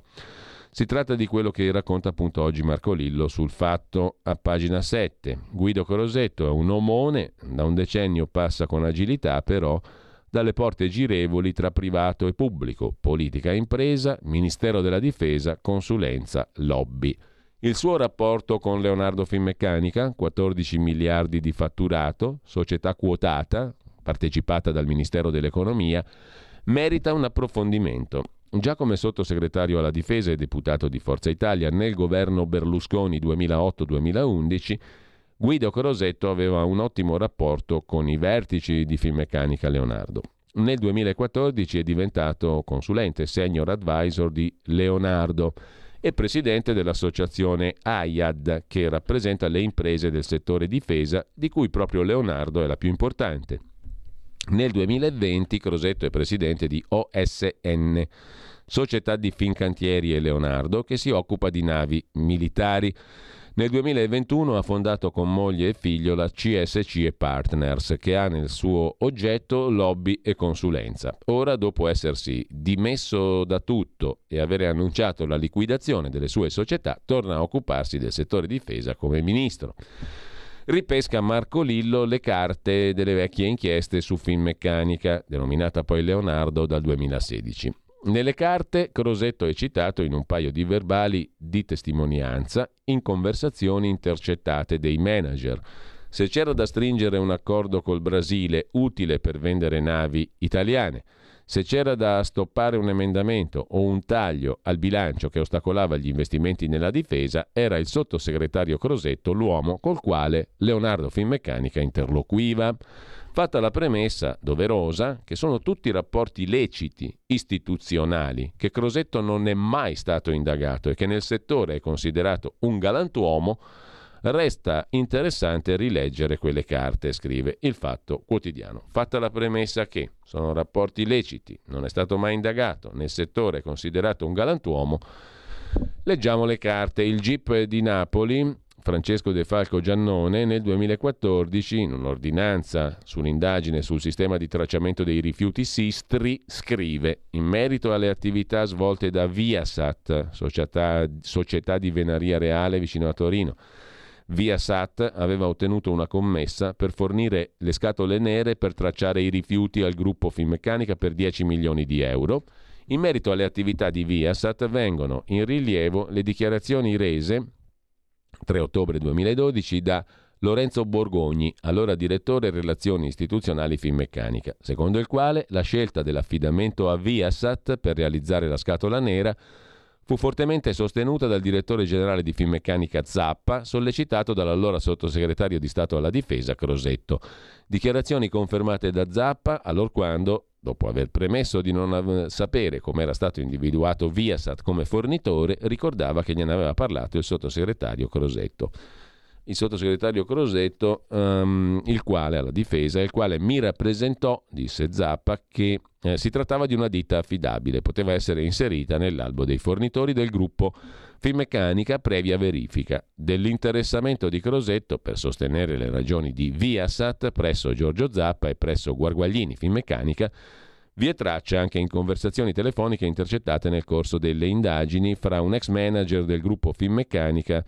Si tratta di quello che racconta appunto oggi Marco Lillo sul fatto a pagina 7. Guido Corosetto è un omone, da un decennio passa con agilità, però dalle porte girevoli tra privato e pubblico, politica e impresa, Ministero della Difesa, consulenza, lobby. Il suo rapporto con Leonardo Finmeccanica, 14 miliardi di fatturato, società quotata, partecipata dal Ministero dell'Economia, merita un approfondimento. Già come sottosegretario alla difesa e deputato di Forza Italia nel governo Berlusconi 2008-2011, Guido Crosetto aveva un ottimo rapporto con i vertici di Finmeccanica Leonardo. Nel 2014 è diventato consulente senior advisor di Leonardo e presidente dell'associazione AIAD, che rappresenta le imprese del settore difesa, di cui proprio Leonardo è la più importante. Nel 2020 Crosetto è presidente di OSN, Società di Fincantieri e Leonardo, che si occupa di navi militari. Nel 2021 ha fondato con moglie e figlio la CSC e Partners, che ha nel suo oggetto lobby e consulenza. Ora, dopo essersi dimesso da tutto e avere annunciato la liquidazione delle sue società, torna a occuparsi del settore difesa come ministro. Ripesca Marco Lillo le carte delle vecchie inchieste su Finmeccanica, denominata poi Leonardo dal 2016. Nelle carte Crosetto è citato in un paio di verbali di testimonianza in conversazioni intercettate dei manager. Se c'era da stringere un accordo col Brasile utile per vendere navi italiane, se c'era da stoppare un emendamento o un taglio al bilancio che ostacolava gli investimenti nella difesa, era il sottosegretario Crosetto l'uomo col quale Leonardo Finmeccanica interloquiva. Fatta la premessa doverosa che sono tutti rapporti leciti, istituzionali, che Crosetto non è mai stato indagato e che nel settore è considerato un galantuomo, resta interessante rileggere quelle carte, scrive il Fatto Quotidiano. Fatta la premessa che sono rapporti leciti, non è stato mai indagato, nel settore è considerato un galantuomo, leggiamo le carte. Il GIP di Napoli Francesco De Falco Giannone nel 2014, in un'ordinanza sull'indagine sul sistema di tracciamento dei rifiuti Sistri, scrive in merito alle attività svolte da Viasat, società, società di venaria reale vicino a Torino. Viasat aveva ottenuto una commessa per fornire le scatole nere per tracciare i rifiuti al gruppo Finmeccanica per 10 milioni di euro. In merito alle attività di Viasat vengono in rilievo le dichiarazioni rese 3 ottobre 2012 da Lorenzo Borgogni, allora direttore relazioni istituzionali Finmeccanica, secondo il quale la scelta dell'affidamento a Viasat per realizzare la scatola nera fu fortemente sostenuta dal direttore generale di Finmeccanica Zappa, sollecitato dall'allora sottosegretario di Stato alla Difesa Crosetto. Dichiarazioni confermate da Zappa, allorquando dopo aver premesso di non sapere come era stato individuato Viasat come fornitore, ricordava che gliene aveva parlato il sottosegretario Crosetto. Il sottosegretario Crosetto, um, il quale alla difesa, il quale mi rappresentò, disse Zappa, che eh, si trattava di una ditta affidabile, poteva essere inserita nell'albo dei fornitori del gruppo Finmeccanica previa verifica. Dell'interessamento di Crosetto per sostenere le ragioni di Viasat presso Giorgio Zappa e presso Guarguaglini Finmeccanica vi è traccia anche in conversazioni telefoniche intercettate nel corso delle indagini fra un ex manager del gruppo Finmeccanica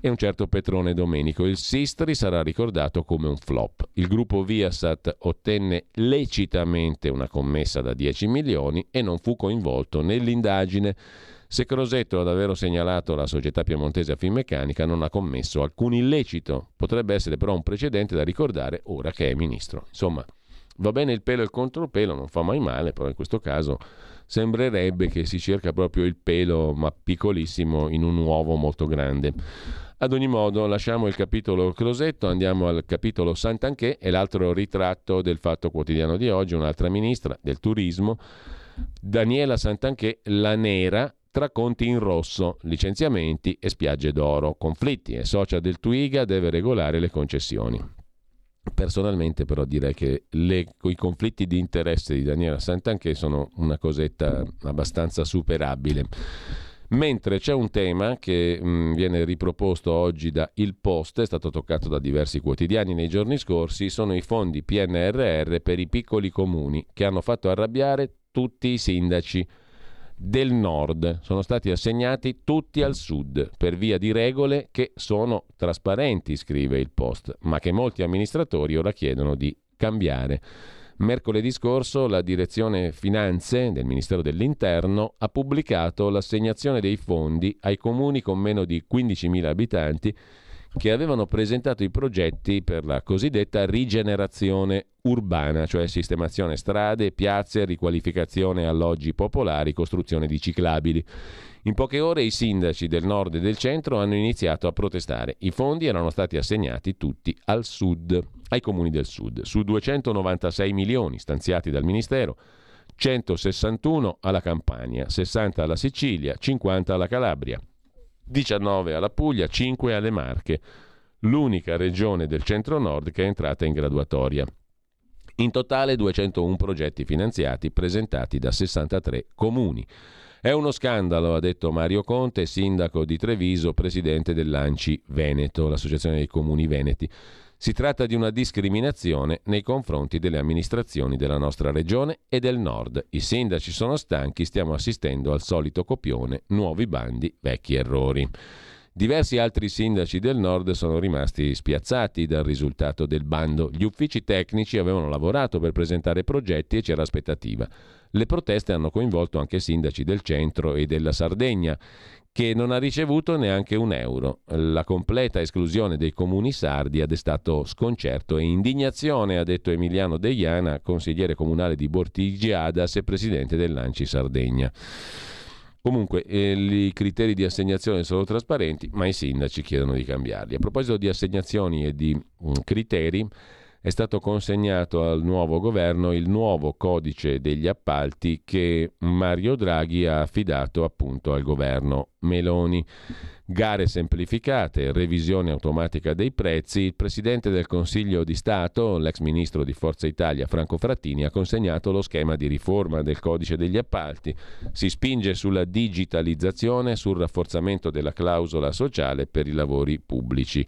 e un certo Petrone Domenico. Il Sistri sarà ricordato come un flop. Il gruppo Viasat ottenne lecitamente una commessa da 10 milioni e non fu coinvolto nell'indagine. Se Crosetto, ad aver segnalato la società piemontese a Finmeccanica, non ha commesso alcun illecito. Potrebbe essere però un precedente da ricordare ora che è ministro. Insomma, va bene il pelo e il contropelo, non fa mai male, però in questo caso sembrerebbe che si cerca proprio il pelo, ma piccolissimo, in un uovo molto grande. Ad ogni modo, lasciamo il capitolo Crosetto, andiamo al capitolo Sant'Anché e l'altro ritratto del Fatto Quotidiano di oggi, un'altra ministra del turismo, Daniela Sant'Anché, la nera, tra conti in rosso, licenziamenti e spiagge d'oro, conflitti e socia del Twiga deve regolare le concessioni. Personalmente però direi che le, i conflitti di interesse di Daniela Santanché sono una cosetta abbastanza superabile. Mentre c'è un tema che mh, viene riproposto oggi da Il Post, è stato toccato da diversi quotidiani nei giorni scorsi, sono i fondi PNRR per i piccoli comuni che hanno fatto arrabbiare tutti i sindaci del nord sono stati assegnati tutti al sud per via di regole che sono trasparenti, scrive il Post, ma che molti amministratori ora chiedono di cambiare. Mercoledì scorso la direzione finanze del Ministero dell'Interno ha pubblicato l'assegnazione dei fondi ai comuni con meno di 15.000 abitanti che avevano presentato i progetti per la cosiddetta rigenerazione urbana, cioè sistemazione strade, piazze, riqualificazione alloggi popolari, costruzione di ciclabili. In poche ore i sindaci del nord e del centro hanno iniziato a protestare. I fondi erano stati assegnati tutti al sud, ai comuni del sud, su 296 milioni stanziati dal Ministero. 161 alla Campania, 60 alla Sicilia, 50 alla Calabria. 19 alla Puglia, 5 alle Marche, l'unica regione del centro-nord che è entrata in graduatoria. In totale 201 progetti finanziati presentati da 63 comuni. È uno scandalo, ha detto Mario Conte, sindaco di Treviso, presidente dell'ANCI Veneto, l'Associazione dei Comuni Veneti. Si tratta di una discriminazione nei confronti delle amministrazioni della nostra regione e del nord. I sindaci sono stanchi, stiamo assistendo al solito copione, nuovi bandi, vecchi errori. Diversi altri sindaci del nord sono rimasti spiazzati dal risultato del bando. Gli uffici tecnici avevano lavorato per presentare progetti e c'era aspettativa. Le proteste hanno coinvolto anche sindaci del centro e della Sardegna, che non ha ricevuto neanche un euro. La completa esclusione dei comuni sardi ha destato sconcerto e indignazione, ha detto Emiliano Deiana, consigliere comunale di Bortigiadas e presidente dell'Anci Sardegna. Comunque eh, i criteri di assegnazione sono trasparenti, ma i sindaci chiedono di cambiarli. A proposito di assegnazioni e di mm, criteri, è stato consegnato al nuovo governo il nuovo codice degli appalti che Mario Draghi ha affidato appunto al governo Meloni. Gare semplificate, revisione automatica dei prezzi. Il Presidente del Consiglio di Stato, l'ex ministro di Forza Italia Franco Frattini, ha consegnato lo schema di riforma del codice degli appalti. Si spinge sulla digitalizzazione, sul rafforzamento della clausola sociale per i lavori pubblici.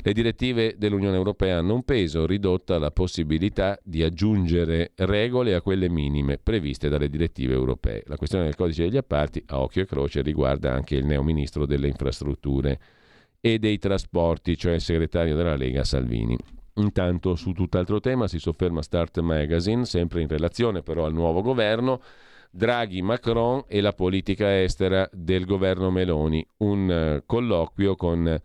Le direttive dell'Unione Europea hanno un peso, ridotta la possibilità di aggiungere regole a quelle minime previste dalle direttive europee. La questione del codice degli appalti, a occhio e croce, riguarda anche il neo ministro delle infrastrutture e dei trasporti, cioè il segretario della Lega Salvini. Intanto su tutt'altro tema si sofferma Start Magazine, sempre in relazione però al nuovo governo. Draghi, Macron e la politica estera del governo Meloni. Un uh, colloquio con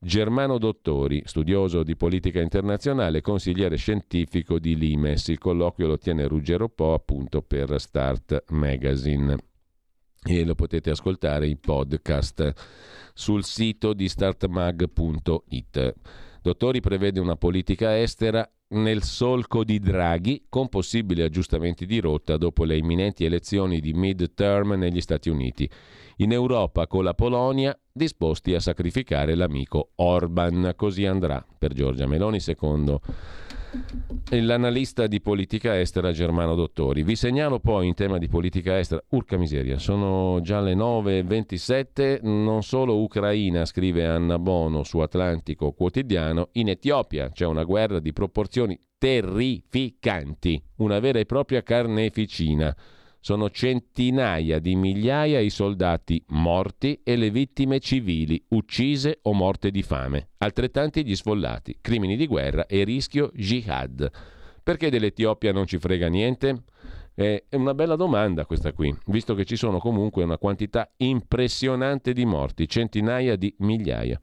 Germano Dottori, studioso di politica internazionale, consigliere scientifico di Limes. Il colloquio lo tiene Ruggero Po appunto per Start Magazine e lo potete ascoltare in podcast sul sito di startmag.it. Dottori prevede una politica estera nel solco di Draghi con possibili aggiustamenti di rotta dopo le imminenti elezioni di mid-term negli Stati Uniti. In Europa con la Polonia disposti a sacrificare l'amico Orban. Così andrà per Giorgia Meloni secondo l'analista di politica estera Germano Dottori. Vi segnalo poi in tema di politica estera, urca miseria, sono già le 9.27, non solo Ucraina, scrive Anna Bono su Atlantico Quotidiano, in Etiopia c'è una guerra di proporzioni terrificanti, una vera e propria carneficina. Sono centinaia di migliaia i soldati morti e le vittime civili, uccise o morte di fame. Altrettanti gli sfollati, crimini di guerra e rischio jihad. Perché dell'Etiopia non ci frega niente? È una bella domanda questa qui, visto che ci sono comunque una quantità impressionante di morti, centinaia di migliaia.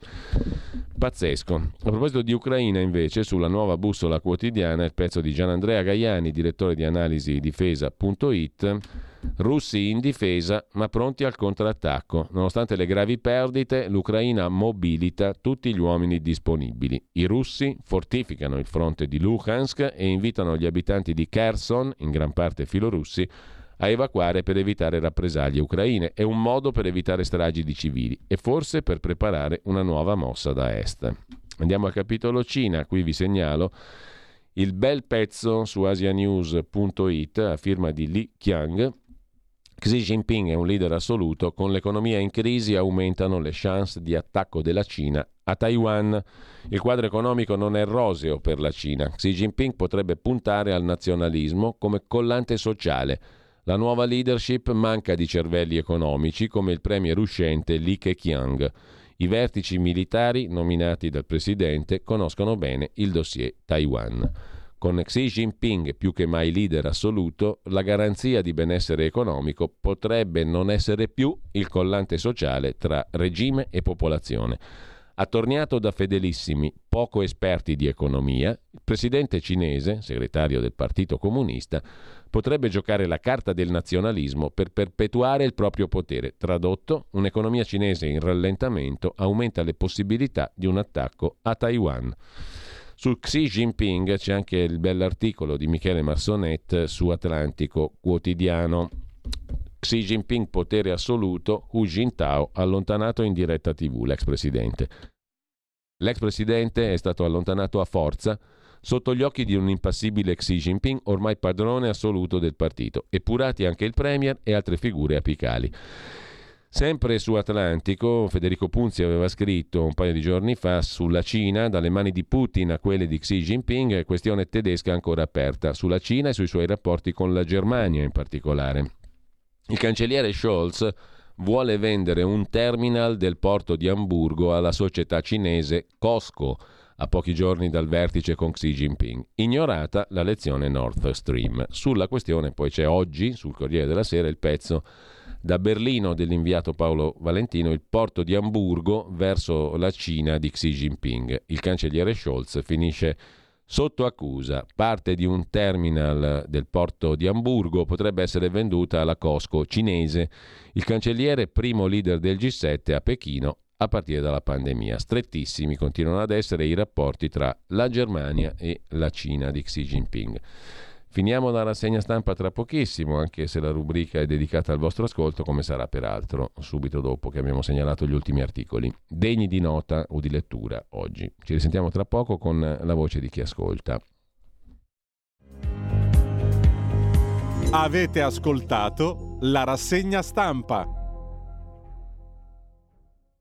Pazzesco. A proposito di Ucraina, invece, sulla nuova bussola quotidiana, il pezzo di Gianandrea Gaiani, direttore di analisi difesa.it, russi in difesa ma pronti al contrattacco. Nonostante le gravi perdite, l'Ucraina mobilita tutti gli uomini disponibili. I russi fortificano il fronte di Luhansk e invitano gli abitanti di Kherson, in gran parte filorussi, a evacuare per evitare rappresaglie ucraine. È un modo per evitare stragi di civili e forse per preparare una nuova mossa da est. Andiamo al capitolo Cina, qui vi segnalo il bel pezzo su asianews.it a firma di Li Qiang. Xi Jinping è un leader assoluto, con l'economia in crisi aumentano le chance di attacco della Cina a Taiwan. Il quadro economico non è roseo per la Cina. Xi Jinping potrebbe puntare al nazionalismo come collante sociale la nuova leadership manca di cervelli economici come il premier uscente Li Keqiang. I vertici militari nominati dal presidente conoscono bene il dossier Taiwan. Con Xi Jinping più che mai leader assoluto, la garanzia di benessere economico potrebbe non essere più il collante sociale tra regime e popolazione. Attorniato da fedelissimi, poco esperti di economia, il presidente cinese, segretario del Partito Comunista, potrebbe giocare la carta del nazionalismo per perpetuare il proprio potere. Tradotto, un'economia cinese in rallentamento aumenta le possibilità di un attacco a Taiwan. Su Xi Jinping c'è anche il bell'articolo di Michele Marsonet su Atlantico Quotidiano. Xi Jinping potere assoluto, Hu Jintao allontanato in diretta TV, l'ex presidente. L'ex presidente è stato allontanato a forza sotto gli occhi di un impassibile Xi Jinping, ormai padrone assoluto del partito, epurati anche il Premier e altre figure apicali. Sempre su Atlantico, Federico Punzi aveva scritto un paio di giorni fa sulla Cina, dalle mani di Putin a quelle di Xi Jinping, questione tedesca ancora aperta, sulla Cina e sui suoi rapporti con la Germania in particolare. Il cancelliere Scholz vuole vendere un terminal del porto di Amburgo alla società cinese Costco a pochi giorni dal vertice con Xi Jinping. Ignorata la lezione Nord Stream. Sulla questione poi c'è oggi, sul Corriere della Sera, il pezzo da Berlino dell'inviato Paolo Valentino, il porto di Amburgo verso la Cina di Xi Jinping. Il cancelliere Scholz finisce sotto accusa. Parte di un terminal del porto di Amburgo potrebbe essere venduta alla Costco cinese. Il cancelliere, primo leader del G7 a Pechino, a partire dalla pandemia. Strettissimi continuano ad essere i rapporti tra la Germania e la Cina di Xi Jinping. Finiamo la rassegna stampa tra pochissimo, anche se la rubrica è dedicata al vostro ascolto, come sarà peraltro subito dopo che abbiamo segnalato gli ultimi articoli. Degni di nota o di lettura oggi. Ci risentiamo tra poco con la voce di chi ascolta. Avete ascoltato la rassegna stampa.